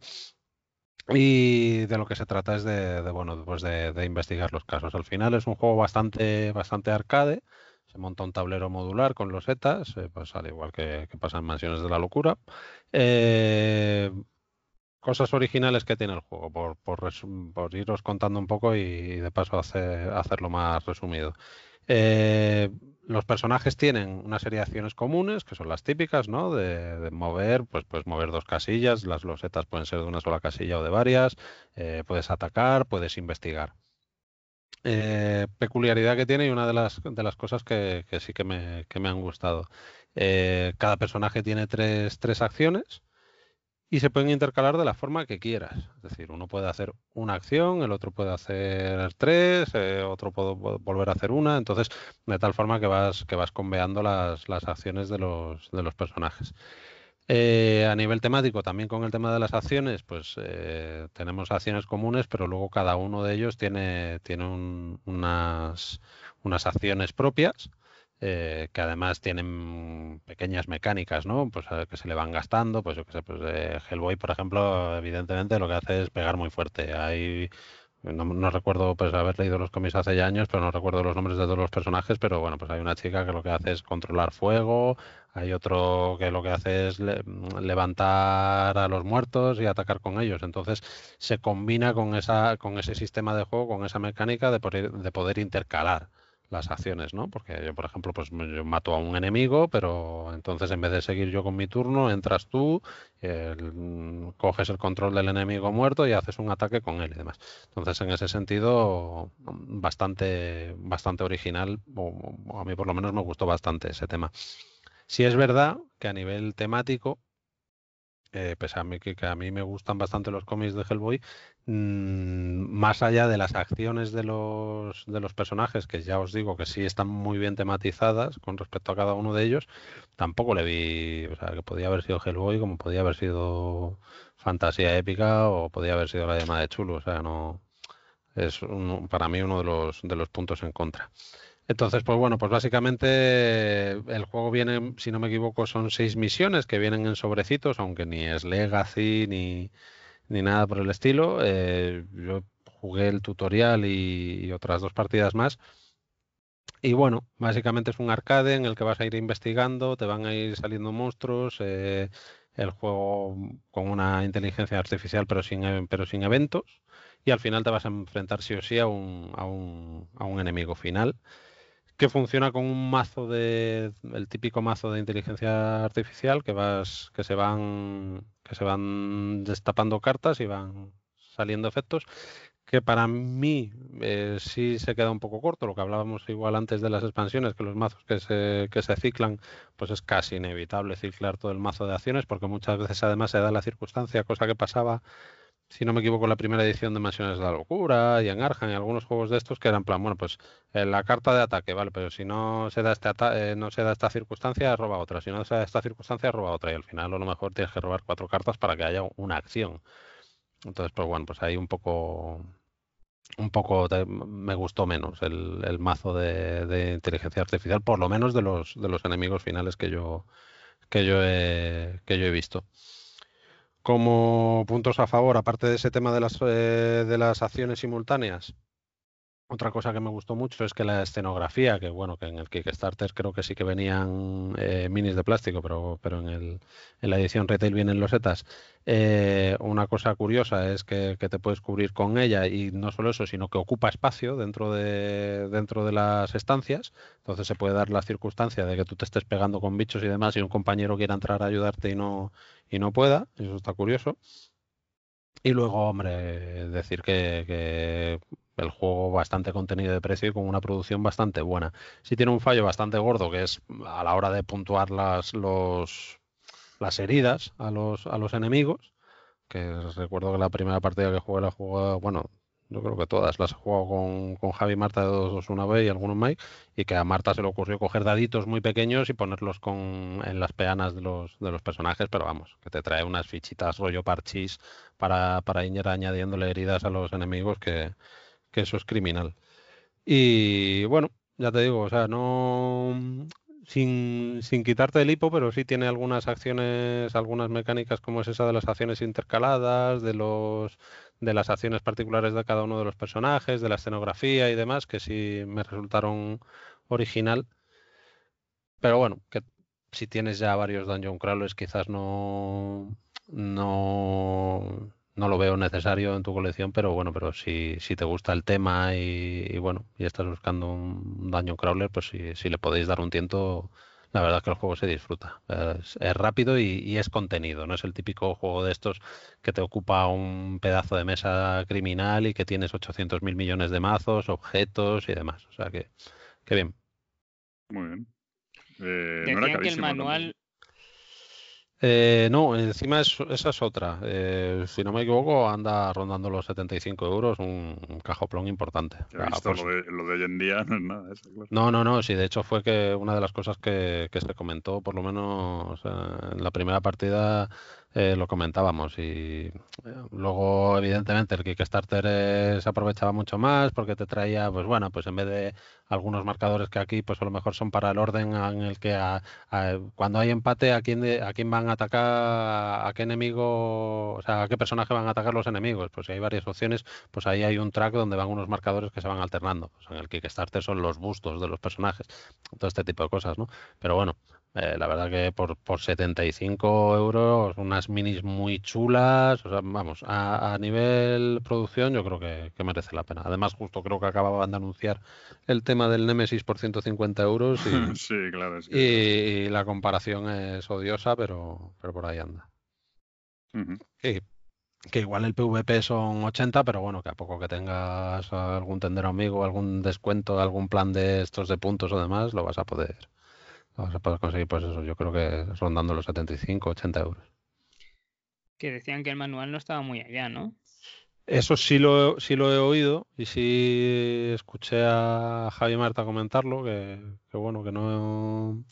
Y de lo que se trata es de, bueno, pues de, investigar los casos. Al final es un juego bastante, bastante arcade. Se monta un tablero modular con los setas, eh, pues al igual que, pasa en Mansiones de la Locura. Eh, cosas originales que tiene el juego, por, iros contando un poco y, de paso hacer, hacerlo más resumido. Eh, los personajes tienen una serie de acciones comunes, que son las típicas, ¿no? De, mover, pues puedes mover dos casillas, las losetas pueden ser de una sola casilla o de varias, eh, puedes atacar, puedes investigar. Eh, peculiaridad que tiene y una de las, de las cosas que, que sí que me, que me han gustado. Eh, cada personaje tiene tres, tres acciones y se pueden intercalar de la forma que quieras. Es decir, uno puede hacer una acción, el otro puede hacer tres, eh, otro puede vo- volver a hacer una. Entonces, de tal forma que vas, que vas conveando las, las acciones de los, de los personajes. Eh, a nivel temático, también con el tema de las acciones, pues eh, tenemos acciones comunes, pero luego cada uno de ellos tiene, tiene un- unas, unas acciones propias eh, que además tienen pequeñas mecánicas, ¿no? Pues eh, que se le van gastando, pues yo qué sé, pues eh, Hellboy, por ejemplo, evidentemente lo que hace es pegar muy fuerte. Hay, no, recuerdo pues haber leído los cómics hace ya años, pero no recuerdo los nombres de todos los personajes, pero bueno, pues hay una chica que lo que hace es controlar fuego, hay otro que lo que hace es le- levantar a los muertos y atacar con ellos. Entonces se combina con esa, con ese sistema de juego, con esa mecánica de poder intercalar las acciones, ¿no? Porque yo, por ejemplo, pues yo mato a un enemigo, pero entonces en vez de seguir yo con mi turno, entras tú, mm, coges el control del enemigo muerto y haces un ataque con él y demás. Entonces, en ese sentido, bastante, bastante original, o, a mí por lo menos me gustó bastante ese tema. Sí es verdad que a nivel temático, eh, pese a que a mí me gustan bastante los cómics de Hellboy, mm, más allá de las acciones de los, de los personajes, que ya os digo que sí están muy bien tematizadas con respecto a cada uno de ellos, tampoco le vi, o sea, que podía haber sido Hellboy, como podía haber sido Fantasía Épica o podía haber sido la llamada de Chulo, o sea, no es un- para mí uno de los, de los puntos en contra. Entonces, pues bueno, pues básicamente el juego viene, si no me equivoco, son seis misiones que vienen en sobrecitos, aunque ni es Legacy ni, ni nada por el estilo. Eh, yo jugué el tutorial y, otras dos partidas más. Y bueno, básicamente es un arcade en el que vas a ir investigando, te van a ir saliendo monstruos, eh, el juego con una inteligencia artificial pero sin, e- pero sin eventos, y al final te vas a enfrentar sí o sí a un, a un, a un enemigo final que funciona con un mazo de el típico mazo de inteligencia artificial que vas que se van que se van destapando cartas y van saliendo efectos que para mí eh, sí se queda un poco corto. Lo que hablábamos igual antes de las expansiones que los mazos que se que se ciclan pues es casi inevitable ciclar todo el mazo de acciones porque muchas veces además se da la circunstancia cosa que pasaba si no me equivoco, la primera edición de Mansiones de la Locura y en Arkham y algunos juegos de estos que eran plan, bueno, pues eh, la carta de ataque, vale, pero si no se da este eh, no se da esta circunstancia, roba otra, si no se da esta circunstancia, roba otra y al final a lo mejor tienes que robar cuatro cartas para que haya una acción. Entonces, pues bueno, pues ahí un poco un poco me gustó menos el, el mazo de, de inteligencia artificial, por lo menos de los de los enemigos finales que yo que yo he, que yo he visto. Como puntos a favor, aparte de ese tema de las, eh, de las acciones simultáneas, otra cosa que me gustó mucho es que la escenografía, que bueno, que en el Kickstarter creo que sí que venían eh, minis de plástico, pero, pero en, el, en la edición retail vienen losetas. Eh, una cosa curiosa es que, te puedes cubrir con ella y no solo eso, sino que ocupa espacio dentro de, dentro de las estancias. Entonces se puede dar la circunstancia de que tú te estés pegando con bichos y demás y un compañero quiera entrar a ayudarte y no, y no pueda. Eso está curioso. Y luego, hombre, decir que, el juego bastante contenido de precio y con una producción bastante buena. Sí tiene un fallo bastante gordo, que es a la hora de puntuar las, los, las heridas a los, a los enemigos, que recuerdo que la primera partida que jugué la jugué, bueno, yo creo que todas las he jugado con, con Javi Marta de 2 una vez y algunos más, y que a Marta se le ocurrió coger daditos muy pequeños y ponerlos con, en las peanas de los, de los personajes, pero vamos, que te trae unas fichitas rollo parchís para, para ir añadiéndole heridas a los enemigos, que, que eso es criminal. Y bueno, ya te digo, o sea, no sin, sin quitarte el hipo, pero sí tiene algunas acciones, algunas mecánicas como es esa de las acciones intercaladas, de los de las acciones particulares de cada uno de los personajes, de la escenografía y demás, que sí me resultaron original. Pero bueno, que si tienes ya varios dungeon crawlers, quizás no, no, no lo veo necesario en tu colección, pero bueno, pero si, si te gusta el tema y, y bueno, y estás buscando un dungeon crawler, pues si, si le podéis dar un tiento, la verdad es que el juego se disfruta. Es, es rápido y, y es contenido, no es el típico juego de estos que te ocupa un pedazo de mesa criminal y que tienes 800 mil millones de mazos, objetos y demás. O sea que, que bien. Muy bien. Eh, no era Decían que el tampoco. Eh, no, encima es- esa es otra. Eh, si no me equivoco, anda rondando los 75 euros, un, un cajoplón importante. Ah, visto pues- lo, de, lo de hoy en día no es nada eso, claro. No, no, no, sí, de hecho fue que una de las cosas que, que se comentó, por lo menos eh, en la primera partida, eh, lo comentábamos y eh, luego evidentemente el Kickstarter eh, se aprovechaba mucho más porque te traía, pues bueno, pues en vez de algunos marcadores que aquí, pues a lo mejor son para el orden en el que a- a- cuando hay empate, a quién, de- a quién van a atacar, a qué enemigo, o sea, a qué personaje van a atacar los enemigos, pues si hay varias opciones, pues ahí hay un track donde van unos marcadores que se van alternando. Pues en el Kickstarter son los bustos de los personajes, todo este tipo de cosas, ¿no? Pero bueno, eh, la verdad que por, por 75 euros, unas minis muy chulas, o sea, vamos, a, a nivel producción yo creo que, que merece la pena. Además, justo creo que acababan de anunciar el tema del Nemesis por 150 euros y, Sí, claro. Es que... y la comparación es odiosa, pero, pero por ahí anda. Ujú. Que, que igual el PvP son 80, pero bueno, que a poco que tengas algún tendero amigo, algún descuento, algún plan de estos de puntos o demás, lo vas a poder, a poder conseguir, pues eso, yo creo que rondando los 75, 80 euros. Que decían que el manual no estaba muy allá, ¿no? Eso sí lo, sí lo he oído y sí escuché a Javi Marta comentarlo, que, que bueno, que no...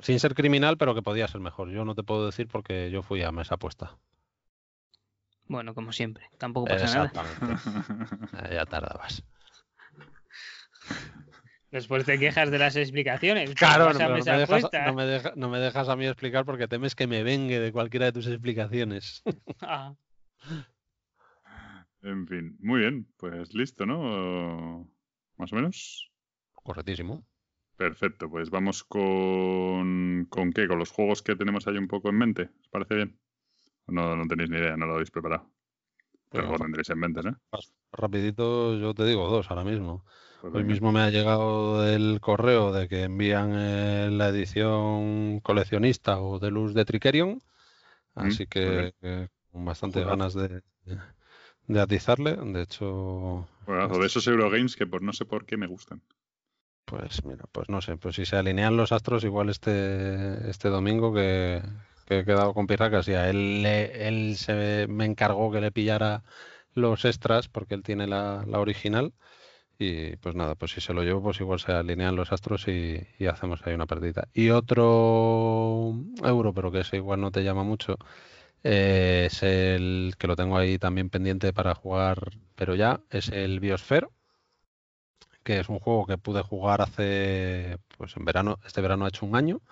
Sin ser criminal, pero que podía ser mejor. Yo no te puedo decir porque yo fui a mesa puesta. Bueno, como siempre. Tampoco pasa nada. Exactamente. Ya tardabas. Después te quejas de las explicaciones. Claro, no, me, dejas, no, me deja- no me dejas a mí explicar porque temes que me vengue de cualquiera de tus explicaciones. Ah, En fin, muy bien. Pues listo, ¿no? Más o menos. Correctísimo. Perfecto, pues vamos con... ¿Con qué? ¿Con los juegos que tenemos ahí un poco en mente? ¿Os parece bien? ¿O No, no tenéis ni idea, no lo habéis preparado. Pero lo tendréis en mente, ¿eh? Rapidito, yo te digo dos ahora mismo. Pues Hoy mismo me ha llegado el correo de que envían eh, la edición coleccionista o de luz de Trickerion, así muy que, que con bastante ganas de, de atizarle. De hecho, Juegazo, de esos Eurogames que por no sé por qué me gustan. Pues mira, pues no sé, pues si se alinean los astros igual este, este domingo que, que he quedado con Pirracas y a él, le- él se me encargó que le pillara los extras porque él tiene la, la original y pues nada, pues si se lo llevo pues igual se alinean los astros y, y hacemos ahí una partida. Y otro euro, pero que ese igual no te llama mucho, eh, es el que lo tengo ahí también pendiente para jugar, pero ya, es el Biosphere que es un juego que pude jugar hace, pues en verano, este verano ha hecho un año,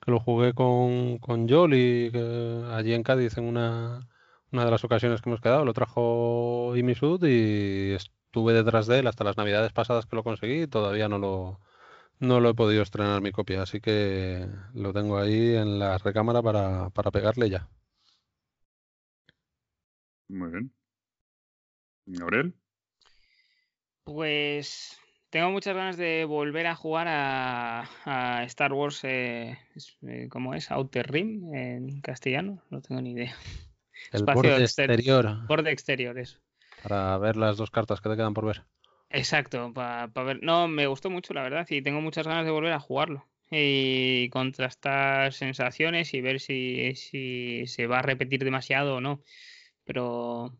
que lo jugué con, con Jolly, que allí en Cádiz en una, una de las ocasiones que hemos quedado, lo trajo Imisud y estuve detrás de él hasta las navidades pasadas que lo conseguí y todavía no lo, no lo he podido estrenar mi copia, así que lo tengo ahí en la recámara para, para pegarle ya. Muy bien. Gabriel. Pues tengo muchas ganas de volver a jugar a, a Star Wars, eh, eh, ¿cómo es? Outer Rim en castellano, no tengo ni idea. El Espacio borde exter- exterior, Borde exterior, eso. Para ver las dos cartas que te quedan por ver. Exacto, para ver. No, me gustó mucho, la verdad, y tengo muchas ganas de volver a jugarlo. Y contrastar sensaciones y ver si, si se va a repetir demasiado o no. Pero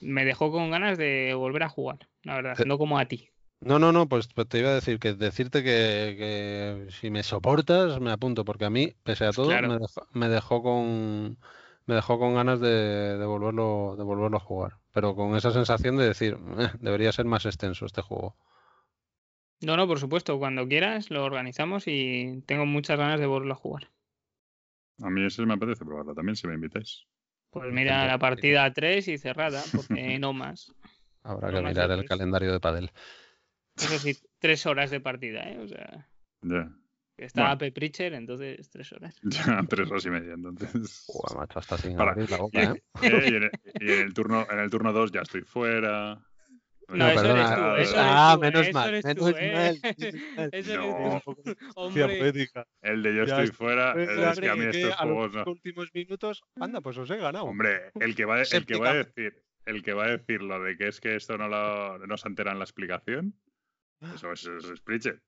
me dejó con ganas de volver a jugar, la verdad, Eh, no como a ti. No, no, no, pues, pues te iba a decir que decirte que, que si me soportas me apunto, porque a mí, pese a todo, Claro. me dejó, me dejó con me dejó con ganas de, de volverlo, de volverlo a jugar. Pero con esa sensación de decir, "Eh, debería ser más extenso este juego. No, no, por supuesto, cuando quieras lo organizamos y tengo muchas ganas de volverlo a jugar. A mí ese me apetece probarlo también, si me invitáis. Pues mira, la partida 3 y cerrada, porque no más. Habrá No que más mirar el calendario de Padel. Eso sí, tres horas de partida, ¿eh? O sea, Ya. Está Bueno. Ape Pritcher, entonces tres horas. Ya, tres horas y media, entonces. Joder, macho, hasta sin Para. abrir la boca, ¿eh? Eh, y, en el, y en el turno en el turno 2 ya estoy fuera. No, eso perdona. eres tú, eso eres Ah, tú, menos eso mal, eres menos tú, ¿eh? mal, menos mal. Eso No. eres tú. Hombre, El de yo Ya estoy fuera, Pues, es que a mí que estos a los juegos no. últimos minutos, anda, pues os he ganado. Hombre, el que va, el que va a decir, el que va a decir lo de que es que esto no, lo, no se entera en la explicación, eso es, eso es Pritchett.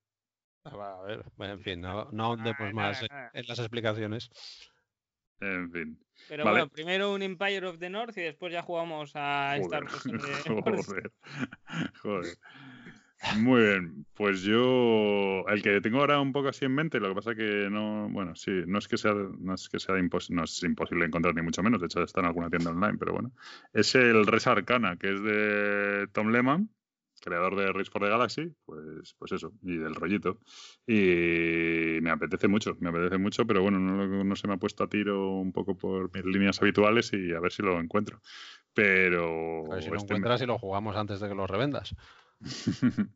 Va, a ver, bueno, en fin, no, no ahondemos más en, las explicaciones. En fin. Pero Vale. bueno, primero un Empire of the North y después ya jugamos a Star Wars. joder, joder. Muy bien, pues yo el que tengo ahora un poco así en mente, lo que pasa que no, bueno, sí, no es que sea, no es que sea impos- no es imposible encontrar ni mucho menos, de hecho está en alguna tienda online, pero bueno, es el Res Arcana, que es de Tom Lehman, creador de Race for the Galaxy, pues, pues eso, y del rollito. Y me apetece mucho, me apetece mucho, pero bueno, no, no se me ha puesto a tiro un poco por mis líneas habituales y a ver si lo encuentro. Pero A ver si lo este me- encuentras y lo jugamos antes de que lo revendas.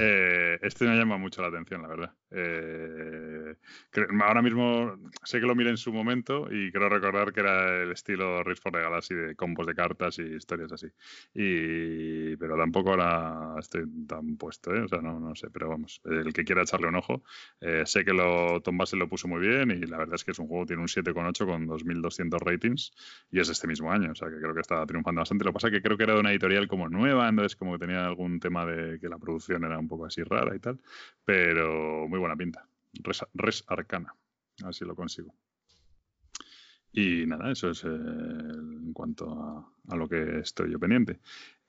Eh, este me llama mucho la atención, la verdad. Eh, ahora mismo sé que lo miré en su momento y quiero recordar que era el estilo Race for the Galaxy de combos de cartas y historias así. Y, pero tampoco ahora estoy tan puesto, ¿eh? O sea, no, no sé, pero vamos, el que quiera echarle un ojo. eh, sé que lo, Tom Basel lo puso muy bien y la verdad es que es un juego, tiene un 7,8 con 2.200 ratings y es este mismo año, o sea que creo que está triunfando bastante. Lo que pasa es que creo que era de una editorial como nueva, entonces como que tenía algún tema de que la producción era un poco así rara y tal, pero muy buena pinta. Res, Res Arcana, a ver si lo consigo. Y nada, eso es eh, en cuanto a, a lo que estoy yo pendiente.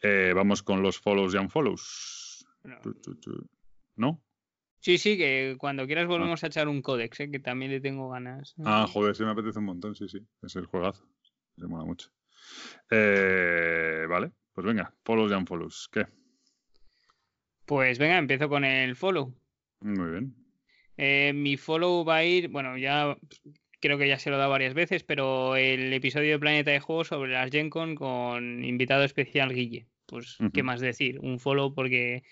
Eh, vamos con los follows y unfollows. Tu. ¿No? Sí, sí, que cuando quieras volvemos a echar un códex, ¿eh? que también le tengo ganas. Ah, joder, sí me apetece un montón, sí, sí. Es el juegazo. Se mola mucho. Eh, vale, pues venga, follows y unfollows. ¿Qué? Pues venga, empiezo con el follow. Muy bien. Eh, mi follow va a ir, bueno, ya creo que ya se lo he dado varias veces, pero el episodio de Planeta de Juegos sobre las Gen Con con invitado especial Guille. Pues, ¿qué más decir? Un follow porque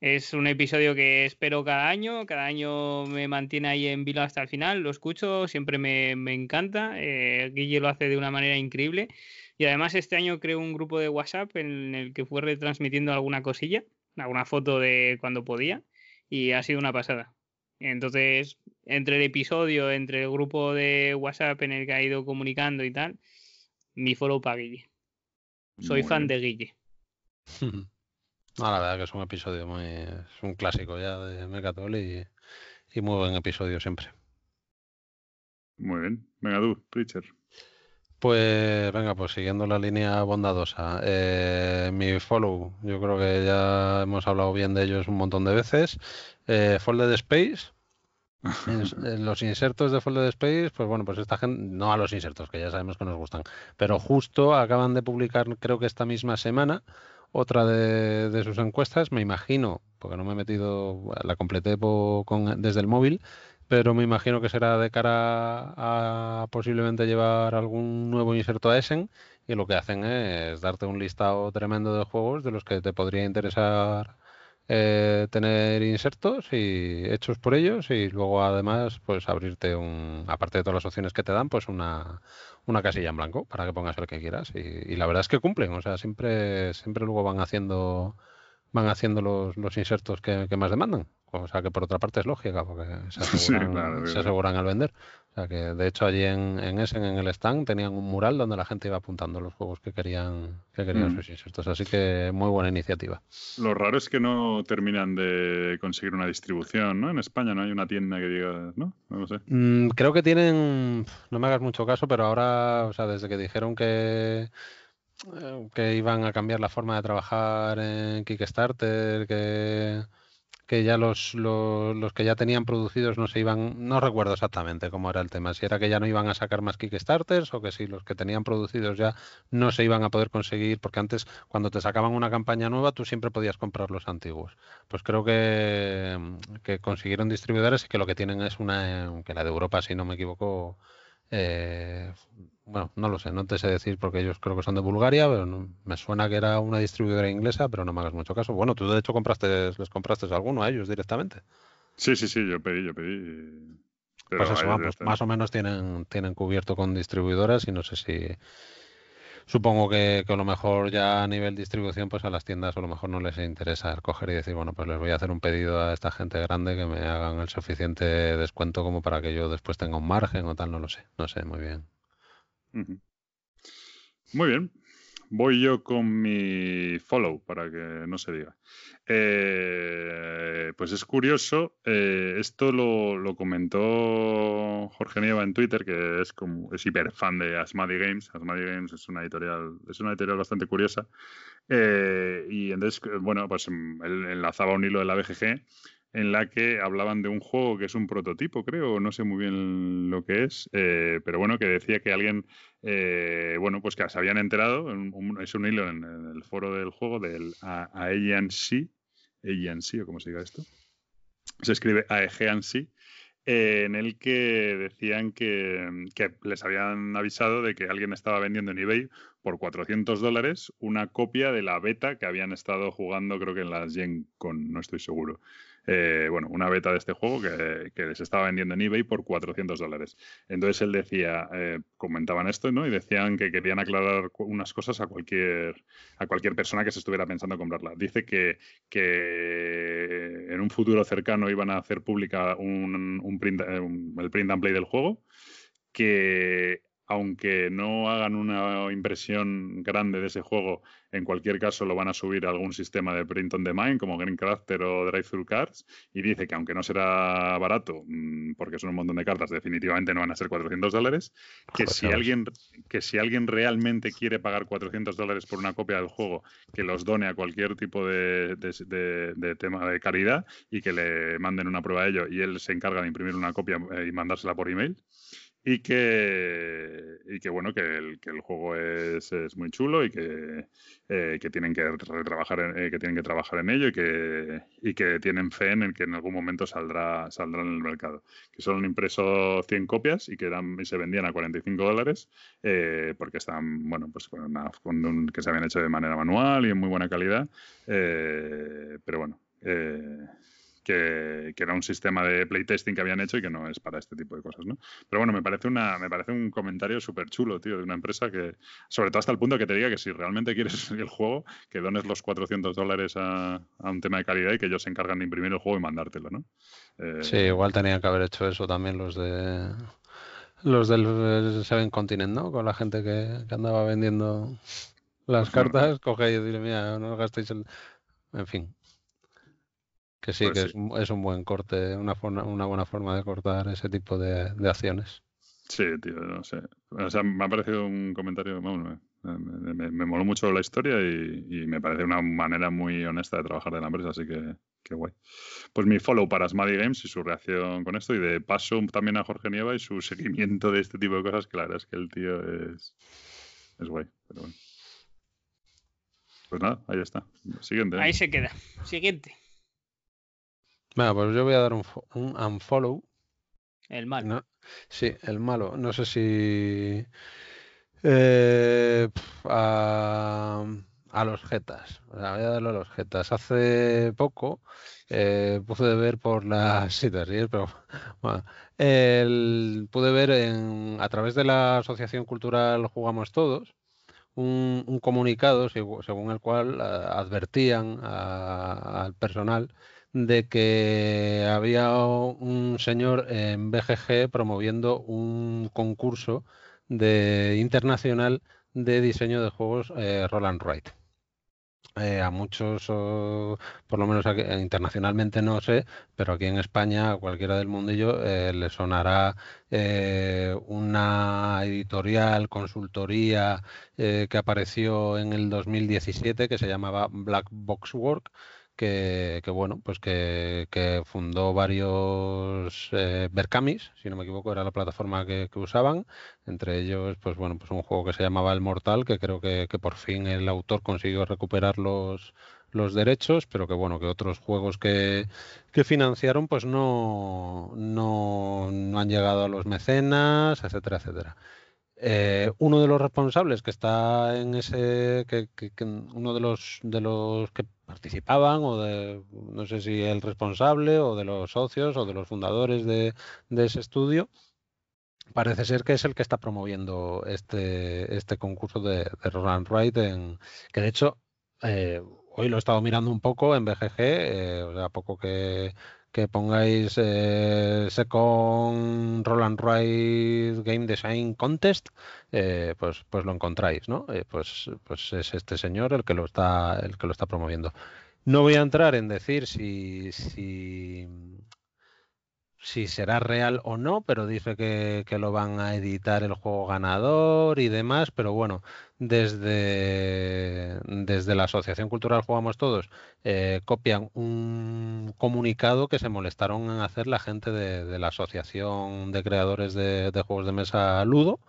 es un episodio que espero cada año, cada año me mantiene ahí en vilo hasta el final, lo escucho, siempre me, me encanta, eh, Guille lo hace de una manera increíble y además este año creo un grupo de WhatsApp en el que fue retransmitiendo alguna cosilla, alguna foto de cuando podía y ha sido una pasada. Entonces, entre el episodio, entre el grupo de WhatsApp en el que ha ido comunicando y tal, mi follow para Guille. Soy Muy fan bien. de Guille. No, la verdad que es un episodio muy. Es un clásico ya de Megatol y, y muy buen episodio siempre. Muy bien. Venga tú, Preacher. Pues venga, pues siguiendo la línea bondadosa. eh, mi follow, yo creo que ya hemos hablado bien de ellos un montón de veces. Eh, Folded Space. En, en los insertos de Folded Space, pues bueno, pues esta gente, no a los insertos, que ya sabemos que nos gustan, pero justo acaban de publicar, creo que esta misma semana, otra de, de sus encuestas, me imagino, porque no me he metido, la completé po- con, desde el móvil, pero me imagino que será de cara a posiblemente llevar algún nuevo inserto a Essen, y lo que hacen es darte un listado tremendo de juegos de los que te podría interesar eh, tener insertos y hechos por ellos y luego además pues abrirte un aparte de todas las opciones que te dan pues una, una casilla en blanco para que pongas el que quieras y, y la verdad es que cumplen o sea siempre siempre luego van haciendo van haciendo los, los insertos que, que más demandan o sea que por otra parte es lógica porque se Sí, aseguran, claro, se claro. aseguran al vender o sea que de hecho allí en, en Essen en el stand tenían un mural donde la gente iba apuntando los juegos que querían que querían Mm. sus insertos así que muy buena iniciativa Lo raro es que no terminan de conseguir una distribución, ¿no? En España no hay una tienda que diga, ¿no? No lo sé. Mm, creo que tienen, no me hagas mucho caso, pero ahora, o sea, desde que dijeron que, eh, que iban a cambiar la forma de trabajar en Kickstarter, que, que ya los, los, los que ya tenían producidos no se iban, no recuerdo exactamente cómo era el tema, si era que ya no iban a sacar más Kickstarters o que si los que tenían producidos ya no se iban a poder conseguir, porque antes cuando te sacaban una campaña nueva tú siempre podías comprar los antiguos. Pues creo que, que consiguieron distribuidores y que lo que tienen es una, eh, que la de Europa, si no me equivoco, eh, bueno, no lo sé, no te sé decir porque ellos creo que son de Bulgaria, pero no- me suena que era una distribuidora inglesa, pero no me hagas mucho caso. Bueno, tú de hecho compraste, les compraste alguno a ellos directamente. Sí, sí, sí, yo pedí, yo pedí. Pero Pues eso, vamos, más o menos tienen, tienen cubierto con distribuidoras y no sé si... Supongo que, a lo mejor ya a nivel distribución, pues a las tiendas a lo mejor no les interesa coger y decir, bueno, pues les voy a hacer un pedido a esta gente grande que me hagan el suficiente descuento como para que yo después tenga un margen o tal, no lo sé, no sé muy bien. Muy bien. Voy yo con mi follow para que no se diga. Eh, pues es curioso, eh, esto lo, comentó Jorge Nieva en Twitter, que es como es hiper fan de Asmadi Games. Asmadi Games es una editorial, es una editorial bastante curiosa. Eh, y entonces, bueno, pues mm, él enlazaba un hilo de la BGG en la que hablaban de un juego que es un prototipo, creo, no sé muy bien lo que es, eh, pero bueno, que decía que alguien, eh, bueno, pues que se habían enterado, es un hilo en, el foro del juego del AEGNC, o como se diga esto, se escribe AEGNC, eh, en el que decían que, que les habían avisado de que alguien estaba vendiendo en eBay por 400 dólares una copia de la beta que habían estado jugando, creo que en las Gen Con, no estoy seguro. Eh, bueno, una beta de este juego que, que se estaba vendiendo en eBay por 400 dólares. Entonces él decía, eh, comentaban esto, ¿no? Y decían que querían aclarar unas cosas a cualquier, a cualquier persona que se estuviera pensando comprarla. Dice que, que en un futuro cercano iban a hacer pública un, un print, eh, un- el print and play del juego, que aunque no hagan una impresión grande de ese juego, en cualquier caso lo van a subir a algún sistema de print on demand como Greencrafter o Drive-Thru Cards y dice que aunque no será barato, mm, porque son un montón de cartas, definitivamente no van a ser 400 dólares, que si alguien que si alguien realmente quiere pagar 400 dólares por una copia del juego, que los done a cualquier tipo de, de- de- de tema de caridad y que le manden una prueba a ello y él se encarga de imprimir una copia eh, y mandársela por email y que y que bueno que el, que el juego es, es muy chulo y que, eh, que tienen que trabajar en, eh, que tienen que trabajar en ello y que y que tienen fe en el que en algún momento saldrá saldrá en el mercado. Que solo han impreso 100 copias y que eran, y se vendían a 45 dólares eh, porque están bueno pues con una- con un- que se habían hecho de manera manual y en muy buena calidad eh, pero bueno que, que era un sistema de playtesting que habían hecho y que no es para este tipo de cosas, ¿no? Pero bueno, me parece una, me parece un comentario súper chulo, tío, de una empresa que, sobre todo hasta el punto que te diga que si realmente quieres el juego, que dones los 400 dólares a, a un tema de calidad y que ellos se encargan de imprimir el juego y mandártelo, ¿no? Eh, Sí, igual tenían que haber hecho eso también los de los del Seven Continent, ¿no? Con la gente que, que andaba vendiendo las cartas, coge y dile, mira, no gastéis el... En fin. Que sí, Pues que sí. Es, un, es un buen corte, una, forma, una buena forma de cortar ese tipo de, de acciones. Sí, tío, no sé. O sea, me ha parecido un comentario, vamos, me, me, me- me moló mucho la historia y, y me parece una manera muy honesta de trabajar de la empresa, así que qué guay. Pues mi follow para Smadi Games y su reacción con esto y de paso también a Jorge Nieva y su seguimiento de este tipo de cosas, que la verdad es que el tío es, es guay, pero bueno. Pues nada, ahí está. Siguiente. Ahí se queda. Siguiente. Bueno, pues yo voy a dar un, un unfollow. El mal. No, sí, el malo. No sé si eh, a, a los jetas. O sea, voy a darle a los jetas. Hace poco eh, pude ver por las sí, te ríes, pero bueno, el- pude ver en, a través de la Asociación Cultural Jugamos Todos un, un comunicado según el cual eh, advertían a- al personal de que había un señor en BGG promoviendo un concurso de internacional de diseño de juegos eh, Roll and Write. eh, a muchos, por lo menos internacionalmente no sé, pero aquí en España, a cualquiera del mundillo, eh, le sonará eh, una editorial, consultoría que apareció en el 2017 que se llamaba Black Box Work. Que, bueno, pues que, fundó varios eh, Berkamis, si no me equivoco, era la plataforma que, usaban, entre ellos, pues bueno, pues un juego que se llamaba El Mortal, que creo que, que por fin el autor consiguió recuperar los, los derechos, pero que bueno, que otros juegos que, que financiaron, pues no, no, no han llegado a los mecenas, etcétera, etcétera. Eh, uno de los responsables que está en ese, que, uno de los de los que participaban, o de, no sé si el responsable, o de los socios, o de los fundadores de, ese estudio, parece ser que es el que está promoviendo este, este concurso de, de Roll and Ride, en, que de hecho eh, hoy lo he estado mirando un poco en BGG, eh, o sea, poco que, que pongáis eh, Second Roll and Ride Game Design Contest, eh, pues, pues lo encontráis, ¿no? Eh, pues, pues es este señor el que lo está, el que lo está promoviendo. No voy a entrar en decir si, si, si será real o no, pero dice que, que lo van a editar el juego ganador y demás, pero bueno, desde, desde la Asociación Cultural Jugamos Todos eh, copian un comunicado que se molestaron en hacer la gente de, la Asociación de Creadores de, de Juegos de Mesa Ludo,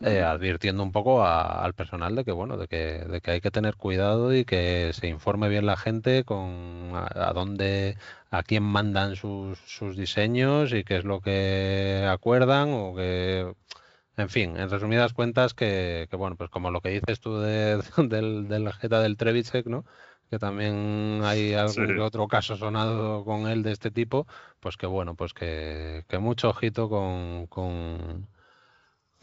eh, advirtiendo un poco a- al personal de que bueno, de que, de que hay que tener cuidado y que se informe bien la gente con a, a dónde, a quién mandan sus, sus diseños y qué es lo que acuerdan o que, en fin, en resumidas cuentas que, que, bueno, pues como lo que dices tú de, del, del Jeta del Trevicek, ¿no? Que también hay algún Sí. otro caso sonado con él de este tipo, pues que bueno, pues que, que mucho ojito con, con,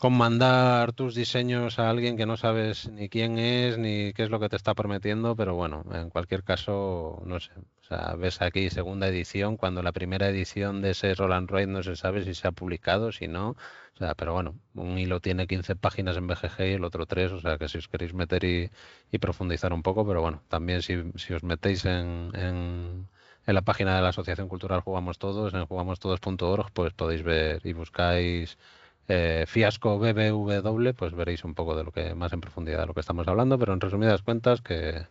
con mandar tus diseños a alguien que no sabes ni quién es ni qué es lo que te está prometiendo, pero bueno, en cualquier caso, no sé. O sea, ves aquí segunda edición, cuando la primera edición de ese Roland Ride no se sabe si se ha publicado, si no. O sea, pero bueno, un hilo tiene 15 páginas en BGG y el otro 3, o sea que si os queréis meter y, profundizar un poco, pero bueno, también si, si os metéis en, en, en la página de la Asociación Cultural Jugamos Todos, en jugamostodos.org, pues podéis ver y buscáis eh, fiasco BBW, pues veréis un poco de lo que más en profundidad de lo que estamos hablando, pero en resumidas cuentas que,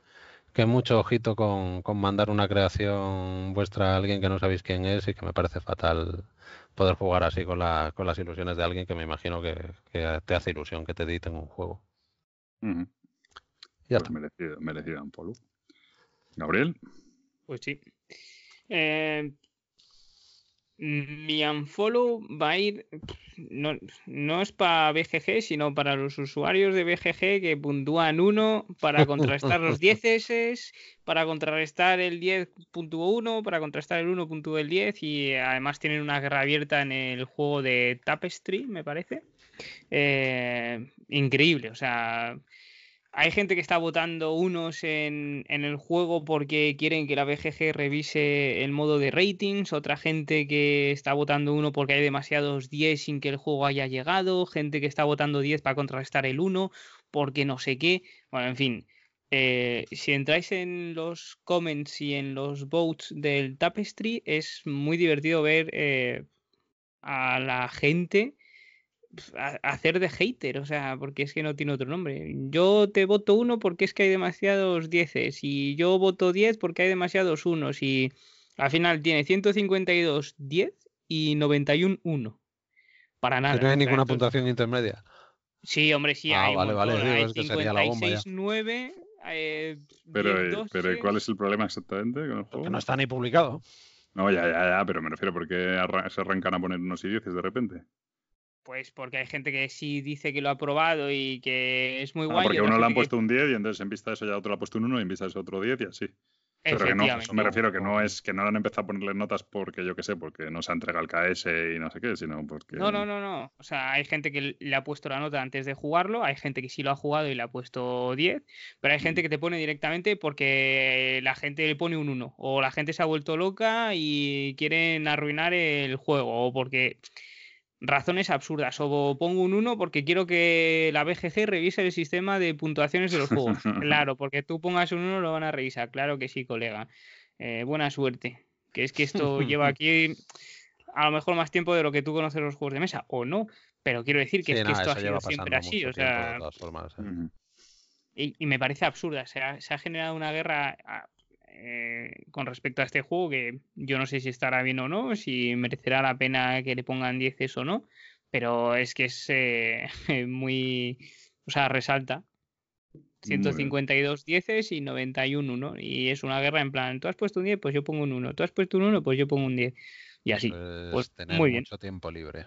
que mucho ojito con, con mandar una creación vuestra a alguien que no sabéis quién es y que me parece fatal poder jugar así con, la, con las ilusiones de alguien que me imagino que, que te hace ilusión que te editen un juego. Ya Pues está. merecido, merecido Polo. Gabriel. Pues sí. Eh, mi unfollow va a ir. No, no es para BGG, sino para los usuarios de BGG que puntúan 1 para contrarrestar los 10 para contrarrestar el 10.1, para contrarrestar el 1.10 y además tienen una guerra abierta en el juego de Tapestry, me parece. Eh, increíble, o sea, hay gente que está votando unos en, el juego porque quieren que la BGG revise el modo de ratings, otra gente que está votando uno porque hay demasiados 10 sin que el juego haya llegado, gente que está votando 10 para contrarrestar el 1 porque no sé qué. Bueno, en fin, eh, si entráis en los comments y en los votes del Tapestry, es muy divertido ver eh, a la gente hacer de hater, o sea, porque es que no tiene otro nombre. Yo te voto uno porque es que hay demasiados dieces y yo voto 10 porque hay demasiados unos y al final tiene 152 10 y 91 1. Para nada. No hay ninguna entonces- puntuación intermedia. Sí, hombre, sí Ah, hay. un vale, vale, digo, hay es que sería la bomba ya. 56 9 eh, Pero, 10 eh, pero ¿y 12. ¿cuál es el problema exactamente con el juego? Que no está ni publicado. No, ya, ya, ya, pero me refiero porque arra- se arrancan a poner unos y dieces de repente. Pues porque hay gente que sí dice que lo ha probado y que es muy Ah, guay. porque uno le han que- puesto un 10 y entonces en vista de eso ya otro le ha puesto un 1 y en vista de eso otro 10 y así. Pero que no, eso me refiero que no es que no le han empezado a ponerle notas porque yo qué sé, porque no se ha entregado el KS y no sé qué, sino porque. No, no, no, no. O sea, hay gente que le ha puesto la nota antes de jugarlo, hay gente que sí lo ha jugado y le ha puesto 10, pero hay Mm. gente que te pone directamente porque la gente le pone un 1, o la gente se ha vuelto loca y quieren arruinar el juego, o porque razones absurdas. O pongo un 1 porque quiero que la BGG revise el sistema de puntuaciones de los juegos. claro, porque tú pongas un 1 lo van a revisar. Claro que sí, colega. Eh, buena suerte. Que es que esto lleva aquí a lo mejor más tiempo de lo que tú conoces los juegos de mesa, o no. Pero quiero decir que Sí, es que esto ha sido siempre así. O tiempo, de sea, todas formas, ¿eh? Y, y me parece absurda. Se ha, se ha generado una guerra eh, con respecto a este juego que yo no sé si estará bien o no, si merecerá la pena que le pongan 10 o no, pero es que es eh, muy. O sea, resalta. bien. 152 dieces y 91 1. Y es una guerra en plan, tú has puesto un 10, pues yo pongo un 1. Tú has puesto un 1, pues yo pongo un 10. Y así. Eso es pues, tener muy bien. mucho tiempo libre.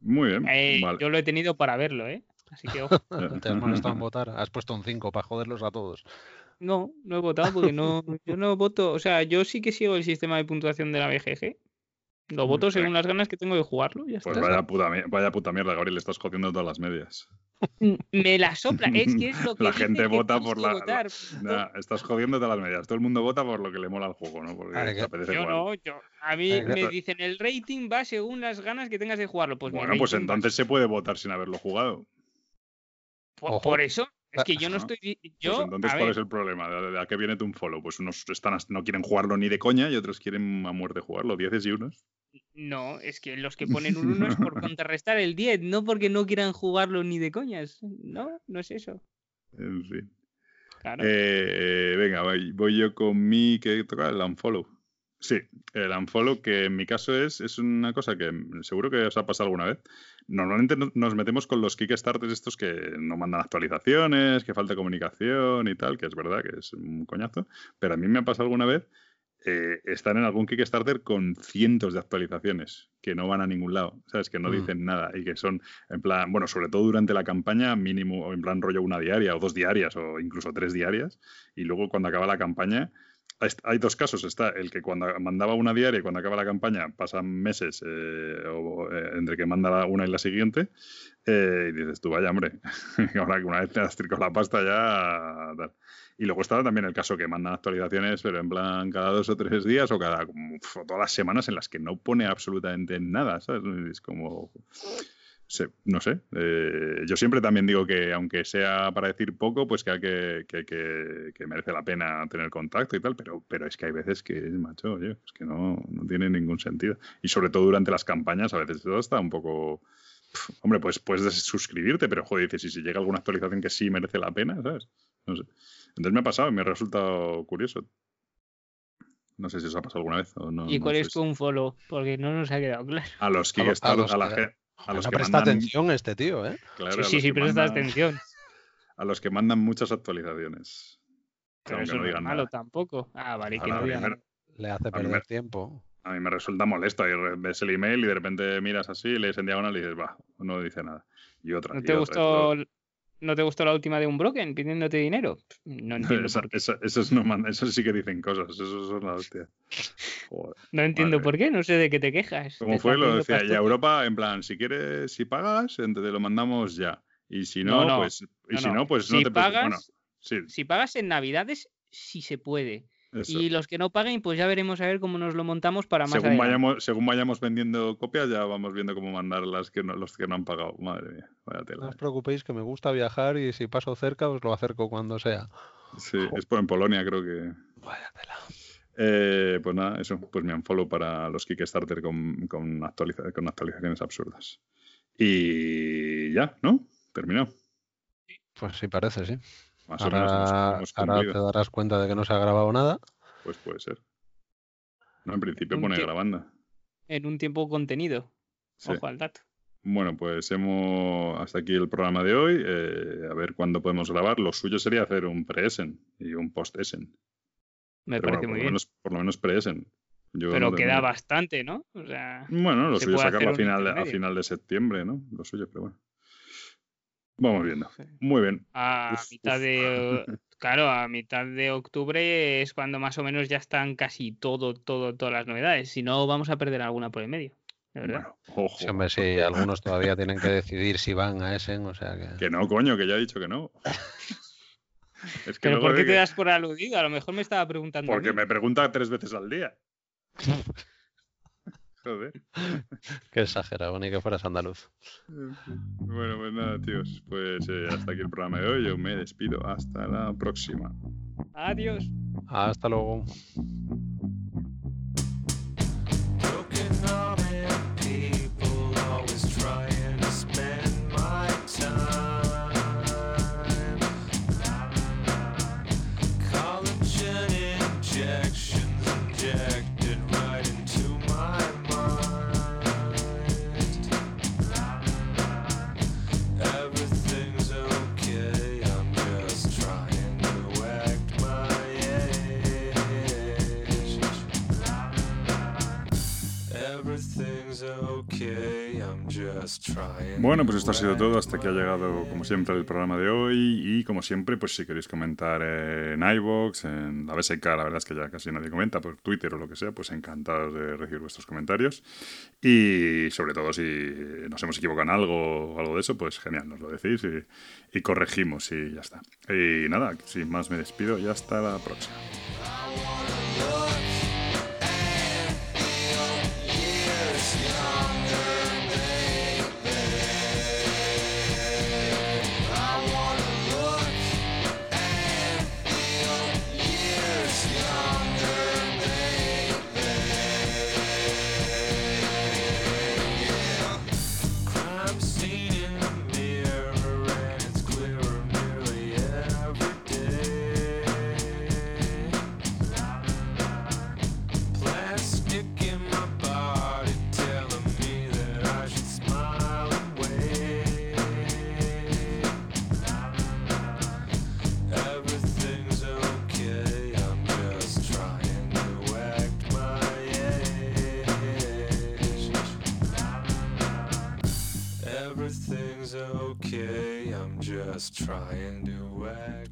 Muy bien. Eh, vale. Yo lo he tenido para verlo, ¿eh? Así que ojo. ¿Te has molestado en votar? Has puesto un 5 para joderlos a todos. No, no he votado porque no, yo no voto. O sea, yo sí que sigo el sistema de puntuación de la BGG. Lo voto Muy según las ganas que tengo de jugarlo. y Ya Pues está. vaya puta, vaya puta mierda, Gabriel, estás jodiendo todas las medias. Me la sopla. Es que es lo que La gente vota por la- votar. Nah, estás jodiendo todas las medias. Todo el mundo vota por lo que le mola al juego, ¿no? Porque Vale, te apetece Yo jugar. no, yo. A mí me dicen el rating va según las ganas que tengas de jugarlo. Pues bueno, pues va- entonces se puede votar sin haberlo jugado. por eso es Ah, que yo no estoy. Pues Yo, entonces, ¿cuál ver, es el problema? ¿De, de a qué viene tu follow? Pues unos están, no quieren jugarlo ni de coña y otros quieren a muerte jugarlo, dieces y unos. no, es que los que ponen un 1 es por contrarrestar el 10, no porque no quieran jugarlo ni de coñas. No, no es eso. En fin. Claro. Eh, venga, voy, voy yo con mi que toca el unfollow. Sí, el unfollow, que en mi caso es, es una cosa que seguro que os ha pasado alguna vez. Normalmente no- nos metemos con los Kickstarters estos que no mandan actualizaciones, que falta comunicación y tal, que es verdad que es un coñazo. Pero a mí me ha pasado alguna vez eh, estar en algún Kickstarter con cientos de actualizaciones que no van a ningún lado, ¿sabes? Que no Mm. dicen nada y que son, en plan, bueno, sobre todo durante la campaña, mínimo, en plan rollo una diaria o dos diarias o incluso tres diarias. Y luego cuando acaba la campaña, hay dos casos. Está el que cuando mandaba una diaria y cuando acaba la campaña pasan meses eh, o, eh, entre que manda una y la siguiente. eh, y dices tú, vaya hombre, ahora que una vez te has tricado la pasta ya. tal. Y luego está también el caso que mandan actualizaciones, pero en plan cada dos o tres días o cada todas las semanas en las que no pone absolutamente nada, ¿sabes? Es como. Se- no sé. eh, yo siempre también digo que, aunque sea para decir poco, pues que, hay que, que, que- que merece la pena tener contacto y tal, pero, pero es que hay veces que, macho, oye, es que no, no tiene ningún sentido. Y sobre todo durante las campañas, a veces todo está un poco. Hombre, pues puedes suscribirte, pero joder, dices, y si llega alguna actualización que sí merece la pena, ¿sabes? No sé. Entonces me ha pasado y me ha resultado curioso. No sé si os ha pasado alguna vez o no. ¿Y cuál es si- tu un follow? Porque no nos ha quedado claro. A los A lo- a Kickstarter, los a, la a los no que presta mandan- atención este tío, ¿eh? claro, sí, sí, sí, presta mandan- atención. A los que mandan muchas actualizaciones. Pero Aunque eso no no es digan malo nada. tampoco. Ah, vale, que no digan. Le hace perder me- tiempo. A mí me resulta molesto. Y ves el email y de repente miras así, lees en diagonal y dices, va, no dice nada. Y otra. ¿No y te otra, gustó, otra. ¿No te gustó la última de un Broken pidiéndote dinero? No entiendo Esa- por qué. esa- esos, no mandan- esos sí que dicen cosas. Esos son la hostia. Joder. No entiendo Madre. por qué, no sé de qué te quejas. Como fue, lo decía. Y a pastón. Europa, en plan, si quieres, si pagas, ent- te lo mandamos ya. Y si no, No, no. pues. Y No, si no. pues no Si te pagas- Bueno, sí, Si pagas en Navidades, sí se puede. Eso. Y los que no paguen, pues ya veremos a ver cómo nos lo montamos para más según vayamos, según vayamos vendiendo copias, ya vamos viendo cómo mandar las que no, los que no han pagado. Madre mía, vaya No tela. os preocupéis que me gusta viajar y si paso cerca os lo acerco cuando sea. Sí, es por en Polonia, creo que. Vaya tela. Eh, pues nada, eso, pues me unfollow para los Kickstarter con, con, actualiza- con actualizaciones absurdas. Y ya, ¿no? Terminado. Pues sí, parece, sí. Más o menos hemos, Ahora, hemos ahora te darás cuenta de que no se ha grabado nada. Pues puede ser. No, en principio Un pone grabando. En un tiempo contenido. Sí. Ojo al dato. Bueno, pues hemos hasta aquí el programa de hoy. Eh, a ver cuándo podemos grabar. Lo suyo sería hacer un pre-Essen y un post-Essen. Me Pero parece bueno, muy bien. menos, por lo menos pre-Essen. Yo Pero no queda tengo- bastante, ¿no? O sea, Bueno, lo se suyo es sacarlo a de, final de septiembre, ¿no? Lo suyo, pero bueno. Vamos viendo. Sí. Muy bien. a Uf, mitad uf. de. Claro, a mitad de octubre es cuando más o menos ya están casi todo, todo, todas las novedades. Si no, vamos a perder alguna por el medio. Bueno, ojo. Sí, hombre, sí, algunos todavía tienen que decidir si van a Essen, o sea que... Que no, coño, que ya he dicho que no. es que Pero ¿por qué te que- das por aludido? A lo mejor me estaba preguntando. Porque me pregunta tres veces al día. Joder. Qué exagerado, ni que fueras andaluz. Bueno, pues nada, tíos. Pues eh, hasta aquí el programa de hoy. Yo me despido. Hasta la próxima. Adiós. Hasta luego. Broken-hearted people always trying to spend my time. Bueno, pues to esto ha sido todo. Hasta aquí ha llegado, como siempre, el programa de hoy. Y como siempre, pues si queréis comentar en iVoox, en la BSK, la verdad es que ya casi nadie comenta, por Twitter o lo que sea, pues encantados de recibir vuestros comentarios. Y sobre todo, si nos hemos equivocado en algo o algo de eso, pues genial, nos lo decís y corregimos y ya está. Y nada, sin más me despido y hasta la próxima. Okay, I'm just trying to act